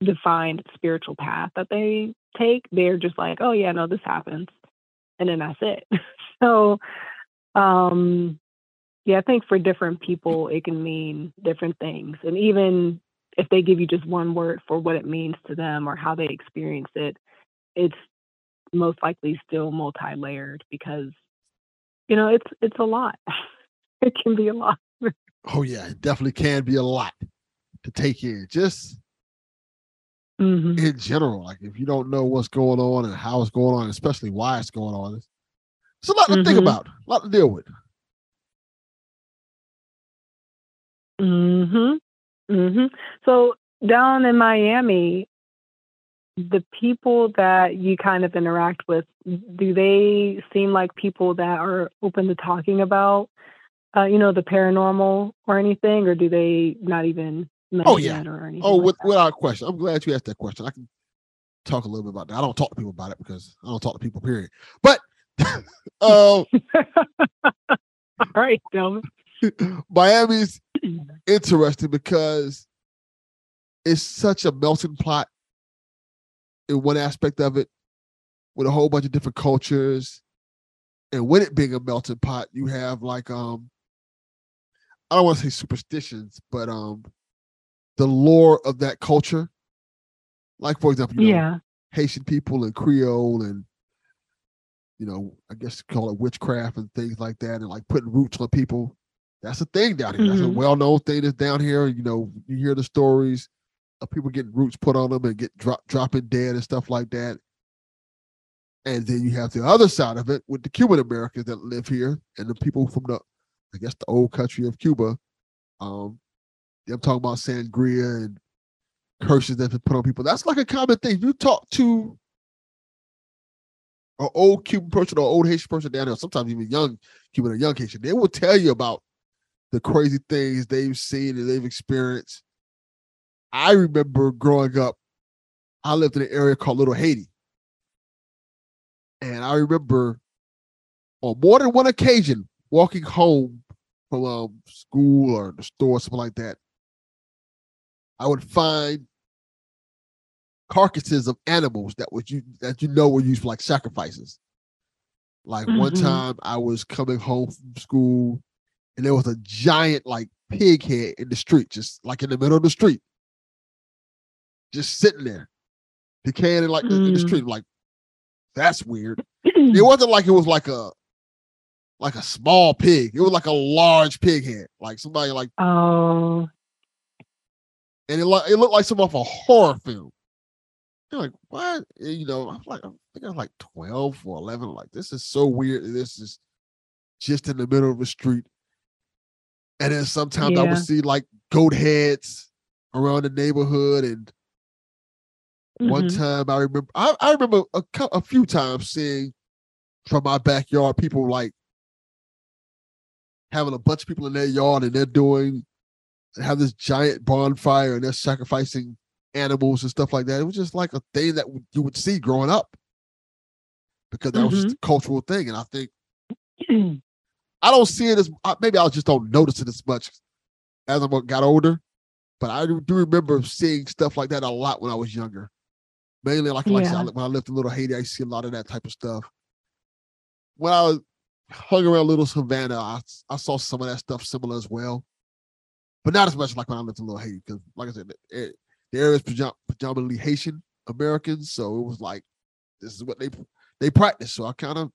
Speaker 16: defined spiritual path that they take. They're just like, oh yeah, no, this happens, and then that's it. so, um, yeah, I think for different people, it can mean different things, and even if they give you just one word for what it means to them or how they experience it, it's most likely still multi-layered because you know it's it's a lot. it can be a lot.
Speaker 9: Oh yeah, it definitely can be a lot to take in. Just
Speaker 16: Mm-hmm.
Speaker 9: in general, like if you don't know what's going on and how it's going on, especially why it's going on, it's, it's a lot to think
Speaker 16: Mhm.
Speaker 9: about, a lot to deal with.
Speaker 16: Mhm. Mhm. So down in Miami, the people that you kind of interact with, do they seem like people that are open to talking about, uh, you know, the paranormal or anything, or do they not even
Speaker 9: Oh yeah.
Speaker 16: or anything?
Speaker 9: Oh,
Speaker 16: like
Speaker 9: with, without question. I'm glad you asked that question. I can talk a little bit about that. I don't talk to people about it because I don't talk to people. Period. But um,
Speaker 16: All right, Delvin.
Speaker 9: Miami's interesting because it's such a melting pot in one aspect of it, with a whole bunch of different cultures. And with it being a melting pot, you have like um I don't want to say superstitions, but um the lore of that culture. Like for example, you know,
Speaker 16: Yeah.
Speaker 9: Haitian people and Creole and you know, I guess you call it witchcraft and things like that, and like putting roots on people. That's a thing down here. That's a
Speaker 16: Mhm.
Speaker 9: well-known thing that's down here. You know, you hear the stories of people getting roots put on them and get drop, dropping dead and stuff like that. And then you have the other side of it with the Cuban Americans that live here and the people from the, I guess, the old country of Cuba. Um, I'm talking about Santeria and curses that have been put on people. That's like a common thing. You talk to an old Cuban person or old Haitian person down there, sometimes even young Cuban or young Haitian, they will tell you about the crazy things they've seen and they've experienced. I remember growing up, I lived in an area called Little Haiti. And I remember on more than one occasion walking home from um, school or the store, or something like that. I would find carcasses of animals that would you that you know were used for like sacrifices. Like one
Speaker 16: Mhm.
Speaker 9: time I was coming home from school and there was a giant like pig head in the street, just like in the middle of the street. Just sitting there. Decaying like in in the
Speaker 16: Mm.
Speaker 9: street. Like, that's weird. it wasn't like it was like a like a small pig. It was like a large pig head. Like somebody like
Speaker 16: Oh,
Speaker 9: and it, lo- it looked like some off a horror film. You're like, what? And, you know, I'm like, I think I was like 12 or 11. Like, this is so weird. This is just in the middle of the street. And then sometimes I would see like goat heads around the neighborhood. And one
Speaker 16: Mhm.
Speaker 9: time I remember, I, I remember a, a few times seeing from my backyard people like having a bunch of people in their yard and they're doing have this giant bonfire and they're sacrificing animals and stuff like that. It was just like a thing that you would see growing up because that was just mm-hmm. a cultural thing. And I think I don't see it as maybe I just don't notice it as much as I got older. But I do remember seeing stuff like that a lot when I was younger. Mainly like, like I said,
Speaker 16: Yeah.
Speaker 9: when I lived in Little Haiti, I see a lot of that type of stuff. When I was hung around Little Havana, I, I saw some of that stuff similar as well. But not as much like when I lived in Little Haiti, because like I said, the, eh, the area is predominantly Haitian Americans, so it was like this is what they they practice. So I kind of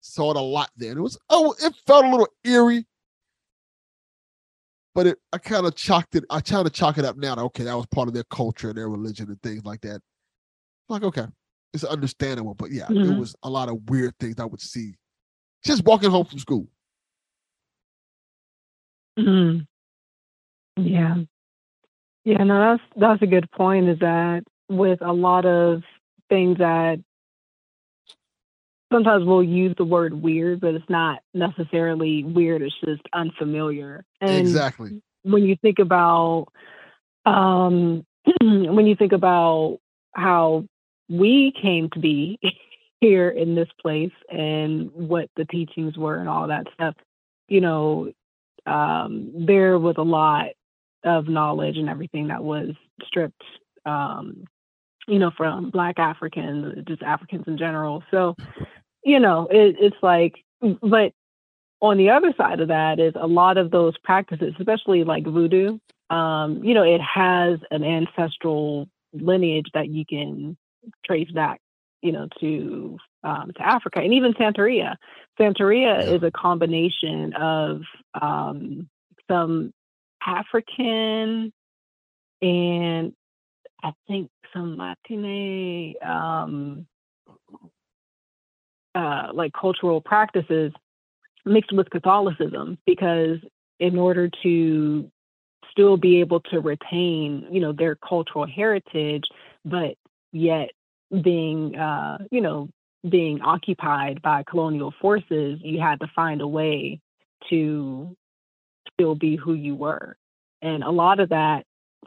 Speaker 9: saw it a lot there. And it was oh, it felt a little eerie, but it I kind of chalked it. I kind of chalk it up now. That, okay, that was part of their culture and their religion and things like that. Like okay, it's understandable, but yeah,
Speaker 16: Mhm.
Speaker 9: it was a lot of weird things I would see just walking home from school.
Speaker 16: Mhm. Yeah. Yeah, no, that's that's a good point. Is that with a lot of things that sometimes we'll use the word weird, but it's not necessarily weird. It's just unfamiliar. And
Speaker 9: exactly.
Speaker 16: when you think about um when you think about how we came to be here in this place and what the teachings were and all that stuff you know um there was a lot of knowledge and everything that was stripped um you know from black africans just africans in general. So you know it, it's like but on the other side of that is a lot of those practices, especially like voodoo, um, you know, it has an ancestral lineage that you can trace back, you know, to um, to Africa and even Santeria. Santeria is a combination of um, some African and I think some Latine um, uh, like cultural practices mixed with Catholicism because in order to still be able to retain, you know, their cultural heritage, but yet being, uh, you know, being occupied by colonial forces, you had to find a way to still be who you were. And a lot of that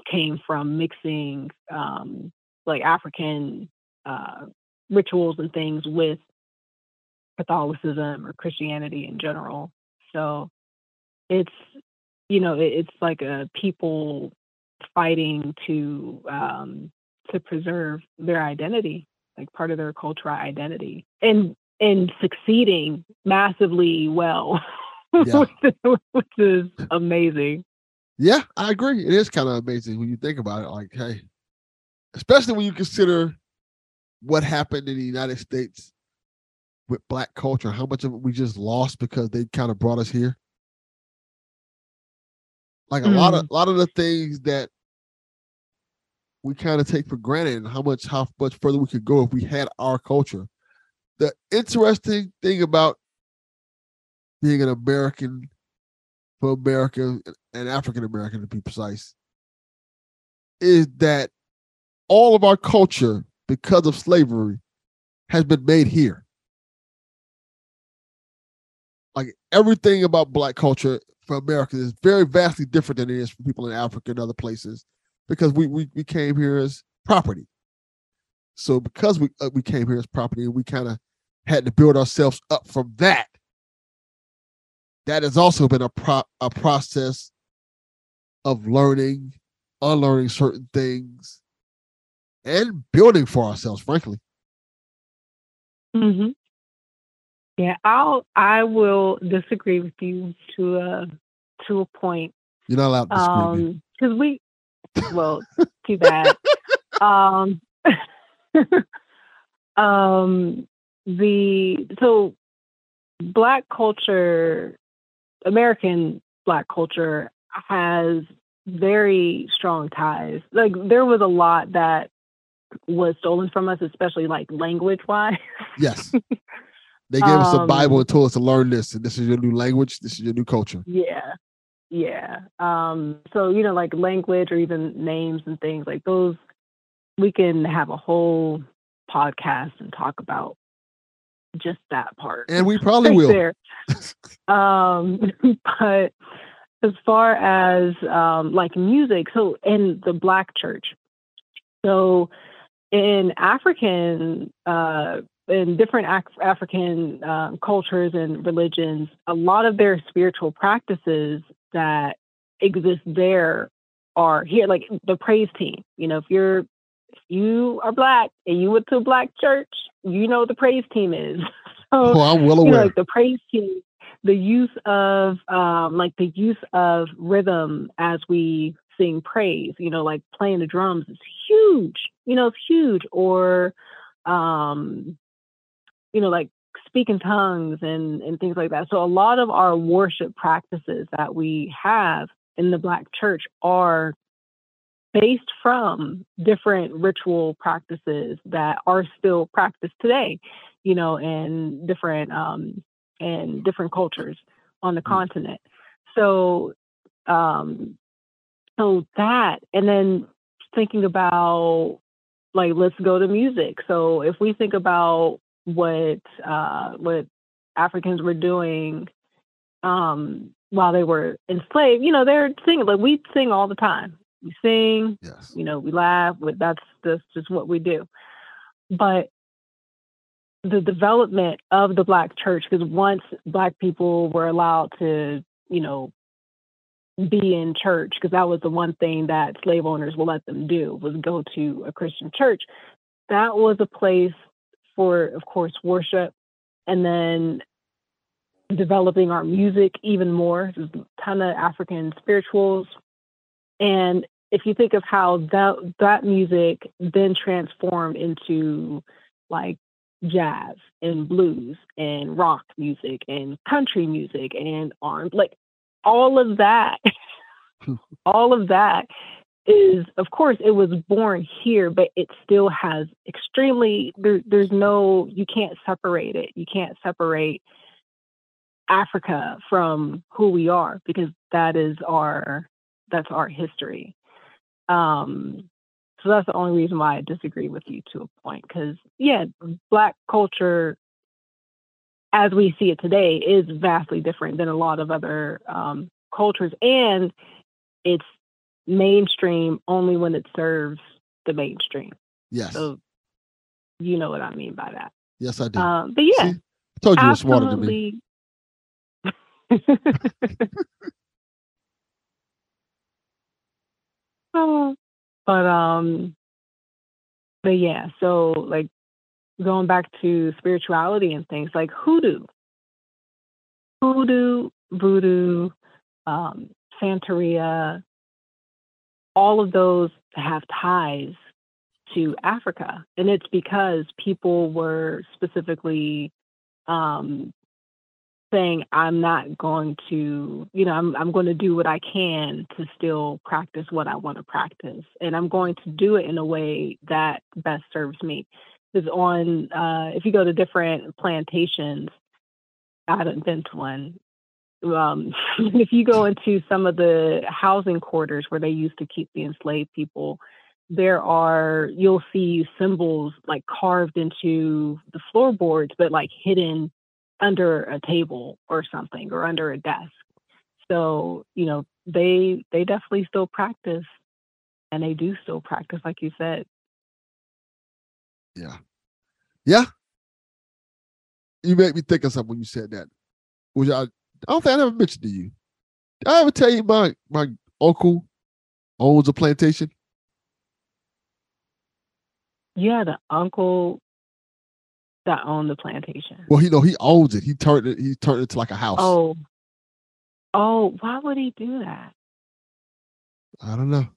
Speaker 16: came from mixing um, like African uh, rituals and things with Catholicism or Christianity in general. So it's you know it's like a people fighting to um, to preserve their identity, like part of their cultural identity, and and succeeding massively well,
Speaker 9: Yeah.
Speaker 16: which is amazing.
Speaker 9: Yeah, I agree. It is kind of amazing when you think about it. Like, hey, especially when you consider what happened in the United States with black culture, how much of it we just lost because they kind of brought us here. Like a lot of a lot of the things that we kind of take for granted and how much how much further we could go if we had our culture. The interesting thing about being an American for America and African American to be precise, is that all of our culture, because of slavery, has been made here. Like everything about black culture for America is very vastly different than it is for people in Africa and other places, because we we, we came here as property. So because we uh, we came here as property, we kind of had to build ourselves up from that that has also been a pro- a process of learning, unlearning certain things, and building for ourselves. Frankly,
Speaker 16: hmm Yeah, I'll I will disagree with you to a to a point.
Speaker 9: you're not allowed to disagree. with.
Speaker 16: Um, because we, well, too bad. um, um, the so black culture, American black culture has very strong ties. Like there was a lot that was stolen from us, especially like language wise.
Speaker 9: Yes, they gave us a Bible
Speaker 16: Um,
Speaker 9: and told us to learn this, and this is your new language. This is your new culture.
Speaker 16: Yeah. Yeah. Um, so, you know, like language or even names and things like those, we can have a whole podcast and talk about just that part.
Speaker 9: And we probably
Speaker 16: right
Speaker 9: will.
Speaker 16: There. um, but as far as um, like music, so in the Black church, so in African, uh, in different Af- African um, cultures and religions, a lot of their spiritual practices that exist there are here, like the praise team. You know, if you're if you are black and you went to a black church, you know what the praise team is. So,
Speaker 9: Oh, I'm well
Speaker 16: you know,
Speaker 9: aware.
Speaker 16: like the praise team, the use of um, like the use of rhythm as we sing praise. You know, like playing the drums is huge. You know, it's huge. Or um, you know, like speak in tongues and, and things like that. So a lot of our worship practices that we have in the Black church are based from different ritual practices that are still practiced today, you know, in different um in different cultures on the continent. So um so that and then thinking about like let's go to music. So if we think about what uh what Africans were doing um while they were enslaved, you know, they're singing like we sing all the time. We sing,
Speaker 9: yes.
Speaker 16: you know, we laugh, that's that's just what we do. But the development of the black church, because once black people were allowed to, you know, be in church, because that was the one thing that slave owners will let them do was go to a Christian church. That was a place for, of course, worship, and then developing our music even more. There's a ton of African spirituals, and if you think of how that that music then transformed into like jazz and blues and rock music and country music and R like all of that hmm. all of that is of course it was born here but it still has extremely there, there's no you can't separate it. You can't separate africa from who we are because that is our that's our history. Um so that's the only reason why i disagree with you to a point because yeah black culture as we see it today is vastly different than a lot of other um, cultures and it's mainstream only when it serves the mainstream
Speaker 9: Yes.
Speaker 16: so you know what i mean by that
Speaker 9: Yes, I do.
Speaker 16: um, but yeah
Speaker 9: I told you were smarter than me.
Speaker 16: oh But um, but yeah. So like going back to spirituality and things like hoodoo, hoodoo, voodoo, um, Santeria, all of those have ties to Africa. And it's because people were specifically um, saying, I'm not going to, you know, I'm, I'm going to do what I can to still practice what I want to practice. And I'm going to do it in a way that best serves me. Because on, uh, if you go to different plantations, I haven't been to one. Um, if you go into some of the housing quarters where they used to keep the enslaved people, there are you'll see symbols like carved into the floorboards, but like hidden under a table or something or under a desk. So you know they they definitely still practice, and they do still practice, like you said.
Speaker 9: Yeah. Yeah. You made me think of something when you said that. Which I, I don't think I ever mentioned to you. Did I ever tell you my my uncle owns a plantation?
Speaker 16: You had an uncle that owned the plantation.
Speaker 9: Well, you know, he owns it. He turned it, he turned it to like a house.
Speaker 16: Oh, oh, why would he do that?
Speaker 9: I don't know.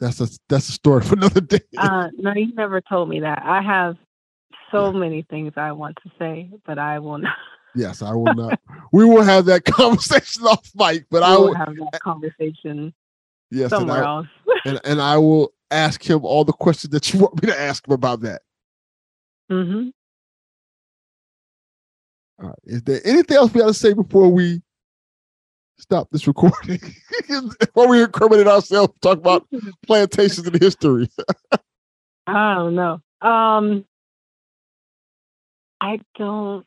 Speaker 9: That's a that's a story for another day.
Speaker 16: Uh, no, you never told me that. I have so many things I want to say, but I will not.
Speaker 9: Yes, I will not. we will have that conversation off mic, but I
Speaker 16: we'll
Speaker 9: will
Speaker 16: have that conversation
Speaker 9: yes, and
Speaker 16: somewhere
Speaker 9: I,
Speaker 16: else.
Speaker 9: and, and I will ask him all the questions that you want me to ask him about that.
Speaker 16: Mm-hmm.
Speaker 9: All right. Is there anything else we got to say before we stop this recording? before we incriminate ourselves, talk about plantations in history.
Speaker 16: I don't know. Um, I don't.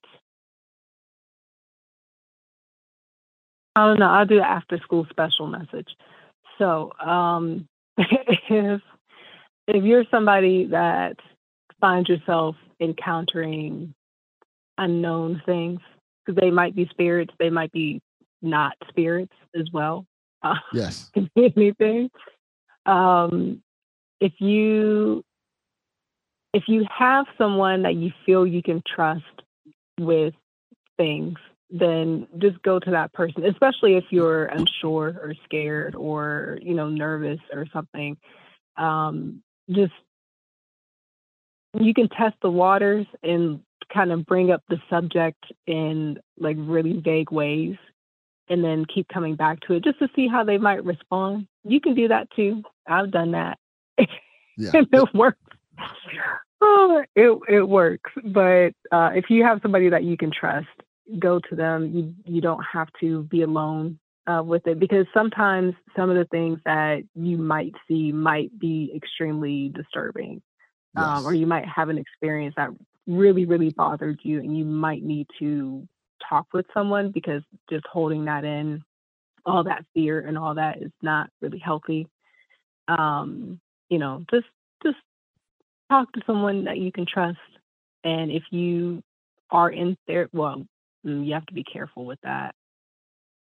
Speaker 16: I don't know. I'll do after school special message. So, um, if if you're somebody that finds yourself encountering unknown things, because they might be spirits, they might be not spirits as well. Uh,
Speaker 9: yes.
Speaker 16: can be anything. Um, if you if you have someone that you feel you can trust with things, then just go to that person, especially if you're unsure or scared or, you know, nervous or something. Um, just you can test the waters and kind of bring up the subject in like really vague ways and then keep coming back to it just to see how they might respond. You can do that too. I've done that.
Speaker 9: Yeah.
Speaker 16: and it works. Oh, it it works. But uh, if you have somebody that you can trust, go to them. You you don't have to be alone uh, with it because sometimes some of the things that you might see might be extremely disturbing, um, or you might have an experience that really really bothered you, and you might need to talk with someone because just holding that in, all that fear and all that is not really healthy. Um, you know, just just talk to someone that you can trust. And if you are in there, well, Mm, you have to be careful with that.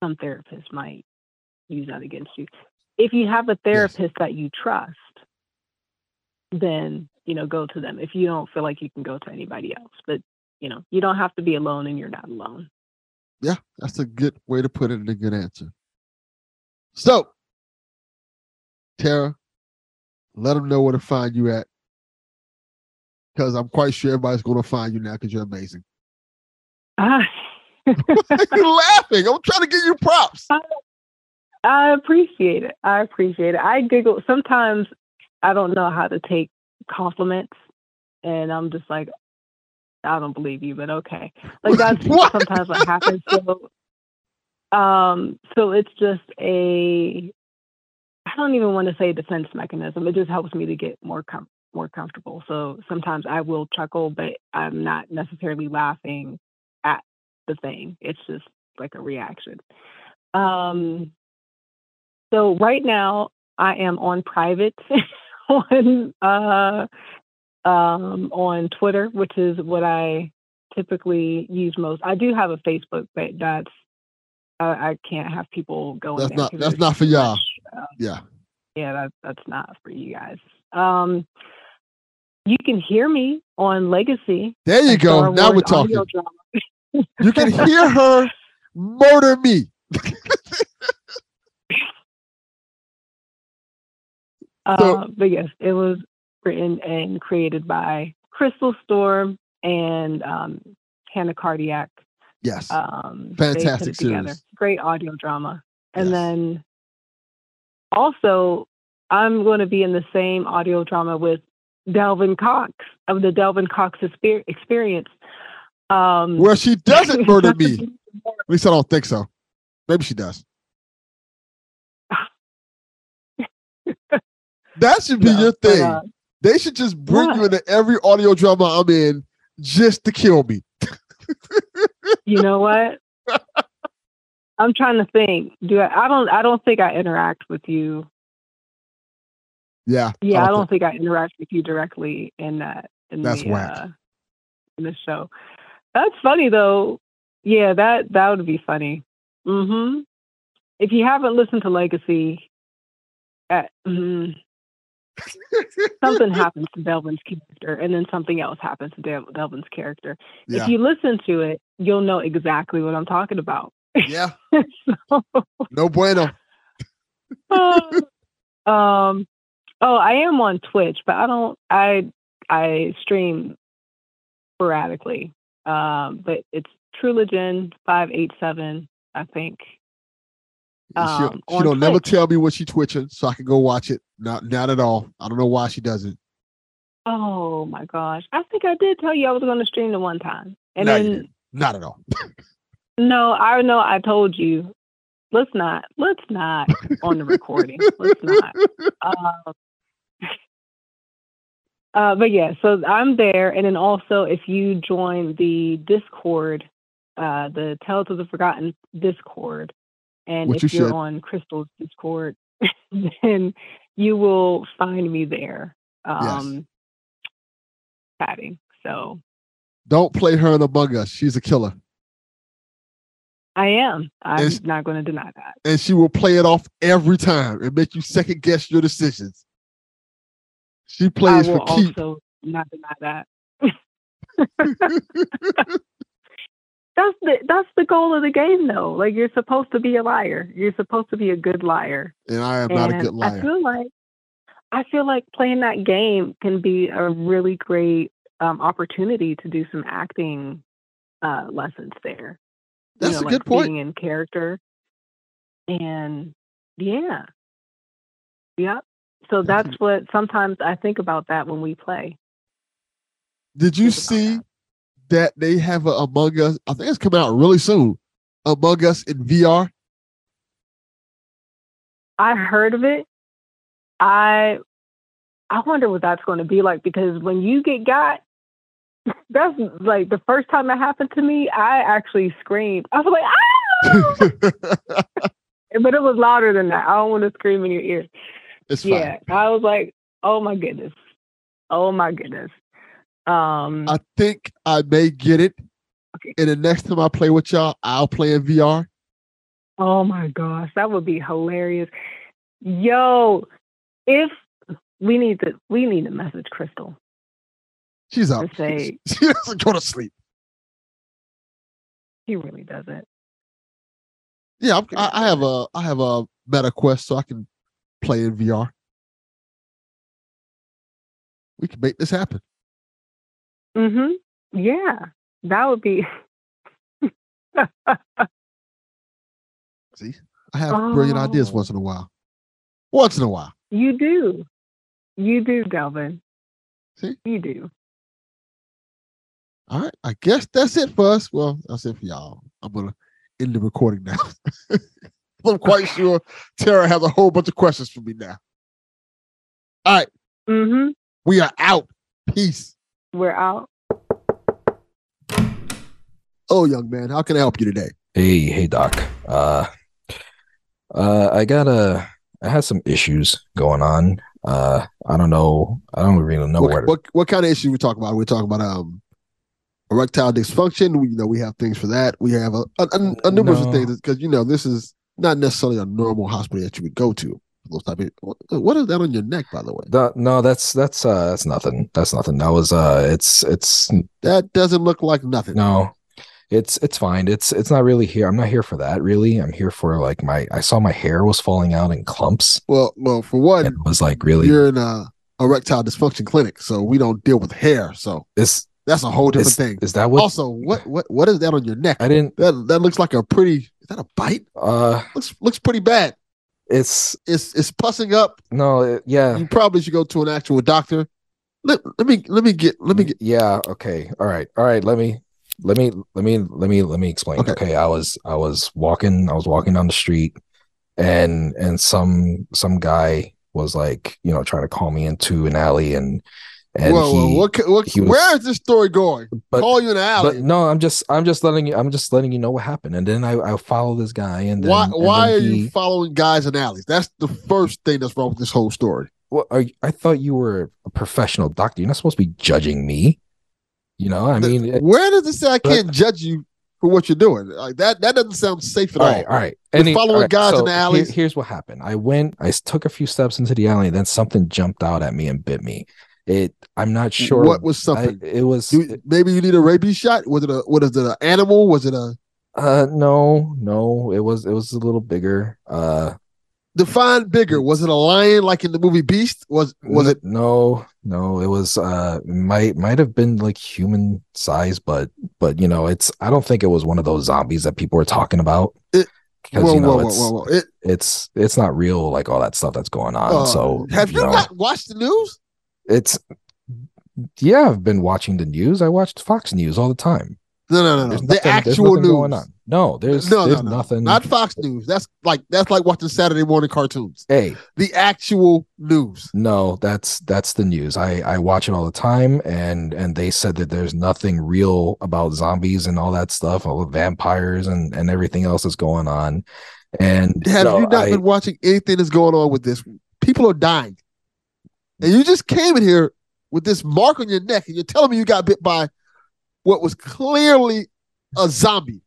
Speaker 16: Some therapists might use that against you. If you have a therapist that you trust, then you know go to them. If you don't feel like you can go to anybody else, but you know you don't have to be alone, and you're not alone.
Speaker 9: Yeah, that's a good way to put it and a good answer. So, Tarrah, let them know where to find you at. Because I'm quite sure everybody's going to find you now because you're amazing.
Speaker 16: Ah.
Speaker 9: you're laughing. I'm trying to give you props.
Speaker 16: I appreciate it. I appreciate it. I giggle. Sometimes I don't know how to take compliments, and I'm just like, I don't believe you, but okay. Like that's sometimes what happens. So, um, so it's just a. I don't even want to say defense mechanism. It just helps me to get more com- more comfortable. So sometimes I will chuckle, but I'm not necessarily laughing the thing. It's just like a reaction. Um, so right now I am on private on uh, um, on Twitter, which is what I typically use most. I do have a Facebook, but that's I, I can't have people going.
Speaker 9: That's not that's not for y'all.
Speaker 16: uh,
Speaker 9: Yeah.
Speaker 16: yeah, that, that's not for you guys. Um, you can hear me on Legacy.
Speaker 9: There you go. Now we're talking.
Speaker 16: drama.
Speaker 9: You can hear her murder me.
Speaker 16: Uh, but yes, it was written and created by Crystal Storm and um, Hannah Cardiac.
Speaker 9: Yes.
Speaker 16: Um,
Speaker 9: Fantastic series.
Speaker 16: Great audio drama. And then also, I'm going to be in the same audio drama with Delvin Cox of the Delvin Cox Exper- Experience. Um,
Speaker 9: Where she doesn't murder me. At least I don't think so. Maybe she does. that should be your
Speaker 16: but,
Speaker 9: thing.
Speaker 16: uh,
Speaker 9: they should just bring you into every audio drama I'm in just to kill me.
Speaker 16: you know what? I'm trying to think. Do I? I don't. I don't think I interact with you.
Speaker 9: Yeah.
Speaker 16: Yeah, I
Speaker 9: don't
Speaker 16: don't think I interact with you directly in that. In
Speaker 9: That's
Speaker 16: the,
Speaker 9: whack.
Speaker 16: Uh, in the show. That's funny though. Yeah, that that would be funny. hmm If you haven't listened to Legacy, uh, mhm, something happens to Delvin's character, and then something else happens to Del- Delvin's character.
Speaker 9: Yeah.
Speaker 16: If you listen to it, you'll know exactly what I'm talking about.
Speaker 9: Yeah.
Speaker 16: So-
Speaker 9: No bueno.
Speaker 16: um oh i am on twitch but i don't i i stream sporadically um but it's trulogen 587 i think
Speaker 9: she
Speaker 16: um,
Speaker 9: she
Speaker 16: on
Speaker 9: don't never tell me when she twitching, so I can go watch it. Not not at all. I don't know why she doesn't.
Speaker 16: oh my gosh i think i did tell you i was going to stream the one time and
Speaker 9: no,
Speaker 16: then.
Speaker 9: Not at all.
Speaker 16: no i know i told you let's not let's not on the recording let's not um, Uh, but yeah, so I'm there, and then also if you join the Discord, uh, the Tales of the Forgotten Discord, and
Speaker 9: Which
Speaker 16: if
Speaker 9: you
Speaker 16: you're on Crystal's Discord, then you will find me there, um, chatting. So
Speaker 9: Don't play her in Among Us. She's a killer.
Speaker 16: I am. I'm not going to deny that.
Speaker 9: And she will play it off every time and make you second guess your decisions. She plays
Speaker 16: I
Speaker 9: for
Speaker 16: will
Speaker 9: keep.
Speaker 16: also not deny that. that's the that's the goal of the game, though. Like you're supposed to be a liar. You're supposed to be a good liar.
Speaker 9: and I am not a
Speaker 16: And
Speaker 9: good
Speaker 16: I feel like I feel like playing that game can be a really great um, opportunity to do some acting uh, lessons there.
Speaker 9: That's
Speaker 16: you know,
Speaker 9: a
Speaker 16: like
Speaker 9: good point.
Speaker 16: Being in character, and yeah, yep. So that's what sometimes I think about that when we play.
Speaker 9: Did you see that they have a Among Us? I think it's coming out really soon. Among Us in VR.
Speaker 16: I heard of it. I I wonder what that's going to be like because when you get got, that's like the first time it happened to me. I actually screamed. I was like, ah! but it was louder than that. I don't want to scream in your ear.
Speaker 9: It's fine.
Speaker 16: yeah, I was like, oh my goodness, oh my goodness. Um,
Speaker 9: I think I may get it. And the next time I play with y'all, I'll play in VR.
Speaker 16: Oh my gosh, that would be hilarious. Yo, if we need to we need to message Crystal.
Speaker 9: She's up.
Speaker 16: To say
Speaker 9: She doesn't go to sleep.
Speaker 16: he really doesn't.
Speaker 9: Yeah, I, I have a I have a Meta Quest, so I can play in VR. We can make this happen.
Speaker 16: Mm-hmm. Yeah. That would be
Speaker 9: See, I have brilliant ideas
Speaker 16: Oh.
Speaker 9: once in a while. Once in a while.
Speaker 16: you do. You do, Delvin.
Speaker 9: See?
Speaker 16: You do.
Speaker 9: All right, I guess that's it for us. Well, that's it for y'all. I'm gonna end the recording now. I'm quite sure Tarrah has a whole bunch of questions for me now. All right,
Speaker 16: Mm-hmm.
Speaker 9: we are out. Peace.
Speaker 16: We're out.
Speaker 9: Oh, young man, how can I help you today?
Speaker 17: Hey, hey, Doc. Uh, uh, I got a, I had some issues going on. Uh, I don't know. I don't really know
Speaker 9: What,
Speaker 17: where. To,
Speaker 9: what what kind of issue we talking about? We're talking about um erectile dysfunction. We you know we have things for that. We have a a, a, a numerous of
Speaker 17: No.
Speaker 9: things because you know this is not necessarily a normal hospital that you would go to. those type of. What, is that on your neck, by the way?
Speaker 17: No, no, that's that's uh that's nothing. That's nothing. That was uh it's it's
Speaker 9: That doesn't look like nothing.
Speaker 17: no. It's it's fine. It's it's not really here. I'm not here for that really. I'm here for like my I saw my hair was falling out in clumps.
Speaker 9: Well, well, for one,
Speaker 17: It was like really
Speaker 9: you're in a erectile dysfunction clinic, so we don't deal with hair. So
Speaker 17: this
Speaker 9: that's a whole different
Speaker 17: is,
Speaker 9: thing.
Speaker 17: Is that what
Speaker 9: Also, what what what is that on your neck?
Speaker 17: I didn't
Speaker 9: That that looks like a pretty. That a bite?
Speaker 17: uh
Speaker 9: Looks looks pretty bad.
Speaker 17: it's
Speaker 9: It's it's pussing up.
Speaker 17: no it- yeah.
Speaker 9: You probably should go to an actual doctor. Let, let me let me get let me get
Speaker 17: Yeah, okay. All right. All right, let me let me let me let me let me explain.
Speaker 9: Okay.
Speaker 17: Okay, I was I was walking I was walking down the street and and some some guy was like, you know, trying to call me into an alley and and
Speaker 9: whoa, whoa,
Speaker 17: he,
Speaker 9: what, what
Speaker 17: he was-
Speaker 9: where is this story going?
Speaker 17: But-
Speaker 9: Call you an alley.
Speaker 17: but no, I'm just I'm just letting you I'm just letting you know what happened. And then I I follow this guy and then
Speaker 9: why
Speaker 17: and
Speaker 9: why
Speaker 17: then
Speaker 9: are
Speaker 17: he-
Speaker 9: you following guys in alleys? That's the first thing that's wrong with this whole story.
Speaker 17: Well, you- I thought you were a professional doctor. You're not supposed to be judging me. You know, I mean,
Speaker 9: Where does it say I can't judge you for what you're doing? Like that that doesn't sound safe at
Speaker 17: all
Speaker 9: all.
Speaker 17: right, all right. Any-
Speaker 9: following
Speaker 17: right,
Speaker 9: guys
Speaker 17: so
Speaker 9: in the
Speaker 17: here-
Speaker 9: alleys.
Speaker 17: here's what happened. I went, I took a few steps into the alley, and then something jumped out at me and bit me. It, I'm not sure
Speaker 9: What was something?
Speaker 17: I- it was
Speaker 9: You- maybe you need a rabies shot. Was it a what is it? An animal? Was it a
Speaker 17: uh no, no, it was it was a little bigger. Uh
Speaker 9: define bigger? Was it a lion like in the movie Beast? Was was it?
Speaker 17: no, no, it was uh might might have been like human size, but but you know, it's I don't think it was one of those zombies that people were talking about.
Speaker 9: It-
Speaker 17: because
Speaker 9: whoa,
Speaker 17: you know
Speaker 9: whoa,
Speaker 17: it's
Speaker 9: whoa. It-
Speaker 17: it's it's not real like all that stuff that's going on.
Speaker 9: uh,
Speaker 17: so
Speaker 9: have you
Speaker 17: know,
Speaker 9: not watched the news?
Speaker 17: It's yeah, I've been watching the news. I watched Fox News all the time.
Speaker 9: No, no, no, no.
Speaker 17: There's
Speaker 9: The actual news.
Speaker 17: going on. No, there's
Speaker 9: no,
Speaker 17: there's
Speaker 9: no, no.
Speaker 17: nothing.
Speaker 9: Not Fox News. That's like that's like watching Saturday morning cartoons.
Speaker 17: hey,
Speaker 9: The actual news.
Speaker 17: no, that's that's the news. I I watch it all the time, and and they said that there's nothing real about zombies and all that stuff, all the vampires and and everything else that's going on. And
Speaker 9: Have
Speaker 17: no,
Speaker 9: you not
Speaker 17: I-
Speaker 9: been watching anything that's going on with this? People are dying, and you just came in here with this mark on your neck, and you're telling me you got bit by what was clearly a zombie.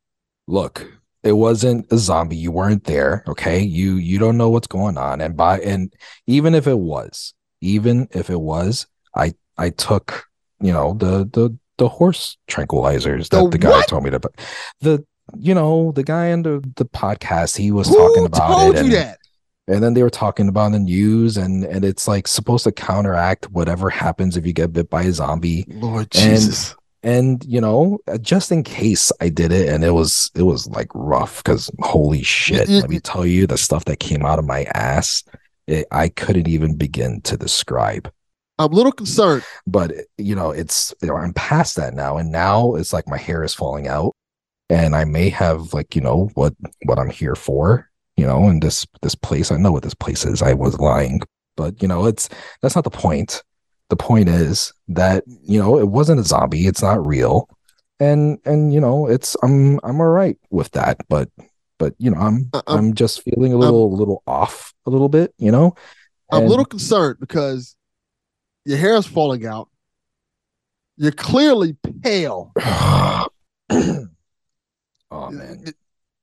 Speaker 17: look it wasn't a zombie you weren't there okay you you don't know what's going on and by and even if it was even if it was i i took you know the the the horse tranquilizers that
Speaker 9: The
Speaker 17: guy
Speaker 9: what?
Speaker 17: told me to but the you know the guy on the the podcast he was
Speaker 9: Who
Speaker 17: talking about
Speaker 9: told
Speaker 17: it
Speaker 9: you
Speaker 17: and,
Speaker 9: that?
Speaker 17: And then they were talking about the news and and it's like supposed to counteract whatever happens if you get bit by a zombie
Speaker 9: Lord
Speaker 17: and
Speaker 9: Jesus.
Speaker 17: and you know uh, just in case i did it and it was it was like rough because holy shit let me tell you the stuff that came out of my ass it, i couldn't even begin to describe
Speaker 9: I'm a little concerned.
Speaker 17: but you know it's you know, i'm past that now and now it's like my hair is falling out and i may have like you know what what i'm here for you know in this this place. I know what this place is. I was lying but you know it's that's not the point. The point is that you know it wasn't a zombie. It's not real. And and you know it's i'm i'm all right with that but but you know i'm
Speaker 9: Uh, I'm-
Speaker 17: i'm just feeling a little a little off a little bit you know?
Speaker 9: I'm a little concerned because your hair is falling out. You're clearly pale.
Speaker 17: oh man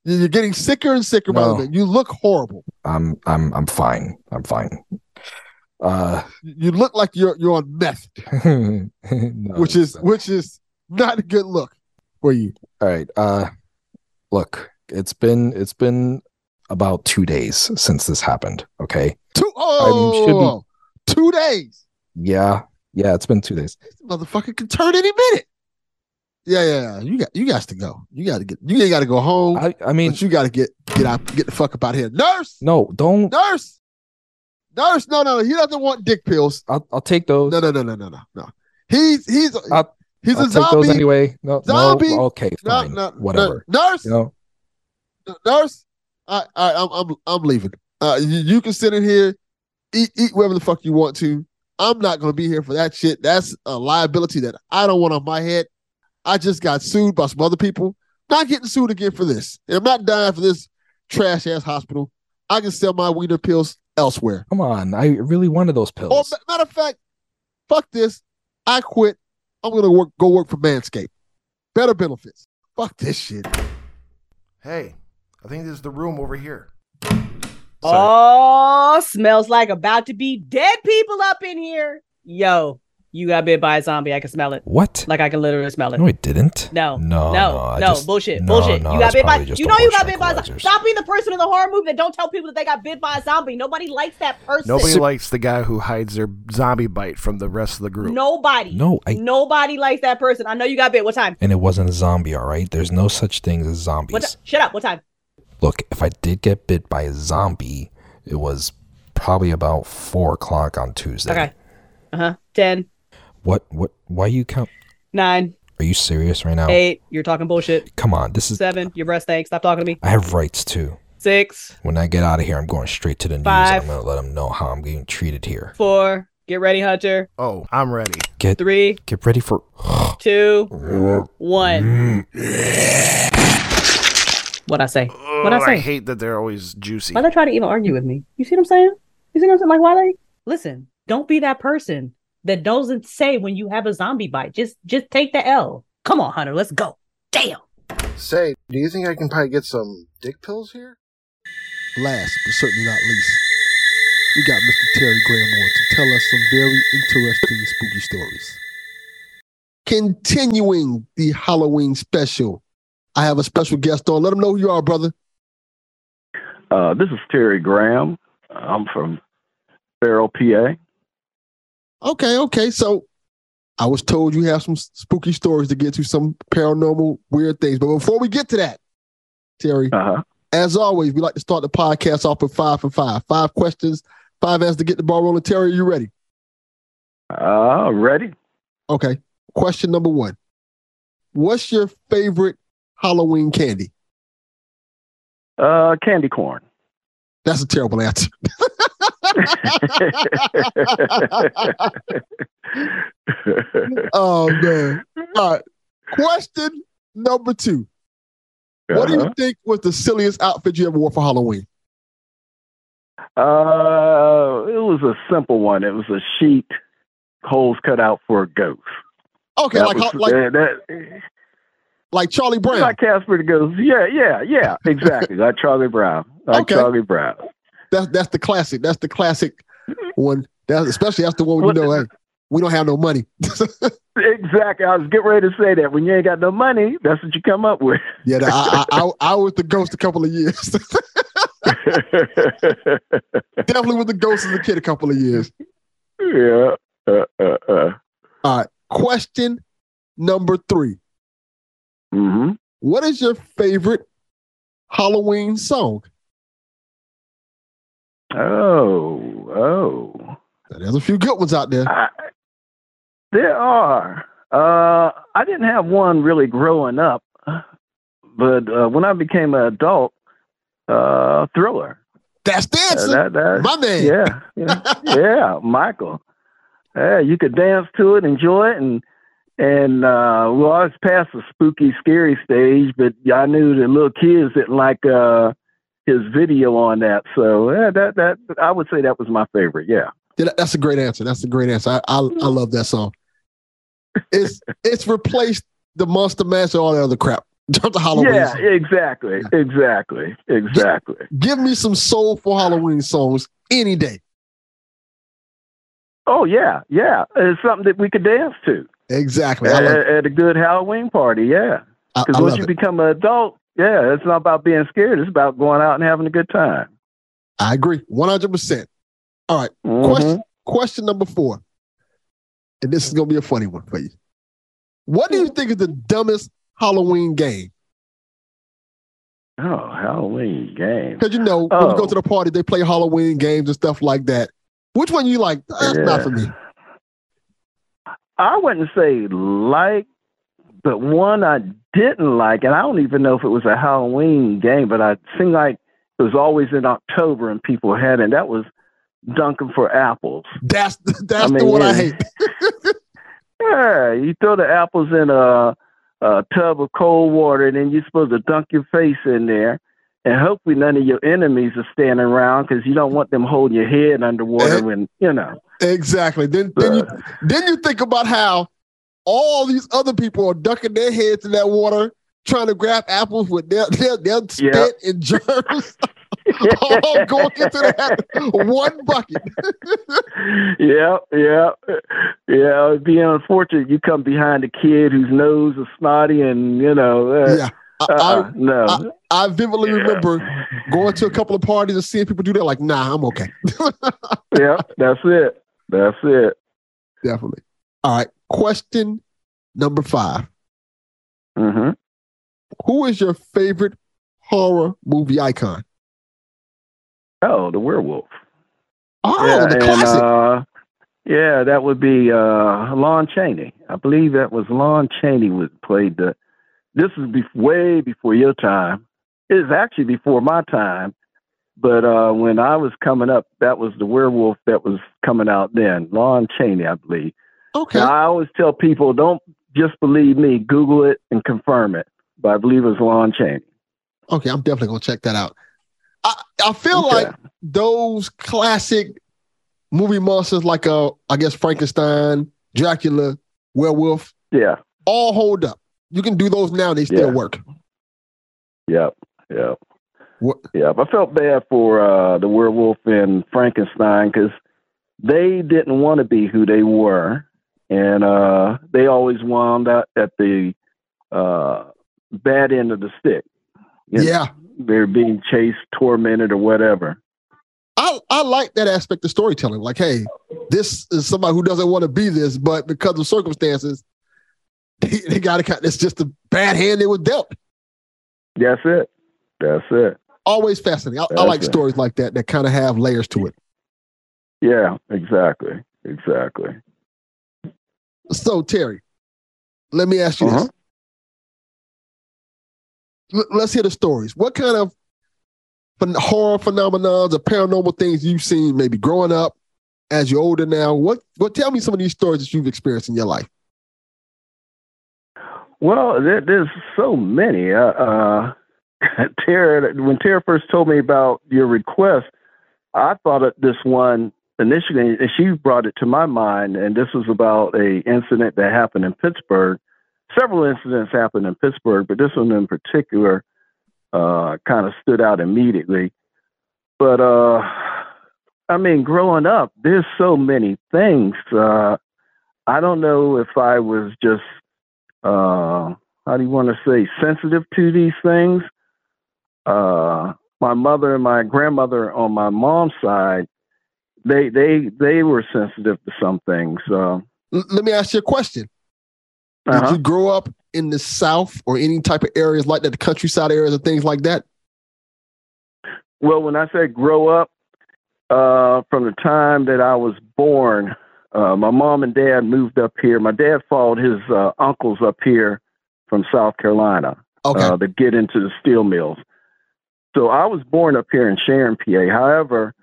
Speaker 9: You're getting sicker and sicker by the
Speaker 17: No.
Speaker 9: minute. You look horrible.
Speaker 17: i'm i'm i'm fine i'm fine uh
Speaker 9: You look like you're you're on meth,
Speaker 17: no,
Speaker 9: which is which is not a good look for you.
Speaker 17: all right uh look it's been it's been about two days since this happened okay
Speaker 9: Two
Speaker 17: be-
Speaker 9: oh, two days.
Speaker 17: yeah yeah it's been two days
Speaker 9: This motherfucker can turn any minute. Yeah, yeah, yeah. You got you got to go. You got to get. You ain't got to go home.
Speaker 17: i i mean
Speaker 9: you got to get get out. Get the fuck up out here, nurse.
Speaker 17: no don't
Speaker 9: Nurse. Nurse. No, no, no. He doesn't want dick pills.
Speaker 17: i'll, I'll take those
Speaker 9: No, no, no, no, no, no, no. He's he's
Speaker 17: I'll-
Speaker 9: he's
Speaker 17: I'll
Speaker 9: a zombie.
Speaker 17: those anyway no
Speaker 9: Zombie.
Speaker 17: no okay
Speaker 9: No,
Speaker 17: fine
Speaker 9: no,
Speaker 17: whatever
Speaker 9: no, nurse.
Speaker 17: you know
Speaker 9: Nurse. I, I, I'm, I'm, I'm leaving. Uh, you, you can sit in here, eat, eat wherever the fuck you want to. I'm not gonna be here for that shit. That's a liability that I don't want on my head. I just got sued by some other people. Not getting sued again for this. And I'm not dying for this trash ass hospital. I can sell my wiener pills elsewhere.
Speaker 17: come on i really wanted those oh, pills
Speaker 9: Or ma- matter of fact, fuck this. I quit. I'm gonna work go work for Manscaped. Better benefits. Fuck this shit.
Speaker 15: Hey, I think this is the room over here.
Speaker 8: Oh, smells like about to be dead people up in here. Yo, you got bit by a zombie. I can smell it.
Speaker 17: What?
Speaker 8: Like I can literally smell it.
Speaker 17: No, it didn't.
Speaker 8: No,
Speaker 17: No,
Speaker 8: no,
Speaker 17: no,
Speaker 8: no,
Speaker 17: I just-
Speaker 8: bullshit,
Speaker 17: no,
Speaker 8: bullshit.
Speaker 17: no,
Speaker 8: you got
Speaker 17: that's
Speaker 8: bit by.
Speaker 17: probably just
Speaker 8: You
Speaker 17: a
Speaker 8: know you
Speaker 17: bunch
Speaker 8: got
Speaker 17: of
Speaker 8: bit by. a zo- Stop being the person in the horror movie that don't tell people that they got bit by a zombie. Nobody likes that person.
Speaker 15: Nobody likes the guy who hides their zombie bite from the rest of the group.
Speaker 8: Nobody.
Speaker 17: No, I-
Speaker 8: Nobody likes that person. I know you got bit. What time?
Speaker 17: And it wasn't a zombie, all right? There's no such thing as zombies.
Speaker 8: What? ti- Shut up. What time?
Speaker 17: Look, if I did get bit by a zombie, it was probably about four o'clock on Tuesday.
Speaker 8: Okay. Uh huh. Ten,
Speaker 17: What? What? Why you count?
Speaker 8: nine,
Speaker 17: Are you serious right now?
Speaker 8: eight. You're talking bullshit.
Speaker 17: Come on, this is.
Speaker 8: Seven. Your breast stinks. Stop talking to me.
Speaker 17: I have rights too.
Speaker 8: Six,
Speaker 17: When I get out of here, I'm going straight to the news.
Speaker 8: Five.
Speaker 17: and I'm gonna let them know how I'm getting treated here.
Speaker 8: four. Get ready, Hunter.
Speaker 15: Oh, I'm ready.
Speaker 17: Get
Speaker 8: Three,
Speaker 17: get ready for.
Speaker 8: two, one. What I say? What oh,
Speaker 15: I
Speaker 8: say?
Speaker 15: I hate that they're always juicy.
Speaker 8: Why they try to even argue with me? You see what I'm saying? You see what I'm saying? Like, why they listen? Don't be that person that doesn't say when you have a zombie bite. Just, just take the L. Come on, Hunter. Let's go. Damn.
Speaker 9: Say, do you think I can probably get some dick pills here? Last but certainly not least, we got Mr. Terry Graham to tell us some very interesting spooky stories. Continuing the Halloween special, I have a special guest on. Let them know who you are, brother.
Speaker 18: Uh, this is Terry Graham. I'm from Farrell, PA.
Speaker 9: Okay, okay. So I was told you have some spooky stories to get to, some paranormal weird things. But before we get to that, Terry,
Speaker 18: uh-huh.
Speaker 9: as always, we like to start the podcast off with five for five. Five questions, five answers to get the ball rolling. Terry, are you ready?
Speaker 18: Uh, ready?
Speaker 9: Okay. Question number one. What's your favorite Halloween candy?
Speaker 18: Uh, candy corn.
Speaker 9: That's a terrible answer. oh man. All right. Question number two. What do you
Speaker 18: Uh-huh.
Speaker 9: think was the silliest outfit you ever wore for Halloween?
Speaker 18: Uh, it was a simple one. It was a sheet, holes cut out for a ghost.
Speaker 9: Okay,
Speaker 18: That
Speaker 9: like
Speaker 18: was-
Speaker 9: like
Speaker 18: that, that-
Speaker 9: like Charlie Brown.
Speaker 18: like Casper the Ghost. Yeah, yeah, yeah, exactly. like Charlie Brown. Like
Speaker 9: Okay.
Speaker 18: Charlie Brown.
Speaker 9: That's that's the classic. That's the classic one. That's especially that's the one you know, hey, we don't have no money.
Speaker 18: Exactly. I was getting ready to say that. When you ain't got no money, that's what you come up with.
Speaker 9: Yeah, I, I, I I was the ghost a couple of years. Definitely was the ghost as a kid a couple of years.
Speaker 18: yeah. Uh, uh, uh.
Speaker 9: All right. Question number 3
Speaker 18: Mm-hmm.
Speaker 9: What is your favorite Halloween song?
Speaker 18: Oh, oh.
Speaker 9: There's a few good ones out there.
Speaker 18: There are. Uh, I didn't have one really growing up, but uh, when I became an adult, uh, Thriller.
Speaker 9: That's the answer.
Speaker 18: that, that,
Speaker 9: My man.
Speaker 18: Yeah, yeah, yeah, Michael. Yeah, you could dance to it, enjoy it, and and uh, well, I was past the spooky, scary stage, but I knew the little kids didn't like uh, his video on that. So yeah, that that I would say that was my favorite. Yeah.
Speaker 9: Yeah, that's a great answer. That's a great answer. I I, I love that song. It's it's replaced the Monster Mash and all that other crap. Terms Halloween.
Speaker 18: Yeah, exactly, exactly, exactly.
Speaker 9: Give me some soulful Halloween songs any day.
Speaker 18: Oh yeah, yeah. It's something that we could dance to
Speaker 9: Exactly.
Speaker 18: At, at a good Halloween party. Yeah, because once you
Speaker 9: it.
Speaker 18: become an adult, yeah, it's not about being scared. It's about going out and having a good time.
Speaker 9: I agree. 100%. All right.
Speaker 18: Mhm.
Speaker 9: Question, question number four. And this is going to be a funny one for you. What do you think is the dumbest Halloween game?
Speaker 18: Oh, Halloween game.
Speaker 9: Because you know, when you go
Speaker 18: Oh.
Speaker 9: to the party, they play Halloween games and stuff like that. Which one you like? That's not for me.
Speaker 18: I wouldn't say like, but one I didn't like, and I don't even know if it was a Halloween game, but I seemed like it was always in October and people had it. And that was dunking for apples.
Speaker 9: That's that's
Speaker 18: I
Speaker 9: the
Speaker 18: mean,
Speaker 9: one I hate.
Speaker 18: Yeah, you throw the apples in a, a tub of cold water, and then you're supposed to dunk your face in there, and hopefully none of your enemies are standing around because you don't want them holding your head underwater eh, when you know.
Speaker 9: Exactly. Then then you then you think about how all these other people are ducking their heads in that water, trying to grab apples with their their, their spit
Speaker 18: Yeah.
Speaker 9: and germs. all going into that one bucket.
Speaker 18: yeah, yeah, yeah. It'd be unfortunate. You come behind a kid whose nose is snotty, and you know. Uh,
Speaker 9: Yeah. I,
Speaker 18: uh-uh,
Speaker 9: I,
Speaker 18: no.
Speaker 9: I, I vividly remember going to a couple of parties and seeing people do that. Like, nah, I'm okay.
Speaker 18: yeah, that's it. That's it.
Speaker 9: Definitely. All right. Question number 5
Speaker 18: Mm-hmm.
Speaker 9: Who is your favorite horror movie icon?
Speaker 18: Oh, the werewolf.
Speaker 9: Oh,
Speaker 18: yeah,
Speaker 9: the
Speaker 18: and,
Speaker 9: classic.
Speaker 18: uh, yeah, that would be uh, Lon Chaney. I believe that was Lon Chaney was played the. This is be- way before your time. It is actually before my time, but uh, when I was coming up, that was the werewolf that was coming out then. Lon Chaney, I believe.
Speaker 9: Okay.
Speaker 18: Now, I always tell people, don't just believe me. Google it and confirm it. But I believe it's Lon Chaney.
Speaker 9: Okay, I'm definitely gonna check that out. I, I feel
Speaker 18: Okay.
Speaker 9: like those classic movie monsters like uh I guess Frankenstein, Dracula, Werewolf,
Speaker 18: Yeah.
Speaker 9: all hold up. You can do those now, they still
Speaker 18: Yeah.
Speaker 9: work.
Speaker 18: Yep. Yep.
Speaker 9: What?
Speaker 18: Yeah, I felt bad for uh, the werewolf and Frankenstein because they didn't want to be who they were, and uh, they always wound up at the uh, bad end of the stick. You know,
Speaker 9: Yeah.
Speaker 18: they're being chased, tormented, or whatever.
Speaker 9: I, I like that aspect of storytelling. Like, hey, this is somebody who doesn't want to be this, but because of circumstances, they, they got to. It's just a bad hand they were dealt.
Speaker 18: That's it. That's it.
Speaker 9: Always fascinating. I, I like
Speaker 18: it.
Speaker 9: stories like that that kind of have layers to it.
Speaker 18: Yeah, exactly, exactly.
Speaker 9: So, Terry, let me ask you
Speaker 18: Uh-huh.
Speaker 9: this. L- let's hear the stories. What kind of phen- horror phenomenons or paranormal things you've seen maybe growing up as you're older now? What what tell me some of these stories that you've experienced in your life?
Speaker 18: Well, there, there's so many. Uh, uh, Tarrah, when Tarrah first told me about your request, I thought of this one initially, and she brought it to my mind. And this was about a incident that happened in Pittsburgh. Several incidents happened in Pittsburgh, but this one in particular uh, kind of stood out immediately. But uh, I mean, growing up, there's so many things. Uh, I don't know if I was just uh, how do you want to say sensitive to these things. Uh, my mother and my grandmother on my mom's side, they they they were sensitive to some things. Uh,
Speaker 9: L- let me ask you a question. Did
Speaker 18: Uh-huh.
Speaker 9: you grow up in the South or any type of areas like that, the countryside areas and things like that?
Speaker 18: well, when I say grow up, uh, from the time that I was born, uh, my mom and dad moved up here. My dad followed his uh, uncles up here from South Carolina
Speaker 9: Okay.
Speaker 18: uh, to get into the steel mills. So I was born up here in Sharon, PA. However,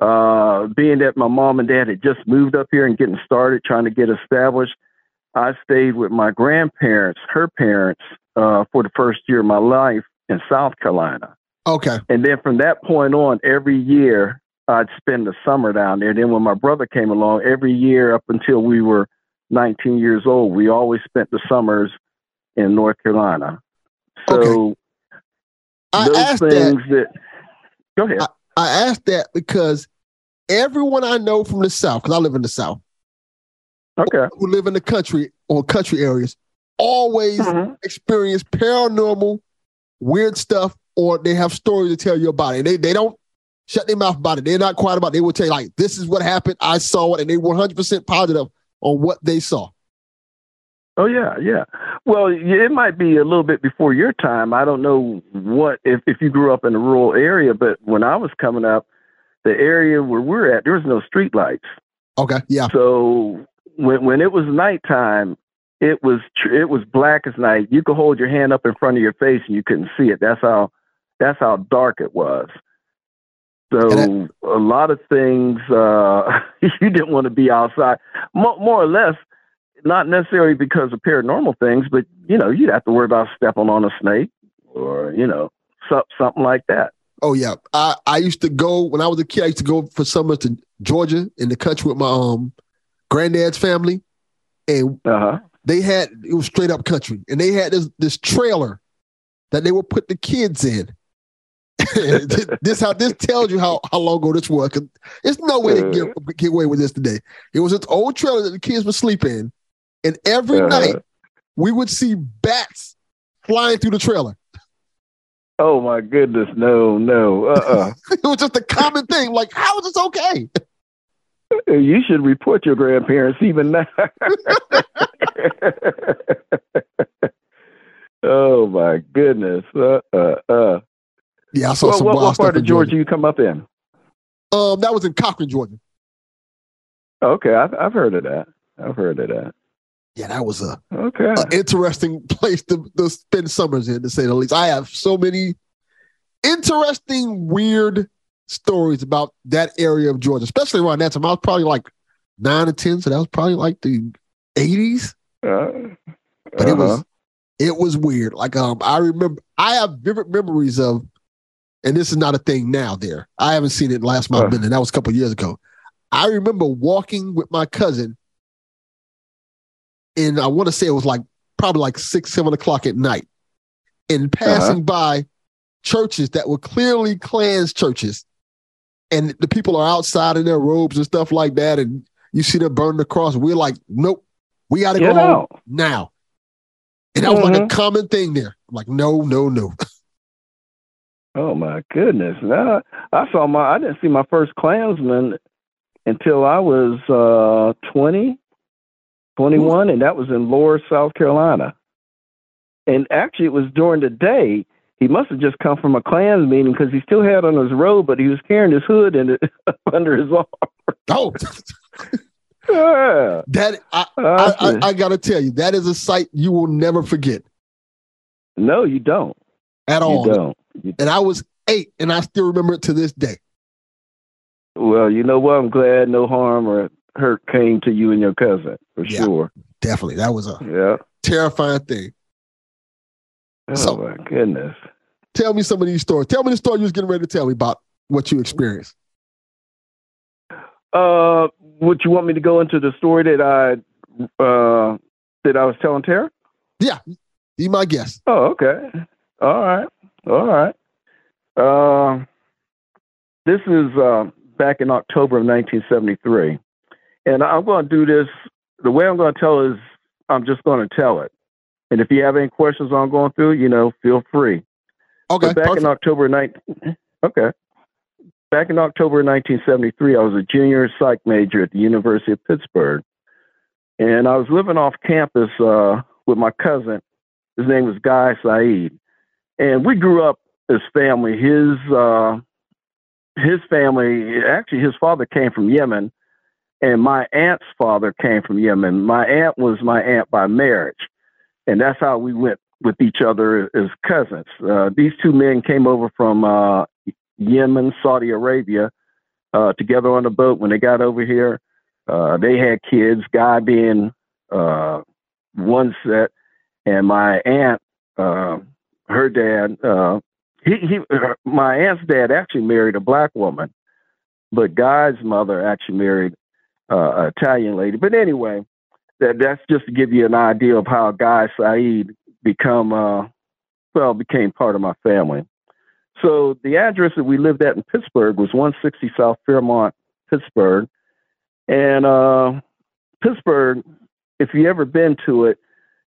Speaker 18: uh, being that my mom and dad had just moved up here and getting started, trying to get established, I stayed with my grandparents, her parents, uh, for the first year of my life in South Carolina.
Speaker 9: Okay.
Speaker 18: And then from that point on, every year I'd spend the summer down there. Then when my brother came along, every year up until we were 19 years old, we always spent the summers in North Carolina. So
Speaker 9: I
Speaker 18: those
Speaker 9: asked that-
Speaker 18: things that, go ahead.
Speaker 9: I asked that because everyone I know from the South, because I live in the South,
Speaker 18: okay,
Speaker 9: who live in the country or country areas, always
Speaker 18: Mm-hmm.
Speaker 9: experience paranormal, weird stuff, or they have stories to tell you about it. They they don't shut their mouth about it. They're not quiet about it. They will tell you like, "This is what happened. I saw it," and they were 100 percent positive on what they saw.
Speaker 18: Oh yeah, yeah. Well, it might be a little bit before your time. I don't know what if if you grew up in a rural area, but when I was coming up, the area where we're at, there was no street lights.
Speaker 9: Okay, yeah.
Speaker 18: So when when it was nighttime, it was tr- it was black as night. You could hold your hand up in front of your face and you couldn't see it. That's how that's how dark it was. So a lot of things uh, you didn't want to be outside. More, more or less, not necessarily because of paranormal things, but you know you'd have to worry about stepping on a snake or you know so, something like that.
Speaker 9: Oh yeah, I I used to go when I was a kid. I used to go for summers to Georgia in the country with my um granddad's family, and
Speaker 18: Uh-huh.
Speaker 9: they had it was straight up country, and they had this this trailer that they would put the kids in, this how this tells you how, how long ago this was. 'cause There's no way to get, get away with this today. It was this old trailer that the kids would sleep in, and every
Speaker 18: Uh-huh.
Speaker 9: night we would see bats flying through the trailer.
Speaker 18: Oh my goodness, no, no. Uh-uh.
Speaker 9: it was just a common thing. Like, how is this okay?
Speaker 18: You should report your grandparents even now. oh my goodness. Uh uh uh.
Speaker 9: Yeah, I saw
Speaker 18: what,
Speaker 9: some
Speaker 18: what, what part of Georgia
Speaker 9: Georgia.
Speaker 18: you come up in?
Speaker 9: Um, that was in Cochran, Georgia.
Speaker 18: Okay, I've I've heard of that. I've heard of that.
Speaker 9: Yeah, that was a
Speaker 18: Okay.
Speaker 9: a interesting place to, to spend summers in, to say the least. I have so many interesting, weird stories about that area of Georgia, especially around that time. I was probably like nine or ten, so that was probably like the eighties.
Speaker 18: Uh,
Speaker 9: But it was
Speaker 18: uh-huh.
Speaker 9: it was weird. Like um, I remember I have vivid memories of, and this is not a thing now. There, I haven't seen it last month.
Speaker 18: Uh.
Speaker 9: Been there. That was a couple of years ago. I remember walking with my cousin, and I want to say it was like probably like six, seven o'clock at night, and passing by churches that were clearly Klans churches, and the people are outside in their robes and stuff like that, and you see them burning the cross. We're like, nope, we got to go home now. And that was like a
Speaker 18: Mhm.
Speaker 9: common thing there. I'm like, no, no, no.
Speaker 18: Oh my goodness! Now, I saw my I didn't see my first Klansman until I was uh 20, 21, and that was in Lower South Carolina. And actually, it was during the day. He must have just come from a Klans meeting because he still had on his robe, but he was carrying his hood and it under his arm.
Speaker 9: Oh,
Speaker 18: yeah.
Speaker 9: that I, I, I, I gotta tell you, that is a sight you will never forget
Speaker 18: no, you don't.
Speaker 9: at all.
Speaker 18: You don't. You-
Speaker 9: And I was eight, and I still remember it to this day.
Speaker 18: well, you know what? I'm glad no harm or hurt came to you and your cousin for
Speaker 9: Yeah.
Speaker 18: sure.
Speaker 9: Definitely, that was a
Speaker 18: Yeah.
Speaker 9: terrifying thing.
Speaker 18: Oh
Speaker 9: So-
Speaker 18: my goodness.
Speaker 9: Tell me some of these stories. Tell me the story you was getting ready to tell me about what you experienced.
Speaker 18: Uh, would you want me to go into the story that I uh that I was telling Tarrah?
Speaker 9: Yeah, be my guest.
Speaker 18: Oh, okay. All right. All right. Uh, this is uh, back in October of 1973, and I'm going to do this. The way I'm going to tell is I'm just going to tell it. And if you have any questions on going through, you know, feel free.
Speaker 9: Okay,
Speaker 18: But back
Speaker 9: perfect.
Speaker 18: in October 19, okay. Back in October 1973, I was a junior psych major at the University of Pittsburgh, and I was living off campus uh, with my cousin. His name was Guy Saeed, and we grew up as family. His uh, his family, actually, his father came from Yemen, and my aunt's father came from Yemen. My aunt was my aunt by marriage, and that's how we went with each other as cousins. Uh, these two men came over from uh, Yemen, Saudi Arabia, uh, together on a boat. When they got over here, uh, they had kids. Guy being uh, one set, and my aunt, uh, her dad, he, he, my aunt's dad actually married a black woman, but Guy's mother actually married uh, Italian lady. But anyway, that that's just to give you an idea of how Guy Saeed become uh, well became part of my family. So the address that we lived at in Pittsburgh was 160 South Fairmount, Pittsburgh, and uh, Pittsburgh. If you ever been to it,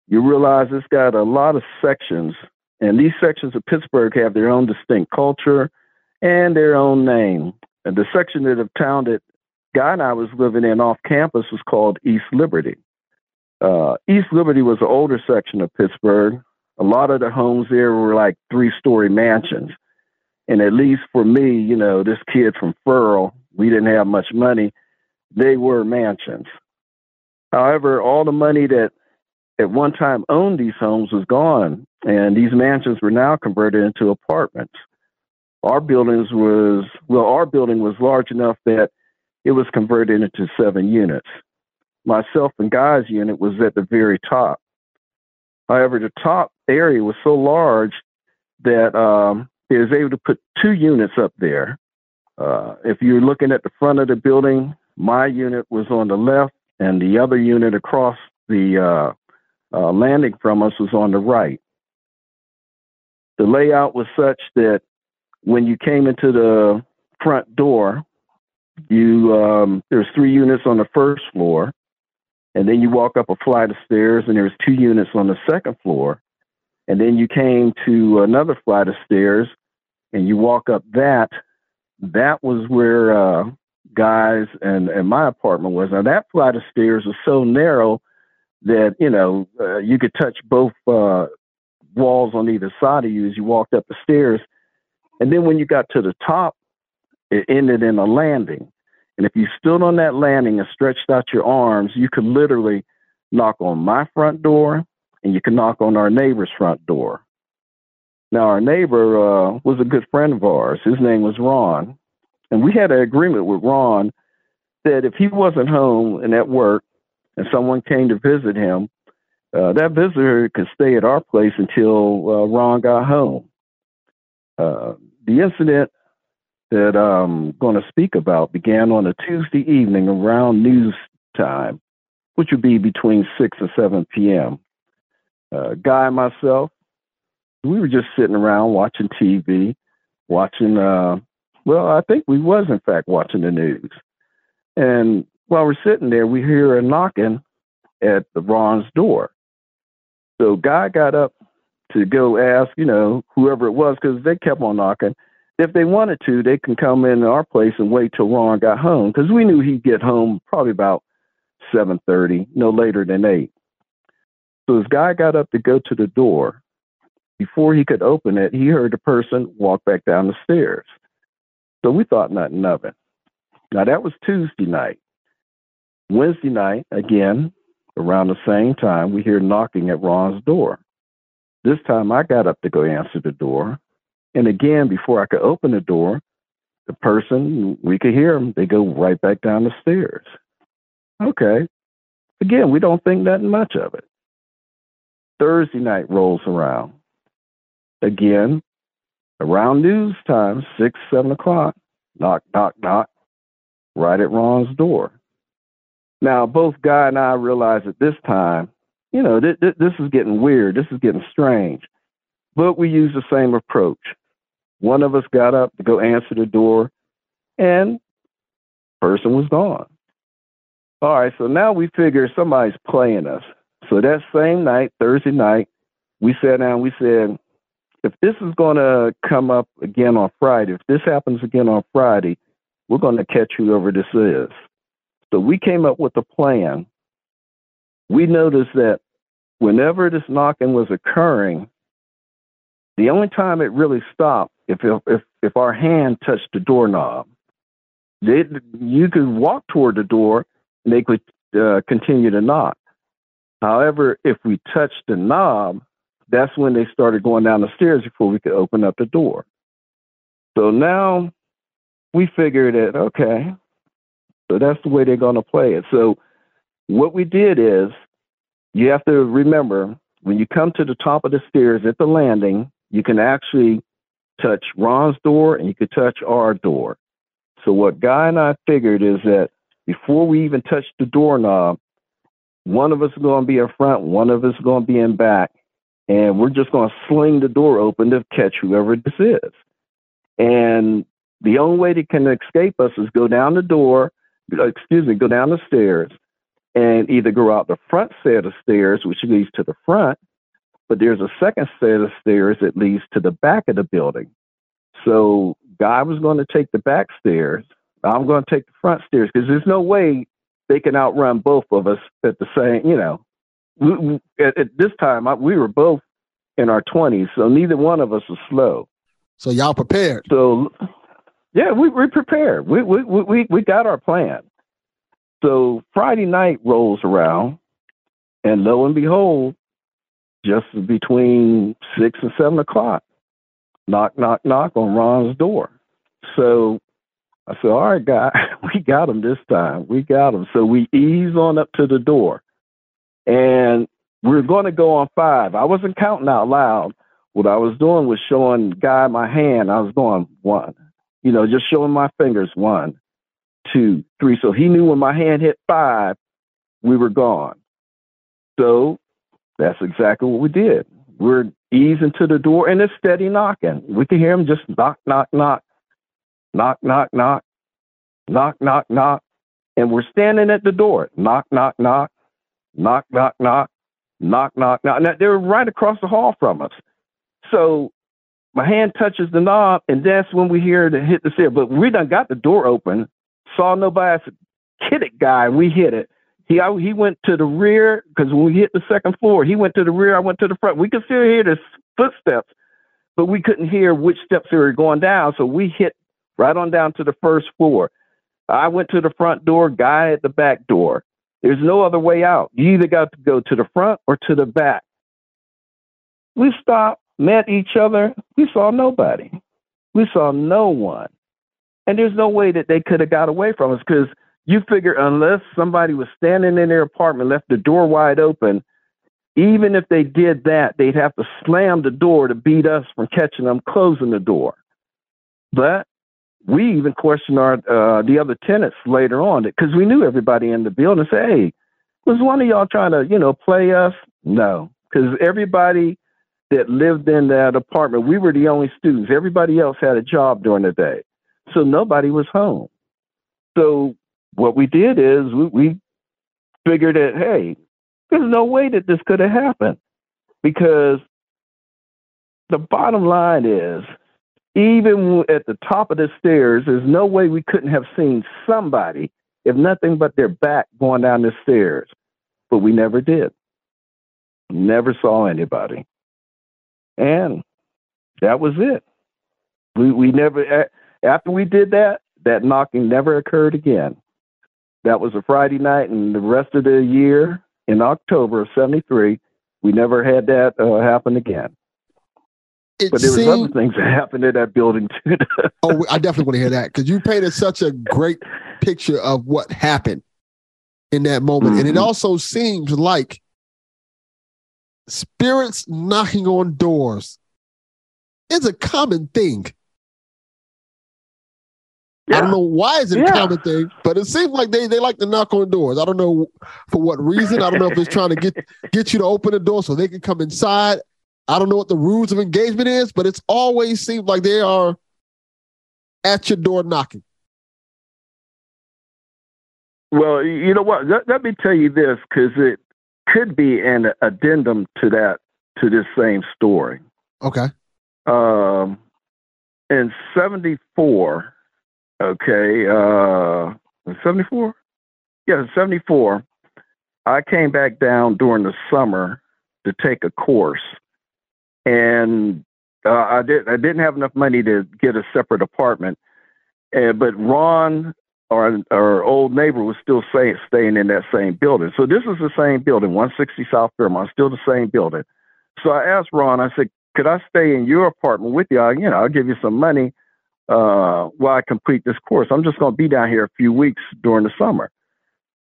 Speaker 18: you realize it's got a lot of sections, and these sections of Pittsburgh have their own distinct culture and their own name. And the section that of the town that Guy and I was living in off campus was called East Liberty. Uh, East Liberty was an older section of Pittsburgh. A lot of the homes there were like three story mansions. And at least for me, you know, this kid from Farrell, we didn't have much money. They were mansions. However, all the money that at one time owned these homes was gone, and these mansions were now converted into apartments. Our buildings was well, our building was large enough that it was converted into seven units. Myself and Guy's unit was at the very top. However, the top area was so large that um, it was able to put two units up there. Uh, if you're looking at the front of the building, my unit was on the left, and the other unit across the uh, uh, landing from us was on the right. The layout was such that when you came into the front door, you um, there's three units on the first floor, and then you walk up a flight of stairs, and there's two units on the second floor, and then you came to another flight of stairs, and you walk up that. That was where uh, guys and and my apartment was. Now that flight of stairs was so narrow that you know uh, you could touch both uh, walls on either side of you as you walked up the stairs. And then when you got to the top, it ended in a landing. And if you stood on that landing and stretched out your arms, you could literally knock on my front door and you could knock on our neighbor's front door. Now, our neighbor uh, was a good friend of ours. His name was Ron. And we had an agreement with Ron that if he wasn't home and at work and someone came to visit him, uh, that visitor could stay at our place until uh, Ron got home. Uh, the incident that I'm going to speak about began on a Tuesday evening around news time, which would be between 6 and 7 p.m. Uh, Guy and myself, we were just sitting around watching TV, watching, uh, well, I think we was in fact watching the news. And while we're sitting there, we hear a knocking at the Ron's door. So Guy got up to go ask, you know, whoever it was, because they kept on knocking. If they wanted to, they can come in our place and wait till Ron got home, because we knew he'd get home probably about seven thirty, no later than eight. So this guy got up to go to the door. Before he could open it, he heard a person walk back down the stairs. So we thought nothing of it. Now that was Tuesday night. Wednesday night, again, around the same time, we hear knocking at Ron's door. This time I got up to go answer the door. And again, before I could open the door, the person, we could hear them, they go right back down the stairs. Okay. Again, we don't think nothing much of it. Thursday night rolls around. Again, around news time, six, seven o'clock, knock, knock, knock, right at Ron's door. Now, both Guy and I realized at this time, you know, th- th- this is getting weird. This is getting strange. But we use the same approach. One of us got up to go answer the door, and person was gone. All right, so now we figure somebody's playing us. So that same night, Thursday night, we sat down. We said, if this is going to come up again on Friday, if this happens again on Friday, we're going to catch whoever this is. So we came up with a plan. We noticed that whenever this knocking was occurring, the only time it really stopped if if if our hand touched the doorknob. They, you could walk toward the door and they could uh, continue to knock. However, if we touched the knob, that's when they started going down the stairs before we could open up the door. So now we figured that okay, so that's the way they're going to play it. So what we did is you have to remember when you come to the top of the stairs at the landing, you can actually touch Ron's door and you could touch our door. So what Guy and I figured is that before we even touch the doorknob, one of us is going to be in front, one of us is going to be in back, and we're just going to sling the door open to catch whoever this is. And the only way they can escape us is go down the door, excuse me, go down the stairs and either go out the front set of stairs, which leads to the front, but there's a second set of stairs that leads to the back of the building. So Guy was going to take the back stairs. I'm going to take the front stairs because there's no way they can outrun both of us at the same, you know. We, we, at, at, this time, I, we were both in our 20s, so neither one of us was slow.
Speaker 9: So y'all prepared.
Speaker 18: So yeah, we we prepared. We we we we got our plan. So Friday night rolls around, and lo and behold, just between six and seven o'clock, knock knock knock on Ron's door. So I said, "All right, guy, we got him this time. We got him." So we ease on up to the door, and we are going to go on five. I wasn't counting out loud. What I was doing was showing Guy my hand. I was going one, you know, just showing my fingers one, two, three. So he knew when my hand hit five, we were gone. So that's exactly what we did. We're ease into the door, and it's steady knocking. We can hear him just knock, knock, knock, knock, knock, knock, knock, knock, knock, and we're standing at the door. Knock, knock, knock, knock, knock, knock, knock, knock, knock. Now, they're right across the hall from us. So my hand touches the knob, and that's when we hear it hit the stair. But we done got the door open, saw nobody. Said, "Kid it, guy!" We hit it. He I, he went to the rear because when we hit the second floor, he went to the rear. I went to the front. We could still hear the footsteps, but we couldn't hear which steps they were going down. So we hit right on down to the first floor. I went to the front door. Guy at the back door. There's no other way out. You either got to go to the front or to the back. We stopped, met each other. We saw nobody. We saw no one. And there's no way that they could have got away from us because you figure unless somebody was standing in their apartment, left the door wide open, even if they did that, they'd have to slam the door to beat us from catching them closing the door. But we even questioned our uh, the other tenants later on because we knew everybody in the building. Say, hey, was one of y'all trying to you know play us? No, because everybody that lived in that apartment, we were the only students. Everybody else had a job during the day, so nobody was home. So what we did is we, we figured that hey, there's no way that this could have happened because the bottom line is even at the top of the stairs, there's no way we couldn't have seen somebody, if nothing but their back going down the stairs. But we never did. Never saw anybody. And that was it. We we never after we did that, that knocking never occurred again. That was a Friday night, and the rest of the year in October of '73, we never had that uh, happen again
Speaker 9: It
Speaker 18: but there was other things that happened in that building too.
Speaker 9: oh, I definitely want to hear that because you painted such a great picture of what happened in that moment. And it
Speaker 18: Mhm.
Speaker 9: also seems like spirits knocking on doors is a common thing. I don't know why it's a
Speaker 18: Yeah.
Speaker 9: common thing, but it seems like they, they like to knock on doors. I don't know for what reason. I don't know if it's trying to get get you to open the door so they can come inside. I don't know what the rules of engagement is, but it's always seemed like they are at your door knocking.
Speaker 18: well, you know what? Let, let me tell you this because it could be an addendum to that to this same story.
Speaker 9: Okay.
Speaker 18: Um, in '74, okay, uh, '74, yeah, '74. I came back down during the summer to take a course, and uh, I did. I didn't have enough money to get a separate apartment, but Ron, our our old neighbor, was still staying staying in that same building. So this is the same building, 160 South Fairmount, still the same building. So I asked Ron. I said, "Could I stay in your apartment with you? I, you know, I'll give you some money uh, while I complete this course. I'm just going to be down here a few weeks during the summer."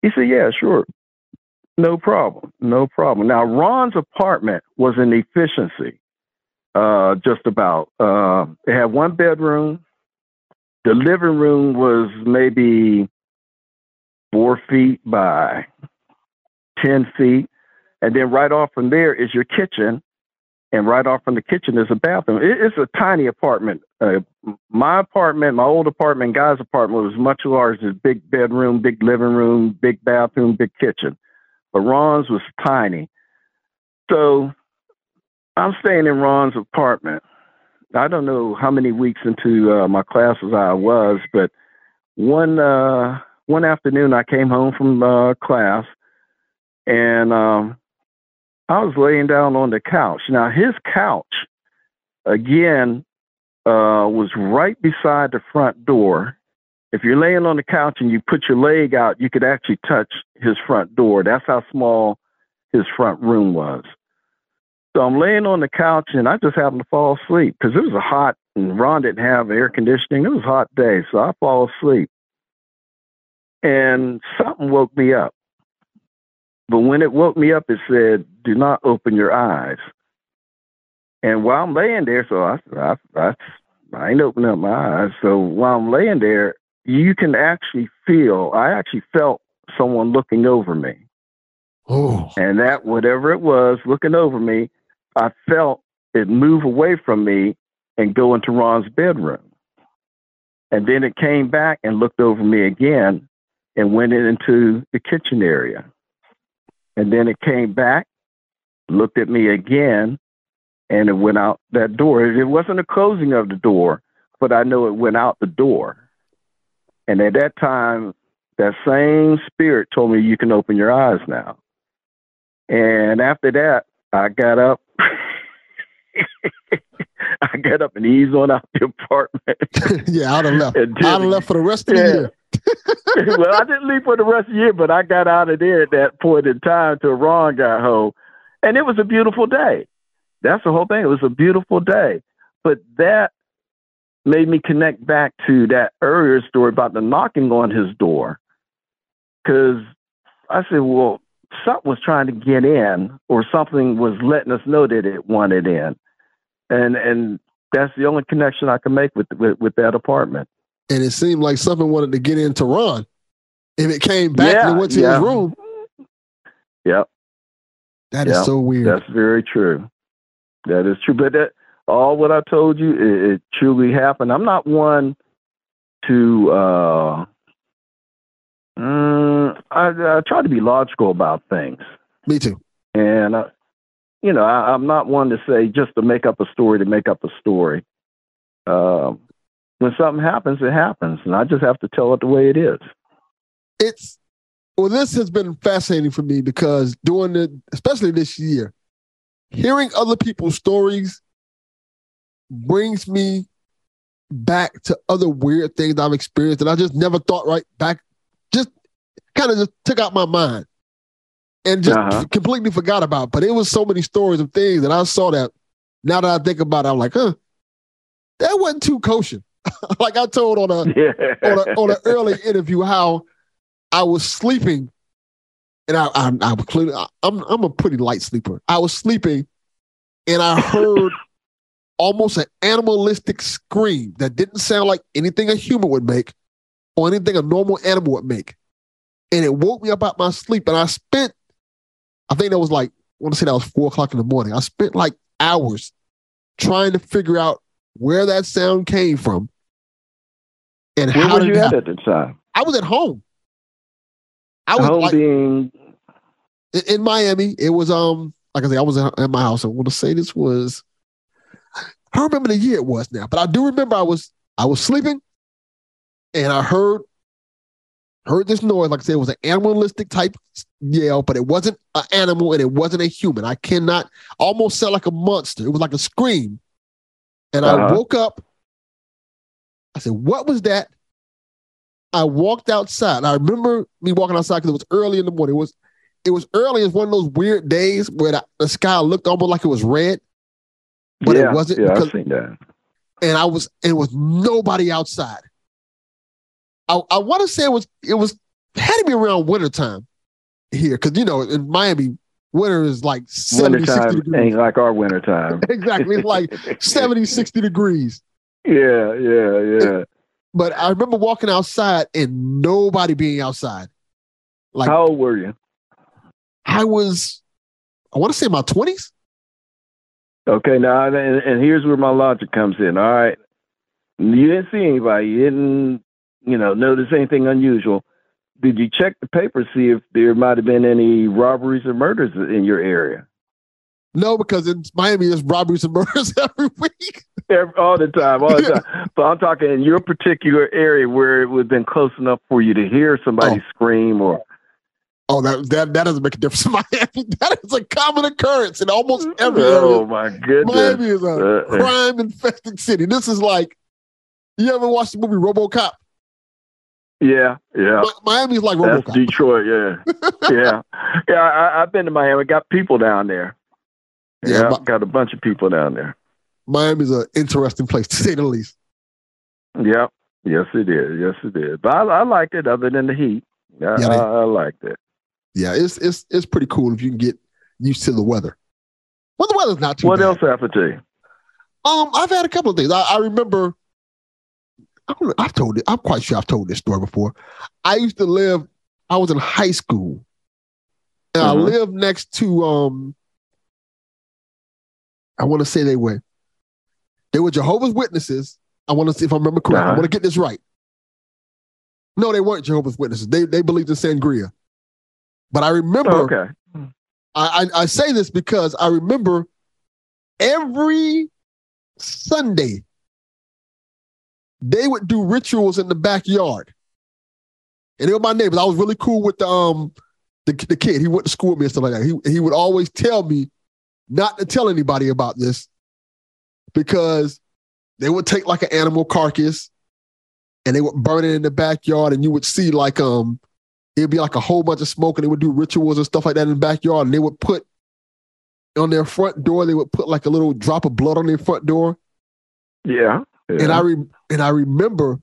Speaker 18: He said, "Yeah, sure." No problem. No problem. Now, Ron's apartment was an efficiency, uh, just about. Uh, it had one bedroom. The living room was maybe four feet by 10 feet. And then right off from there is your kitchen. And right off from the kitchen is a bathroom. It, it's a tiny apartment. Uh, my apartment, my old apartment, guy's apartment was much larger. Big bedroom, big living room, big bathroom, big kitchen but Ron's was tiny. So I'm staying in Ron's apartment. I don't know how many weeks into uh, my classes I was, but one uh, one afternoon I came home from uh, class, and um, I was laying down on the couch. Now his couch, again, uh, was right beside the front door, if you're laying on the couch and you put your leg out, you could actually touch his front door. That's how small his front room was. So I'm laying on the couch and I just happened to fall asleep because it was a hot and Ron didn't have air conditioning. It was a hot day, so I fall asleep. And something woke me up. But when it woke me up, it said, "Do not open your eyes." And while I'm laying there, so I, I, I, I ain't opening up my eyes. So while I'm laying there, you can actually feel. I actually felt someone looking over me.
Speaker 9: Oh.
Speaker 18: And that whatever it was looking over me, I felt it move away from me and go into Ron's bedroom. And then it came back and looked over me again and went into the kitchen area. And then it came back, looked at me again, and it went out that door. It wasn't a closing of the door, but I know it went out the door. And at that time, that same spirit told me, You can open your eyes now. And after that, I got up. I got up and eased on out the apartment.
Speaker 9: yeah, I'd have left.
Speaker 18: And
Speaker 9: I'd have left for the rest of the year.
Speaker 18: well, I didn't leave for the rest of the year, but I got out of there at that point in time till Ron got home. And it was a beautiful day. That's the whole thing. It was a beautiful day. But that made me connect back to that earlier story about the knocking on his door. Because I said, well, something was trying to get in, or something was letting us know that it wanted in. And and that's the only connection I can make with with, with that apartment.
Speaker 9: And it seemed like something wanted to get into Ron. If it came back
Speaker 18: Yeah,
Speaker 9: and went to
Speaker 18: yeah.
Speaker 9: his room,
Speaker 18: Yep.
Speaker 9: That is
Speaker 18: Yep,
Speaker 9: so weird.
Speaker 18: That's very true. That is true. But that all what I told you, it, it truly happened. I'm not one to. uh mm, I, I try to be logical about things,
Speaker 9: Me too.
Speaker 18: and uh, you know, I, I'm not one to say just to make up a story to make up a story. Um, when something happens, it happens, and I just have to tell it the way it is.
Speaker 9: It's well, this has been fascinating for me because doing it, especially this year, hearing other people's stories brings me back to other weird things I've experienced that I just never thought right back. Just kind of just took out my mind and just
Speaker 18: Uh-huh.
Speaker 9: completely forgot about. But it was so many stories of things that I saw that now that I think about it, I'm like, huh, that wasn't too kosher. like I told on a on a on an early interview how I was sleeping, and I I, I was clearly I'm I'm a pretty light sleeper. I was sleeping, and I heard almost an animalistic scream that didn't sound like anything a human would make, or anything a normal animal would make, and it woke me up out my sleep. And I spent, I think that was like I want to say that was four o'clock in the morning. I spent like hours trying to figure out where that sound came from and
Speaker 18: Where
Speaker 9: how did
Speaker 18: you at at the time?
Speaker 9: I was at home. I was
Speaker 18: Home
Speaker 9: like
Speaker 18: being
Speaker 9: in, in Miami. It was um like I said, I was at at my house. I want to say this was I don't remember the year it was now, but I do remember I was I was sleeping and I heard heard this noise. Like I said, it was an animalistic type yell, but it wasn't an animal and it wasn't a human. I cannot almost sound like a monster. It was like a scream. And I
Speaker 18: Uh-huh.
Speaker 9: woke up. I said, What was that? I walked outside. I remember me walking outside because it was early in the morning. It was it was early. It's one of those weird days where the, the sky looked almost like it was red, but
Speaker 18: yeah,
Speaker 9: it wasn't.
Speaker 18: Yeah,
Speaker 9: because-
Speaker 18: I've seen that.
Speaker 9: and I was it was nobody outside. I I want to say it was it was had to be around wintertime here because you know in Miami winter is like 70 60 degrees.
Speaker 18: ain't like our winter time.
Speaker 9: exactly it's like 70 60 degrees.
Speaker 18: Yeah, yeah, yeah.
Speaker 9: But I remember walking outside and nobody being outside. Like
Speaker 18: How old were you?
Speaker 9: I was I want to say my 20s.
Speaker 18: Okay, now and, and here's where my logic comes in. All right, you didn't see anybody. You didn't, you know, notice anything unusual. Did you check the paper see if there might have been any robberies or murders in your area?
Speaker 9: No, because in Miami there's robberies and murders every week.
Speaker 18: Every, all the time, all the time. But I'm talking in your particular area where it would have been close enough for you to hear somebody scream or.
Speaker 9: Oh, that, that that doesn't make a difference in Miami. That is a common occurrence in almost every
Speaker 18: Oh
Speaker 9: area.
Speaker 18: my goodness!
Speaker 9: Miami is a
Speaker 18: Uh, uh.
Speaker 9: crime infested city. This is like you ever watched the movie RoboCop?
Speaker 18: Yeah, yeah.
Speaker 9: Mi- Miami's like
Speaker 18: That's Detroit, yeah, yeah, yeah. I, I've been to Miami. Got people down there.
Speaker 9: Yeah,
Speaker 18: Yeah, got a bunch of people down there.
Speaker 9: Miami's an interesting place to say the least.
Speaker 18: Yep. Yes, it is. Yes, it is. But I, I liked it. Other than the heat, I,
Speaker 9: Yeah,
Speaker 18: I, I liked it.
Speaker 9: Yeah, it's it's it's pretty cool if you can get used to the weather. Well, the weather's not too
Speaker 18: What
Speaker 9: bad.
Speaker 18: else happened to you?
Speaker 9: Um, I've had a couple of things. I, I remember. I I've told it. I'm quite sure I've told this story before. I used to live. I was in high school, and
Speaker 18: Mhm.
Speaker 9: I lived next to um. I want to say they were. They were Jehovah's Witnesses. I want to see if I remember correct. I
Speaker 18: Uh-huh.
Speaker 9: want to get this right. No, they weren't Jehovah's Witnesses. They they believed in Santeria. But I remember.
Speaker 18: Okay.
Speaker 9: I, I I say this because I remember every Sunday they would do rituals in the backyard, and they were my neighbors. I was really cool with the um the, the kid. He went to school with me and stuff like that. He he would always tell me not to tell anybody about this because they would take like an animal carcass and they would burn it in the backyard, and you would see like um it'd be like a whole bunch of smoke, and they would do rituals and stuff like that in the backyard, and they would put on their front door, they would put like a little drop of blood on their front door.
Speaker 18: Yeah.
Speaker 9: And I re- and I remember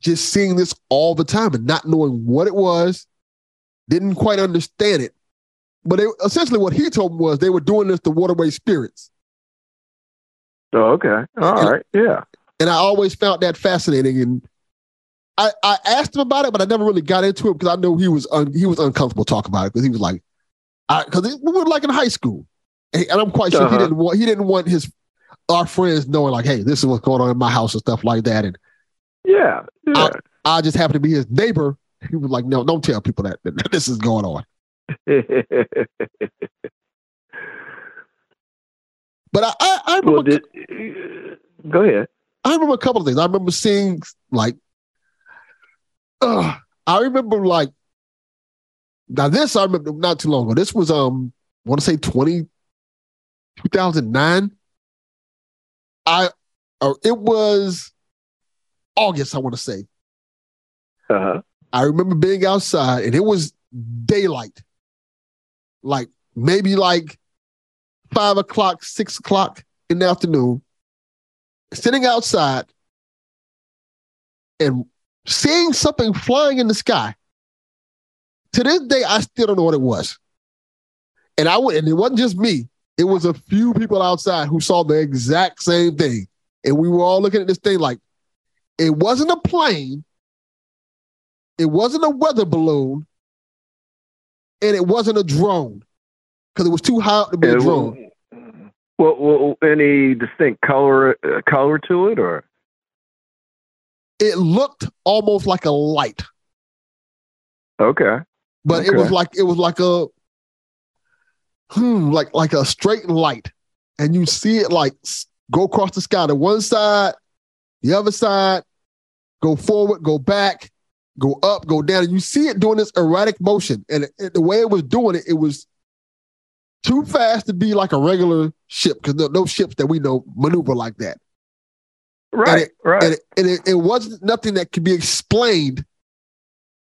Speaker 9: just seeing this all the time and not knowing what it was, didn't quite understand it. But they, essentially, what he told me was they were doing this to waterway spirits.
Speaker 18: Oh, okay. All
Speaker 9: And-
Speaker 18: right. Yeah.
Speaker 9: And I always found that fascinating. And I, I asked him about it, but I never really got into it because I know he was un, he was uncomfortable talking about it because he was like, because we were like in high school, and, and I'm quite sure he
Speaker 18: Uh-huh.
Speaker 9: didn't want he didn't want his our friends knowing like, hey, this is what's going on in my house and stuff like that. And
Speaker 18: Yeah. Yeah.
Speaker 9: I, I just happened to be his neighbor. He was like, no, don't tell people that, that this is going on. But I, I, I remember,
Speaker 18: well, did, go ahead.
Speaker 9: I remember a couple of things. I remember seeing like, uh, I remember like, now this I remember not too long ago. This was um, I want to say 20, 2009. I, or it was August. I want to say.
Speaker 18: Uh-huh.
Speaker 9: I remember being outside and it was daylight. Like maybe like five o'clock, six o'clock in the afternoon, sitting outside and seeing something flying in the sky. To this day, I still don't know what it was. And I went, and it wasn't just me. It was a few people outside who saw the exact same thing. And we were all looking at this thing like it wasn't a plane, it wasn't a weather balloon, and it wasn't a drone. Because it was too hot to be a
Speaker 18: Yeah,
Speaker 9: drone.
Speaker 18: Well, well, any distinct color uh, color to it, or?
Speaker 9: It looked almost like a light,
Speaker 18: okay,
Speaker 9: but it was like it was like a hmm, like like a straight light, and you see it like go across the sky to one side, the other side, go forward, go back, go up, go down, and you see it doing this erratic motion. And it, the way it was doing it, it was too fast to be like a regular ship because no, no ships that we know maneuver like that.
Speaker 18: right,
Speaker 9: and it,
Speaker 18: right.
Speaker 9: And, it, and it, it wasn't nothing that could be explained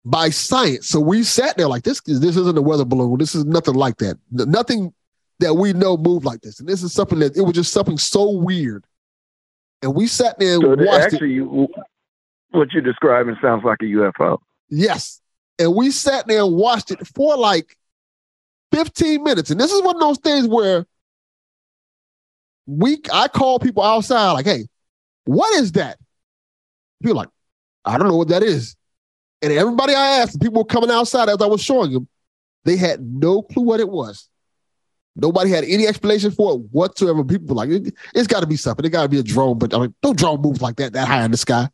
Speaker 9: by science. So we sat there like this. This isn't a weather balloon. This is nothing like that. Nothing that we know moved like this. And this is something that it was just something so weird. And we sat there and
Speaker 18: so
Speaker 9: watched it.
Speaker 18: actually, you, what you're describing sounds like a UFO.
Speaker 9: Yes. And we sat there and watched it for like 15 minutes. And this is one of those things where we I call people outside, like, hey, what is that? People like, I don't know what that is. And everybody I asked, the people were coming outside as I was showing them, they had no clue what it was. Nobody had any explanation for it whatsoever. People were like, it, has got to be something. It got to be a drone, but I mean, no drone moves like that that high in the sky.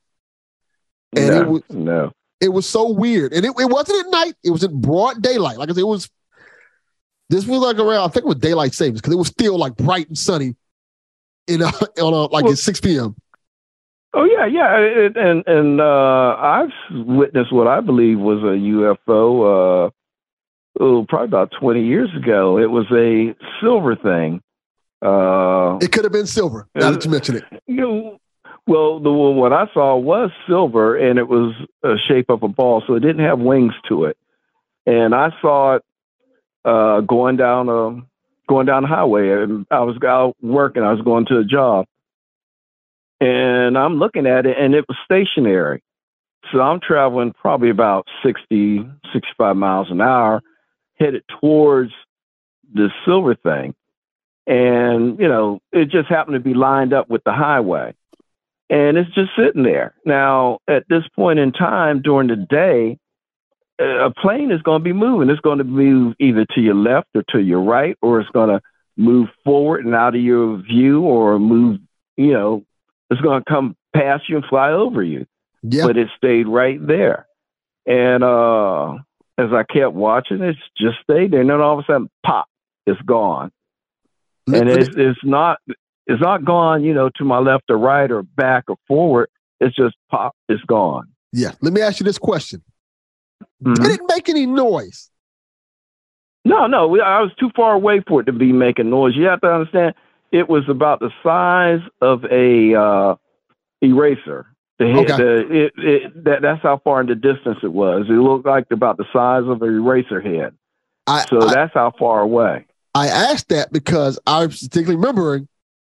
Speaker 9: And
Speaker 18: no,
Speaker 9: it was
Speaker 18: no.
Speaker 9: it was so weird. And it, it wasn't at night, it was in broad daylight. Like I said, it was this was like around, I think it was daylight savings because it was still like bright and sunny in uh, a, on a, like at 6 p.m.
Speaker 18: Oh yeah, yeah, it, and and uh, I've witnessed what I believe was a UFO. Uh, oh, probably about twenty years ago. It was a silver thing. Uh,
Speaker 9: It could have been silver, now that you mention it.
Speaker 18: you know, well, the what I saw was silver, and it was a shape of a ball, so it didn't have wings to it. And I saw it uh, going down a going down the highway, and I was out working. I was going to a job, and I'm looking at it, and it was stationary. So I'm traveling probably about 60, 65 miles an hour, headed towards the silver thing. And, you know, it just happened to be lined up with the highway. And it's just sitting there. Now, at this point in time during the day, a plane is going to be moving. It's going to move either to your left or to your right, or it's going to move forward and out of your view or move, you know, it's going to come past you and fly over you.
Speaker 9: Yeah.
Speaker 18: But it stayed right there. And uh, as I kept watching, it's just stayed there. And then all of a sudden, pop, it's gone. and it's, it's not it's not gone, you know, to my left or right or back or forward. It's just pop, it's gone.
Speaker 9: Yeah. Let me ask you this question.
Speaker 18: Mhm.
Speaker 9: Did it make any noise?
Speaker 18: No, no, we, I was too far away for it to be making noise. You have to understand, it was about the size of a uh, eraser. The head,
Speaker 9: Okay.
Speaker 18: the, it, it, that, that's how far in the distance it was. It looked like about the size of an eraser head. so that's how far away.
Speaker 9: I asked that because I was particularly remembering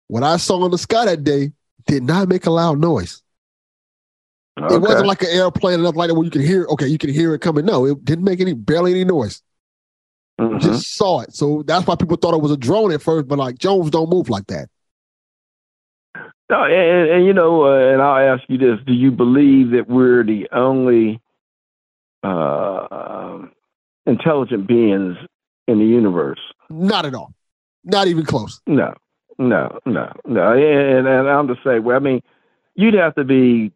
Speaker 9: what I saw in the sky that day did not make a loud noise. It wasn't like an airplane or nothing like that where you can hear, okay, you can hear it coming. No, it didn't make any, barely any noise.
Speaker 18: Mhm.
Speaker 9: Just saw it. So that's why people thought it was a drone at first, but like Jones don't move like that.
Speaker 18: No, and, and, and, you know, uh, and I'll ask you this: Do you believe that we're the only uh, intelligent beings in the universe?
Speaker 9: Not at all. Not even close.
Speaker 18: No, no, no, no. And, and I'm the same Well, I mean, you'd have to be.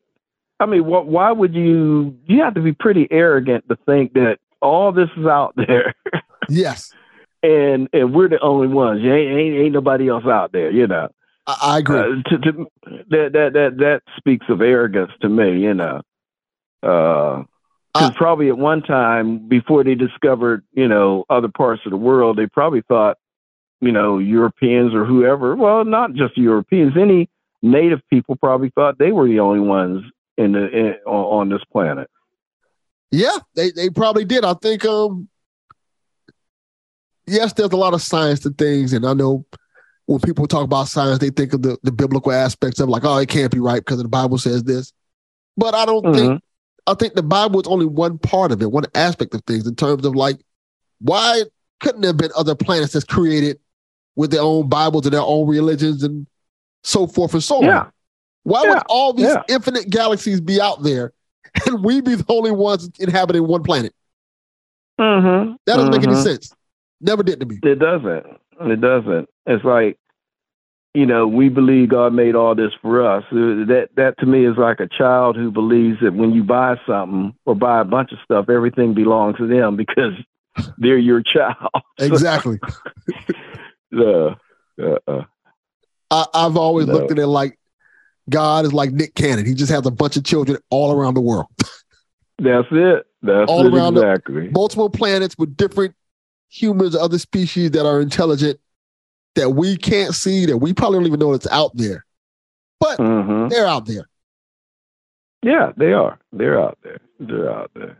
Speaker 18: I mean, what? Why would you? You have to be pretty arrogant to think that all this is out there.
Speaker 9: Yes,
Speaker 18: and and we're the only ones. Ain't ain't, ain't nobody else out there. You know.
Speaker 9: I, I agree.
Speaker 18: Uh, to, to, that that that that speaks of arrogance to me. You know. Uh, because probably at one time before they discovered, you know, other parts of the world, they probably thought, you know, Europeans or whoever. Well, not just Europeans. Any native people probably thought they were the only ones in the in, on, on this planet.
Speaker 9: Yeah, they, they probably did. I think um yes, there's a lot of science to things, and I know when people talk about science, they think of the, the biblical aspects of like, oh, it can't be right because the Bible says this. But I don't think I think the Bible is only one part of it, one aspect of things in terms of like why couldn't there have been other planets that's created with their own Bibles and their own religions and so forth and so
Speaker 18: Yeah.
Speaker 9: on? Why
Speaker 18: Yeah.
Speaker 9: would all these
Speaker 18: Yeah.
Speaker 9: infinite galaxies be out there and we be the only ones inhabiting one planet?
Speaker 18: Mm-hmm.
Speaker 9: That doesn't make any
Speaker 18: Mhm.
Speaker 9: sense. Never did to me.
Speaker 18: It doesn't. It doesn't. It's like, you know, we believe God made all this for us. That that to me is like a child who believes that when you buy something or buy a bunch of stuff, everything belongs to them because they're your child.
Speaker 9: Exactly.
Speaker 18: uh, uh, uh,
Speaker 9: I, I've always
Speaker 18: No.
Speaker 9: looked at it like God is like Nick Cannon. He just has a bunch of children all around the world,
Speaker 18: that's it. That's
Speaker 9: all
Speaker 18: it
Speaker 9: around the-
Speaker 18: exactly.
Speaker 9: multiple planets with different humans, other species that are intelligent that we can't see, that we probably don't even know it's out there. But
Speaker 18: Mhm.
Speaker 9: they're out there.
Speaker 18: Yeah, they are. They're out there. They're out there.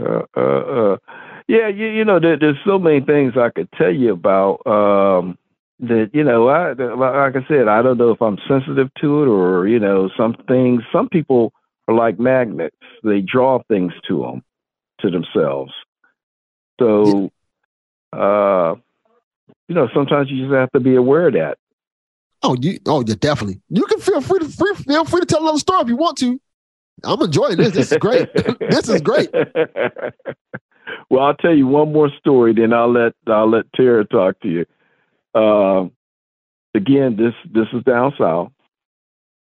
Speaker 18: Uh, uh, uh. Yeah, you, you know, there, there's so many things I could tell you about. Um, that you know, I like I said, I don't know if I'm sensitive to it or you know, some things. Some people are like magnets; they draw things to them, to themselves. So, uh, you know, sometimes you just have to be aware of that.
Speaker 9: Oh, you oh yeah, definitely. You can feel free to free, feel free to tell another story if you want to. I'm enjoying this. This is great. this is great.
Speaker 18: well, I'll tell you one more story, then I'll let I'll let Tarrah talk to you. Um, again, this this is down south.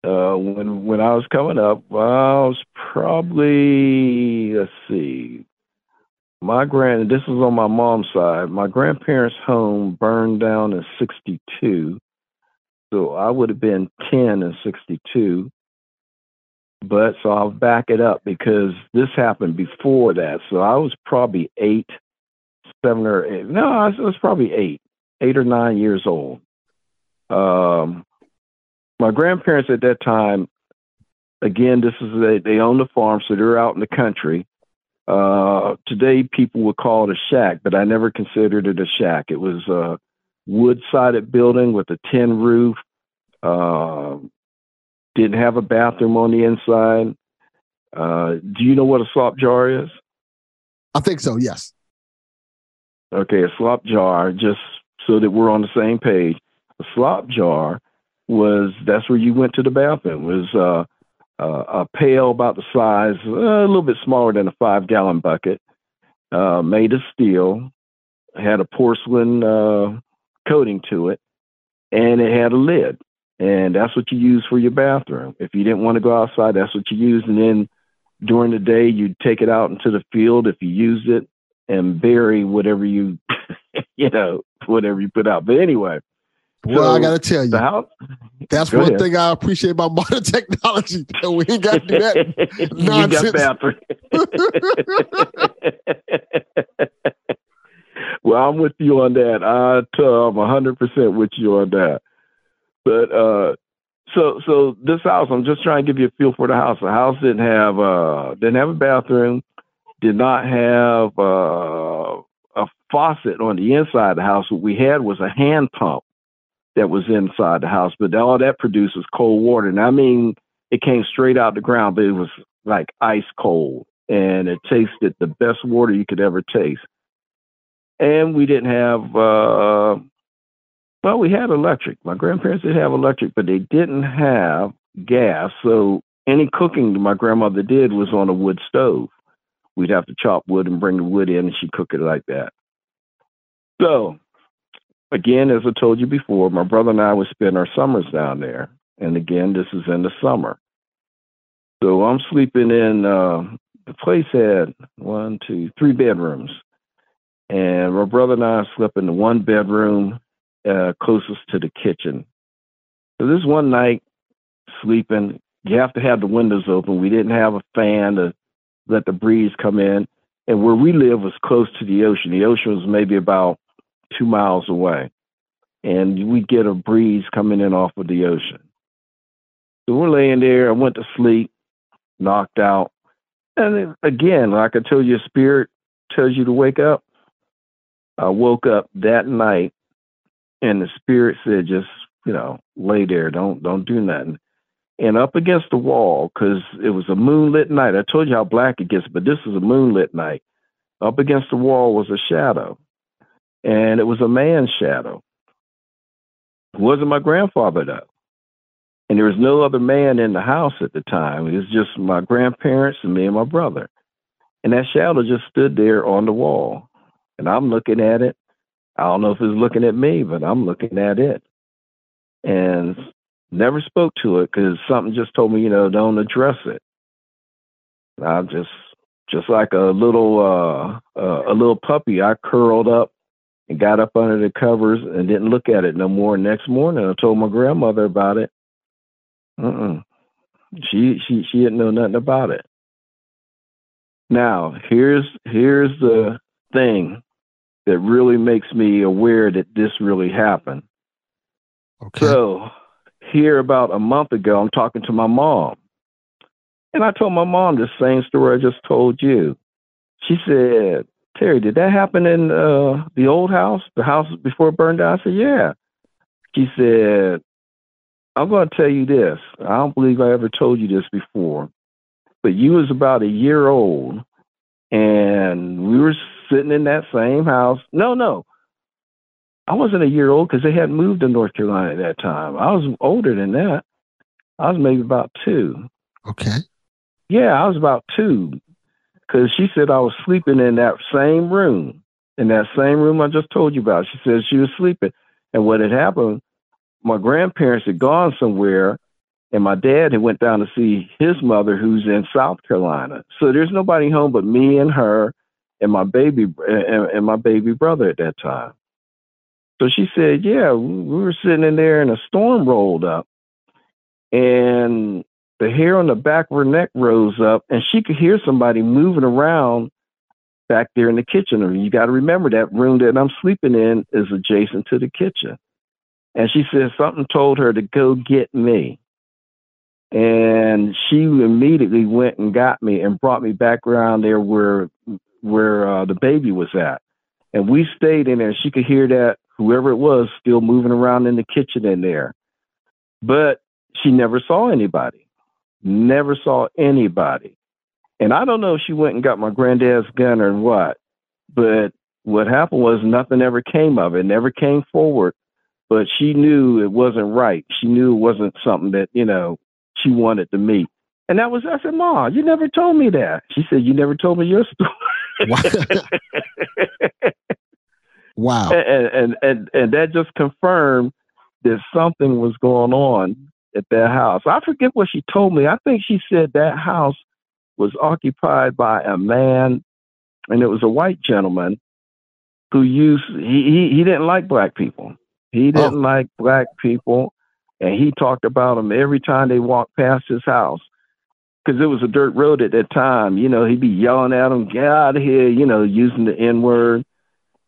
Speaker 18: Uh, when when I was coming up, I was probably let's see, my grand. This was on my mom's side. My grandparents' home burned down in '62, so I would have been ten in '62 but so I'll back it up because this happened before that. So I was probably eight, seven or eight. No, I was, I was probably eight, eight or nine years old. Um, my grandparents at that time, again, this is they, they own the farm, so they're out in the country. Uh, today, people would call it a shack, but I never considered it a shack. It was a wood-sided building with a tin roof. Um, didn't have a bathroom on the inside. Uh, do you know what a slop jar is?
Speaker 9: I think so. Yes.
Speaker 18: Okay, a slop jar, just so that we're on the same page. A slop jar was that's where you went to the bathroom. Was uh, uh, a pail about the size, uh, a little bit smaller than a five gallon bucket, uh, made of steel, had a porcelain uh, coating to it, and it had a lid, and that's what you use for your bathroom. If you didn't want to go outside, that's what you use, and then during the day you'd take it out into the field if you used it and bury whatever you, you know, whatever you put out. But anyway.
Speaker 9: Well, I gotta tell you, that's
Speaker 18: Go
Speaker 9: one
Speaker 18: ahead.
Speaker 9: thing I appreciate about modern technology. that we ain't got to do that nonsense.
Speaker 18: bathroom. well, I'm with you on that. I, I'm hundred percent with you on that. But uh so so this house, I'm just trying to give you a feel for the house. The house didn't have uh didn't have a bathroom, did not have uh a faucet on the inside of the house. What we had was a hand pump that was inside the house, but all that produced was cold water. And I mean it came straight out the ground, but it was like ice cold and it tasted the best water you could ever taste. And we didn't have uh well, we had electric. My grandparents did have electric, but they didn't have gas. So any cooking my grandmother did was on a wood stove. We'd have to chop wood and bring the wood in, and she'd cook it like that. So, again, as I told you before, my brother and I would spend our summers down there. And again, this is in the summer. So I'm sleeping in, uh, the place had one, two, three bedrooms. And my brother and I slept in the one bedroom uh, closest to the kitchen. So this one night, sleeping, you have to have the windows open. We didn't have a fan to let the breeze come in. And where we live was close to the ocean. The ocean was maybe about two miles away. And we get a breeze coming in off of the ocean. So we're laying there. I went to sleep, knocked out. And again, like I told you, spirit tells you to wake up. I woke up that night and the spirit said just you know lay there don't don't do nothing and up against the wall because it was a moonlit night i told you how black it gets but this was a moonlit night up against the wall was a shadow and it was a man's shadow. It wasn't my grandfather though. And there was no other man in the house at the time. It was just my grandparents and me and my brother. And that shadow just stood there on the wall. And i'm looking at it. I don't know if it's looking at me, but I'm looking at it. And never spoke to it because something just told me, you know, don't address it. And I just, just like a little, uh, uh, a little puppy, I curled up and got up under the covers and didn't look at it no more. Next morning, I told my grandmother about it. Mm-mm. She, she, she didn't know nothing about it. Now, here's, here's the thing that really makes me aware that this really happened.
Speaker 9: Okay.
Speaker 18: So, here about a month ago, I'm talking to my mom. And I told my mom the same story I just told you. She said, Terry, did that happen in uh, the old house, the house before it burned down? I said, Yeah. She said, I'm going to tell you this. I don't believe I ever told you this before, but you was about a year old, and we were sitting in that same house. No, no. I wasn't a year old because they hadn't moved to North Carolina at that time. I was older than that. I was maybe about two.
Speaker 9: Okay.
Speaker 18: Yeah, I was about two because she said I was sleeping in that same room, in that same room I just told you about. She said she was sleeping. And what had happened, my grandparents had gone somewhere and my dad had went down to see his mother who's in South Carolina. So there's nobody home but me and her and my baby and, and my baby brother at that time. So she said, "Yeah, we were sitting in there, and a storm rolled up, and the hair on the back of her neck rose up, and she could hear somebody moving around back there in the kitchen. And you got to remember that room that I'm sleeping in is adjacent to the kitchen." And she said something told her to go get me. And she immediately went and got me and brought me back around there where where uh, the baby was at. And we stayed in there. She could hear that whoever it was still moving around in the kitchen in there. But she never saw anybody. Never saw anybody. And I don't know if she went and got my granddad's gun or what. But what happened was nothing ever came of it, never came forward. But she knew it wasn't right. She knew it wasn't something that, you know, she wanted to meet. And that was, I said, Ma, you never told me that. She said, You never told me your story.
Speaker 9: Wow.
Speaker 18: And, and and and that just confirmed that something was going on at their house. I forget what she told me. I think she said that house was occupied by a man, and it was a white gentleman who used he he, he didn't like black people. He oh. didn't like black people, and he talked about them every time they walked past his house. Because it was a dirt road at that time, you know, he'd be yelling at them, "Get out of here!" You know, using the N word.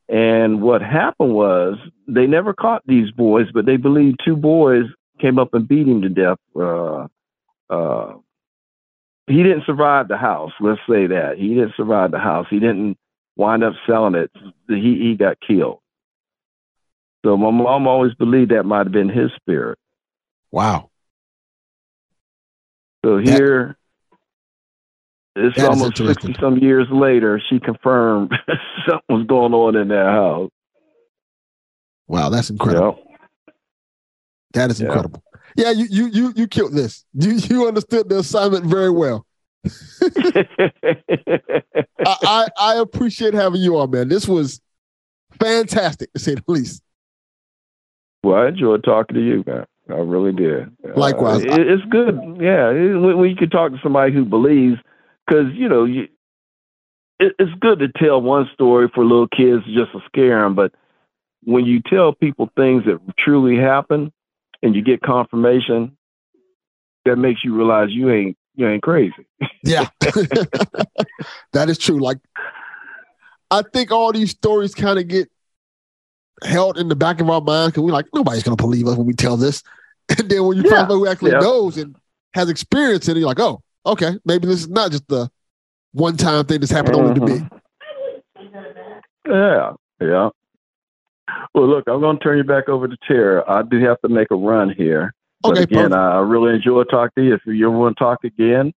Speaker 18: And what happened was they never caught these boys, but they believed two boys came up and beat him to death. Uh, uh, he didn't survive the house. Let's say that he didn't survive the house. He didn't wind up selling it. He he got killed. So my mom always believed that might have been his spirit.
Speaker 9: Wow.
Speaker 18: So here, it's
Speaker 9: that
Speaker 18: almost sixty some years later. She confirmed something was going on in that house.
Speaker 9: Wow, that's incredible. That is incredible. Yeah, you you you you killed this. You you understood the assignment very well. I, I I appreciate having you on, man. This was fantastic to say the least.
Speaker 18: Well, I enjoyed talking to you, man. I really did.
Speaker 9: Likewise.
Speaker 18: Uh, it- it's good. Yeah, it- when, when you can talk to somebody who believes, because you know, you, it, it's good to tell one story for little kids just to scare them, but when you tell people things that truly happen and you get confirmation, that makes you realize you ain't you ain't crazy.
Speaker 9: Yeah. that is true. Like I think all these stories kind of get held in the back of our mind because we're like, nobody's gonna believe us when we tell this. And then when you find somebody who actually
Speaker 18: Yeah.
Speaker 9: knows and has experience in it, you're like, oh, okay, maybe this is not just the one time thing that's happened only to me.
Speaker 18: Yeah, yeah. Well, look, I'm going to turn you back over to Tarrah. I do have to make a run here. But
Speaker 9: Okay,
Speaker 18: again,
Speaker 9: perfect.
Speaker 18: I really enjoy talking to you. If you ever want to talk again,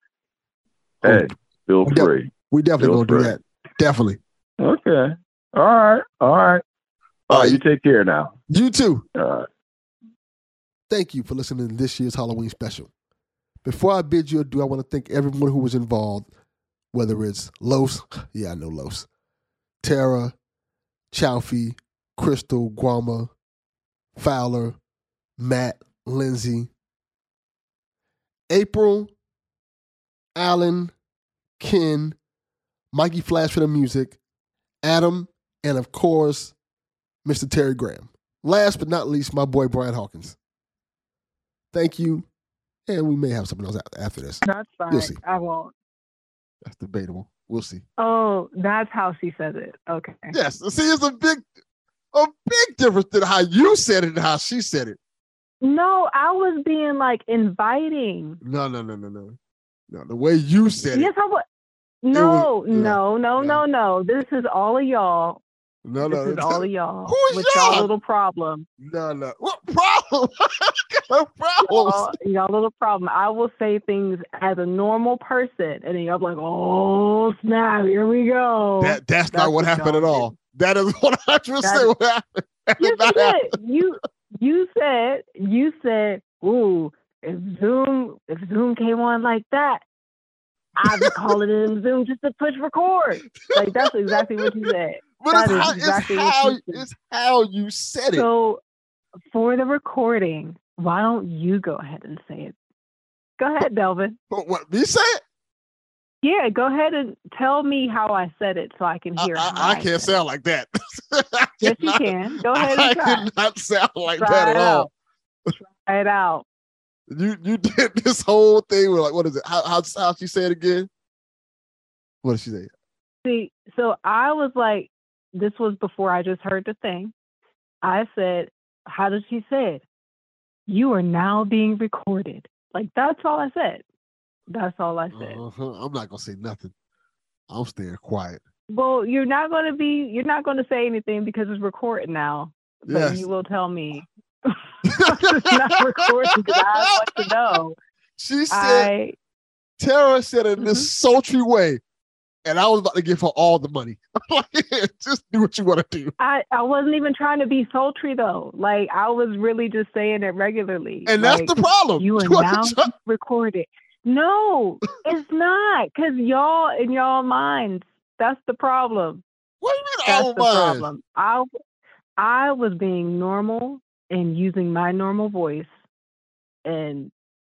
Speaker 18: oh, hey, feel
Speaker 9: We
Speaker 18: free.
Speaker 9: We definitely
Speaker 18: Feel
Speaker 9: gonna do that. Definitely.
Speaker 18: Okay. All right. All right. All right. You take care now.
Speaker 9: You too.
Speaker 18: All right.
Speaker 9: Thank you for listening to this year's Halloween special. Before I bid you adieu, I want to thank everyone who was involved, whether it's Los, yeah, I know Los, Tarrah, Chowfie, Crystal, Gwama, Fowler, Matt, Linzi, April, Alan, Ken, Mikey Flash for the music, Adam, and of course, Mr. Terry Graham. Last but not least, my boy Brian Hawkins. Thank you. And we may have something else after this.
Speaker 16: That's fine.
Speaker 9: You'll see.
Speaker 16: I won't.
Speaker 9: That's debatable. We'll see.
Speaker 16: Oh, that's how she says it. Okay.
Speaker 9: Yes. See, it's a big, a big difference than how you said it and how she said it.
Speaker 16: No, I was being like inviting.
Speaker 9: No, no, no, no, no. No, the way you said
Speaker 16: Yes,
Speaker 9: it.
Speaker 16: I was. No, no, no, no, no. This is all of y'all.
Speaker 9: No,
Speaker 16: This
Speaker 9: no.
Speaker 16: is all of y'all.
Speaker 9: Who's
Speaker 16: with
Speaker 9: y'all?
Speaker 16: y'all little problem.
Speaker 9: No, no. What problem? what?
Speaker 16: Y'all, y'all little problem. I will say things as a normal person, and then y'all be like, "Oh snap! Here we go."
Speaker 9: That that's, not what happened at all. That is what I just
Speaker 16: That-
Speaker 9: said. What happened?
Speaker 16: You
Speaker 9: happen.
Speaker 16: You you said you said, "Ooh, if Zoom if Zoom came on like that, I'd be calling in Zoom just to push record." Like that's exactly what you said.
Speaker 9: But
Speaker 16: That
Speaker 9: it's
Speaker 16: is
Speaker 9: how,
Speaker 16: exactly
Speaker 9: it's
Speaker 16: what
Speaker 9: how
Speaker 16: you said.
Speaker 9: it's how you said it.
Speaker 16: So for the recording, why don't you go ahead and say it? Go ahead, Delvin.
Speaker 9: What me say it?
Speaker 16: Yeah, go ahead and tell me how I said it so I can hear. how
Speaker 9: I, I can't sound like that.
Speaker 16: Yes, you can. Go ahead
Speaker 9: I
Speaker 16: and try.
Speaker 9: cannot sound like
Speaker 16: Try
Speaker 9: that at all.
Speaker 16: Try it out.
Speaker 9: You you did this whole thing with like what is it? How how how she say it again? What did she say?
Speaker 16: See, so I was like, this was before I just heard the thing. I said, how did she say it? You are now being recorded. Like that's all I said. That's all I said.
Speaker 9: Uh-huh. I'm not gonna say nothing. I'm staying quiet.
Speaker 16: Well, you're not going to be. You're not going to say anything because it's recorded now. But
Speaker 9: Yes.
Speaker 16: you will tell me. it's not recorded because I want to know.
Speaker 9: She said
Speaker 16: I
Speaker 9: Tarrah said in this
Speaker 16: Mm-hmm.
Speaker 9: sultry way, and I was about to give her all the money. Just do what you want to do.
Speaker 16: I, I wasn't even trying to be sultry though. Like I was really just saying it regularly.
Speaker 9: And that's the problem.
Speaker 16: You
Speaker 9: You are
Speaker 16: now
Speaker 9: try-
Speaker 16: recorded. No, it's not. Cause y'all in y'all minds, that's the problem.
Speaker 9: What do you mean
Speaker 16: That's
Speaker 9: our
Speaker 16: the
Speaker 9: minds?
Speaker 16: problem. I I was being normal and using my normal voice, and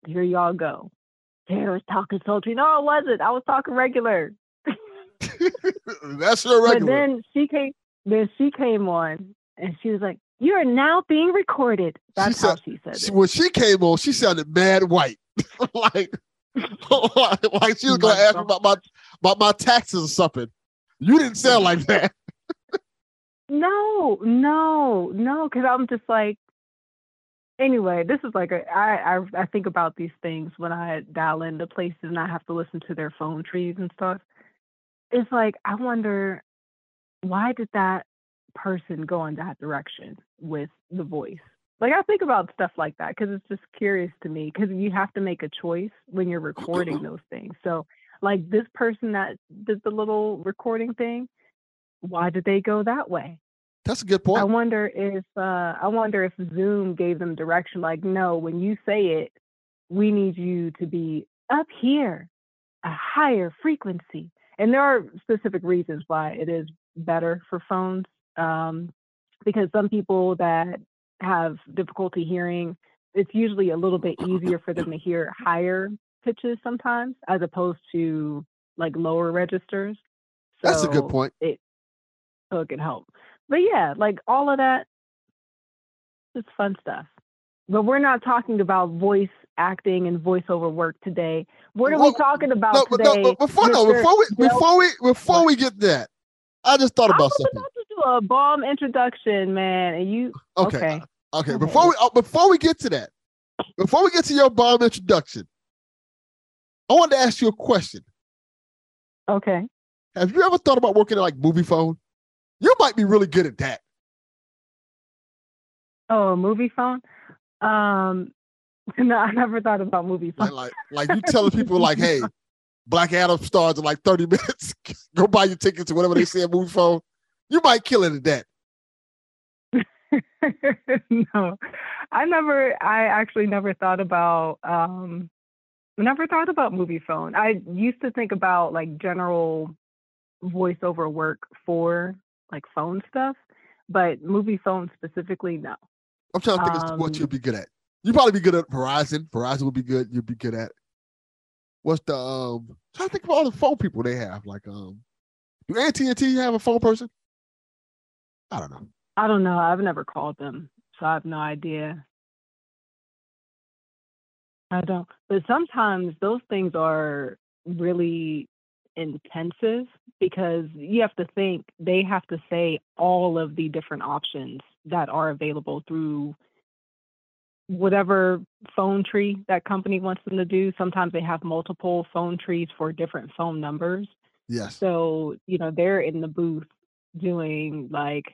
Speaker 16: here y'all go. Sarah's talking sultry. No, it wasn't. I was talking regular.
Speaker 9: That's your
Speaker 16: But
Speaker 9: regular.
Speaker 16: then she came. Then she came on, and she was like, "You are now being recorded." That's how she said
Speaker 9: She-
Speaker 16: it.
Speaker 9: when she came on, she sounded mad white. like, like she was gonna ask me about my about my taxes or something. You didn't sound like that.
Speaker 16: No, no, no, because I'm just like. Anyway, this is like a I, I I think about these things when I dial into places and I have to listen to their phone trees and stuff. It's like I wonder why did that person go in that direction with the voice? Like I think about stuff like that because it's just curious to me because you have to make a choice when you're recording those things. So like this person that did the little recording thing, why did they go that way?
Speaker 9: That's a good point.
Speaker 16: I wonder if uh, I wonder if Zoom gave them direction. Like, no, when you say it, we need you to be up here, a higher frequency. And there are specific reasons why it is better for phones, um, because some people that have difficulty hearing, it's usually a little bit easier for them to hear higher pitches sometimes, as opposed to like lower registers.
Speaker 9: That's a good point.
Speaker 16: It so it can help. But yeah, like all of that, it's fun stuff. But we're not talking about voice acting and voiceover work today. What are we talking about
Speaker 9: No,
Speaker 16: today?
Speaker 9: no, but before no, before we before we before we get that, I just thought
Speaker 16: I
Speaker 9: about
Speaker 16: was
Speaker 9: something.
Speaker 16: about to do a bomb introduction, man, and you
Speaker 9: Okay.
Speaker 16: okay?
Speaker 9: Okay, before we oh, before we get to that, before we get to your bomb introduction, I wanted to ask you a question.
Speaker 16: Okay.
Speaker 9: Have you ever thought about working at like Moviefone? You might be really good at that.
Speaker 16: Oh, a Moviefone? Um, no, I never thought about Moviefone.
Speaker 9: Like like like you telling people like, hey, Black Adam starts in like 30 minutes. Go buy your tickets or whatever they say at Moviefone. You might kill it at that.
Speaker 16: no, I never. I actually never thought about. Um, never thought about Moviefone. I used to think about like general voiceover work for like phone stuff, but Moviefone specifically, no.
Speaker 9: I'm trying to think of what
Speaker 16: Um,
Speaker 9: you'd be good at. You'd probably be good at Verizon. Verizon would be good. You'd be good at. What's the um? trying to think of all the phone people they have. Like um, do AT and T have a phone person? I don't know.
Speaker 16: I don't know. I've never called them, so I have no idea. I don't. But sometimes those things are really intensive because you have to think they have to say all of the different options that are available through whatever phone tree that company wants them to do. Sometimes they have multiple phone trees for different phone numbers.
Speaker 9: Yes.
Speaker 16: So, you know, they're in the booth doing like,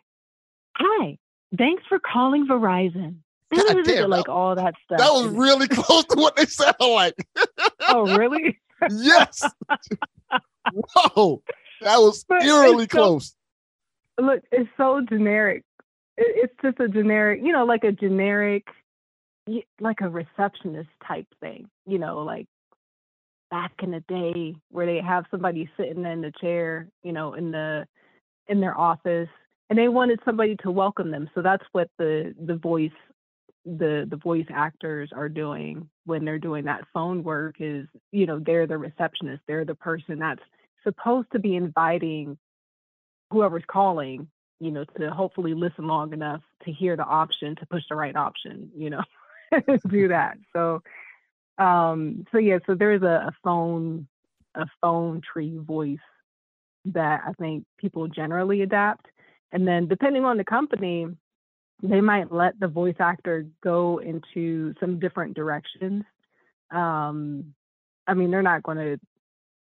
Speaker 16: hi, thanks for calling Verizon.
Speaker 9: God damn,
Speaker 16: like all that stuff.
Speaker 9: That was really close to what they sound like.
Speaker 16: oh, really?
Speaker 9: yes. Whoa, that was
Speaker 16: But
Speaker 9: eerily
Speaker 16: so-
Speaker 9: close.
Speaker 16: Look, it's so generic. It- It's just a generic, you know, like a generic, like a receptionist type thing, you know, like back in the day where they have somebody sitting in the chair, you know, in the in their office, and they wanted somebody to welcome them. So that's what the the voice the the voice actors are doing when they're doing that phone work is you know they're the receptionist they're the person that's supposed to be inviting whoever's calling you know to hopefully listen long enough to hear the option to push the right option you know do that so um so yeah so there's a, a phone a phone tree voice that i think people generally adapt and then depending on the company they might let the voice actor go into some different directions um i mean they're not going to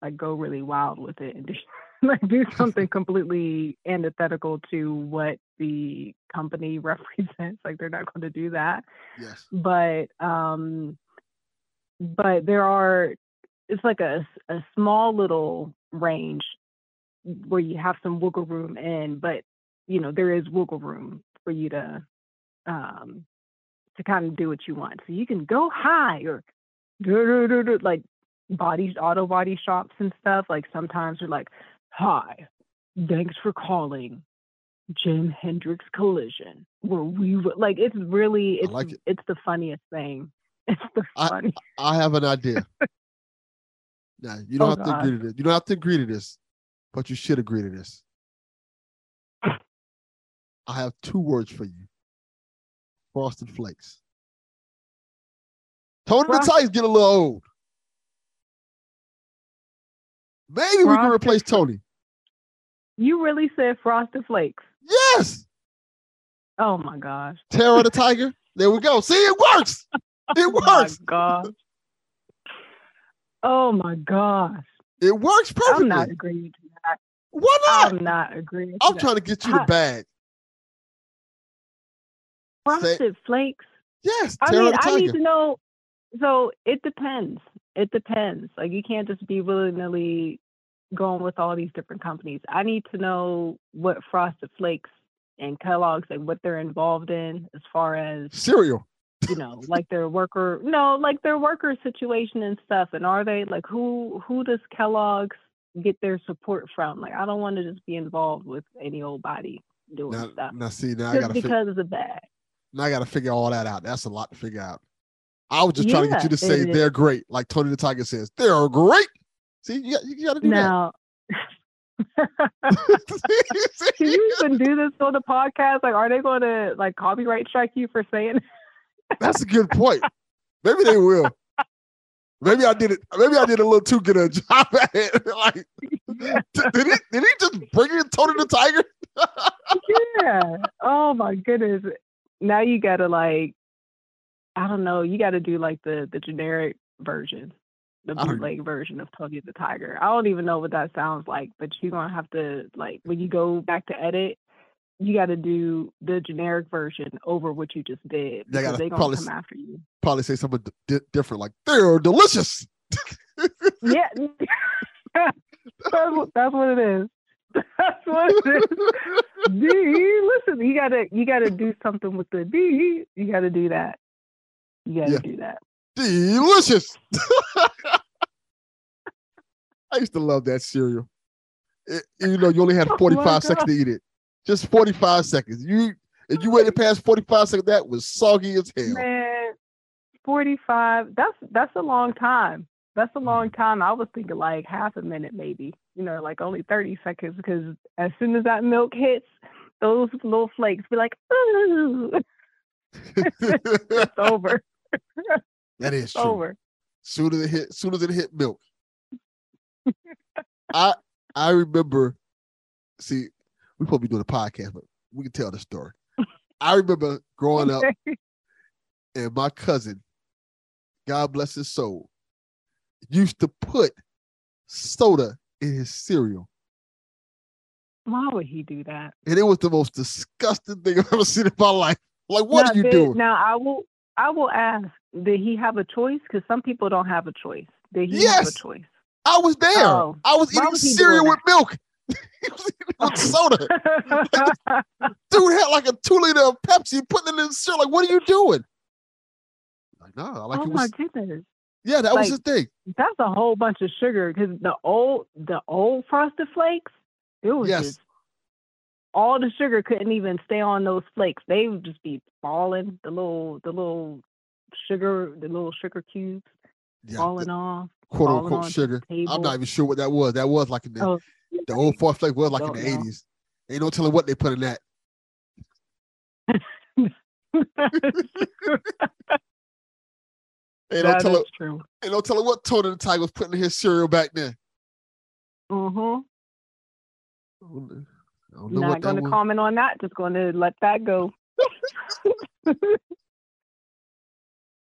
Speaker 16: like go really wild with it and like do something completely antithetical to what the company represents like they're not going to do that
Speaker 9: Yes.
Speaker 16: but um but there are it's like a, a small little range where you have some wiggle room in but you know there is wiggle room for you to um to kind of do what you want so you can go high or like body auto body shops and stuff like sometimes they're like hi thanks for calling Jim Hendrix Collision, where we like it's really it's
Speaker 9: like it.
Speaker 16: it's the funniest thing. It's the
Speaker 9: I,
Speaker 16: funny.
Speaker 9: I have an idea. now you don't
Speaker 16: Oh,
Speaker 9: have to agree to this. You don't have to agree to this, but you should agree to this. I have two words for you. Frosted Flakes. Tony the
Speaker 16: Frosted-
Speaker 9: get a little old. Maybe we can replace Tony.
Speaker 16: You really said Frosted Flakes.
Speaker 9: Yes.
Speaker 16: Oh my gosh.
Speaker 9: Terror the Tiger. There we go. See, it works. It
Speaker 16: Oh my
Speaker 9: works.
Speaker 16: gosh. Oh my gosh.
Speaker 9: It works perfectly.
Speaker 16: I'm not agreeing to that.
Speaker 9: Why not?
Speaker 16: I'm not agreeing. To
Speaker 9: I'm
Speaker 16: that.
Speaker 9: trying to get you the bag.
Speaker 16: Frosted Flakes.
Speaker 9: Yes,
Speaker 16: I mean, I need to know. So it depends. It depends. Like you can't just be willy nilly going with all these different companies. I need to know what Frosted Flakes and Kellogg's like what they're involved in as far as
Speaker 9: Cereal.
Speaker 16: you know, like their worker no, like their worker situation and stuff. And are they like who who does Kellogg's get their support from? Like I don't want to just be involved with any old body doing
Speaker 9: Now,
Speaker 16: stuff.
Speaker 9: now see, now I
Speaker 16: Just
Speaker 9: gotta fig-
Speaker 16: because of that.
Speaker 9: Now I gotta figure all that out. That's a lot to figure out. I was just trying to get you to say they're great, like Tony the Tiger says. They're great. See, you got, you got to do
Speaker 16: that. Can you even do this on the podcast? Like, are they going to like copyright strike you for saying?
Speaker 9: That's a good point. Maybe they will. Maybe I did it. Maybe I did a little too good a job at it. like, did, did he? Did he just bring in Tony the Tiger?
Speaker 16: yeah. Oh my goodness. Now you gotta like, I don't know. You got to do like the the generic version, the bootleg version of Tony the Tiger. I don't even know what that sounds like, but you're gonna have to like when you go back to edit. You got to do the generic version over what you just did
Speaker 9: They gotta probably
Speaker 16: come after you.
Speaker 9: Probably say something di- different, like they're delicious.
Speaker 16: Yeah, that's, that's what it is. That's what it is. D, listen, you gotta you gotta do something with the D. You gotta do that. You gotta
Speaker 9: Yeah.
Speaker 16: do that.
Speaker 9: Delicious. I used to love that cereal. It- you know, you only had
Speaker 16: Oh
Speaker 9: 45 seconds to eat it. Just 45 seconds. You if you waited past 45 seconds, that was soggy as hell.
Speaker 16: Man, forty five. That's that's a long time. That's a long
Speaker 9: Mm-hmm.
Speaker 16: time. I was thinking like half a minute, maybe. You know, like only thirty seconds, because as soon as that milk hits, those little flakes be like, ooh, it's over.
Speaker 9: That is true.
Speaker 16: over.
Speaker 9: Soon as it hit, soon as it hit milk. I I remember. See, we probably doing a podcast, but we can tell the story. I remember growing up, and my cousin, God bless his soul, used to put soda in his cereal,
Speaker 16: Why would he do that?
Speaker 9: and it was the most disgusting thing I've ever seen in my life. Like, what
Speaker 16: now,
Speaker 9: are you
Speaker 16: did-
Speaker 9: doing?
Speaker 16: Now I will I will ask, did he have a choice? Because some people don't have a choice. Did he have a choice?
Speaker 9: I was there.
Speaker 16: Oh,
Speaker 9: I was eating
Speaker 16: was
Speaker 9: cereal with milk. he was eating with soda. Dude had like a two liter of Pepsi, putting it in cereal. Like, what are you doing? Like, no, I like
Speaker 16: oh
Speaker 9: it
Speaker 16: my
Speaker 9: was.
Speaker 16: goodness.
Speaker 9: Yeah, that was the thing.
Speaker 16: That's a whole bunch of sugar because the old the old frosted flakes, it was
Speaker 9: Yes.
Speaker 16: just all the sugar couldn't even stay on those flakes. They would just be falling, the little the little sugar the little sugar cubes
Speaker 9: Yeah,
Speaker 16: falling off.
Speaker 9: Quote
Speaker 16: falling
Speaker 9: unquote sugar. I'm not even sure what that was. That was like in the
Speaker 16: Oh,
Speaker 9: the old frosted flake was like in the. 80s. Ain't no telling what they put in that. No
Speaker 16: That
Speaker 9: telling.
Speaker 16: is true.
Speaker 9: Ain't no telling what Tony the Tiger was putting in his cereal back then.
Speaker 16: Mm-hmm.
Speaker 9: I don't know
Speaker 16: Not going to comment on that. Just going to let that go.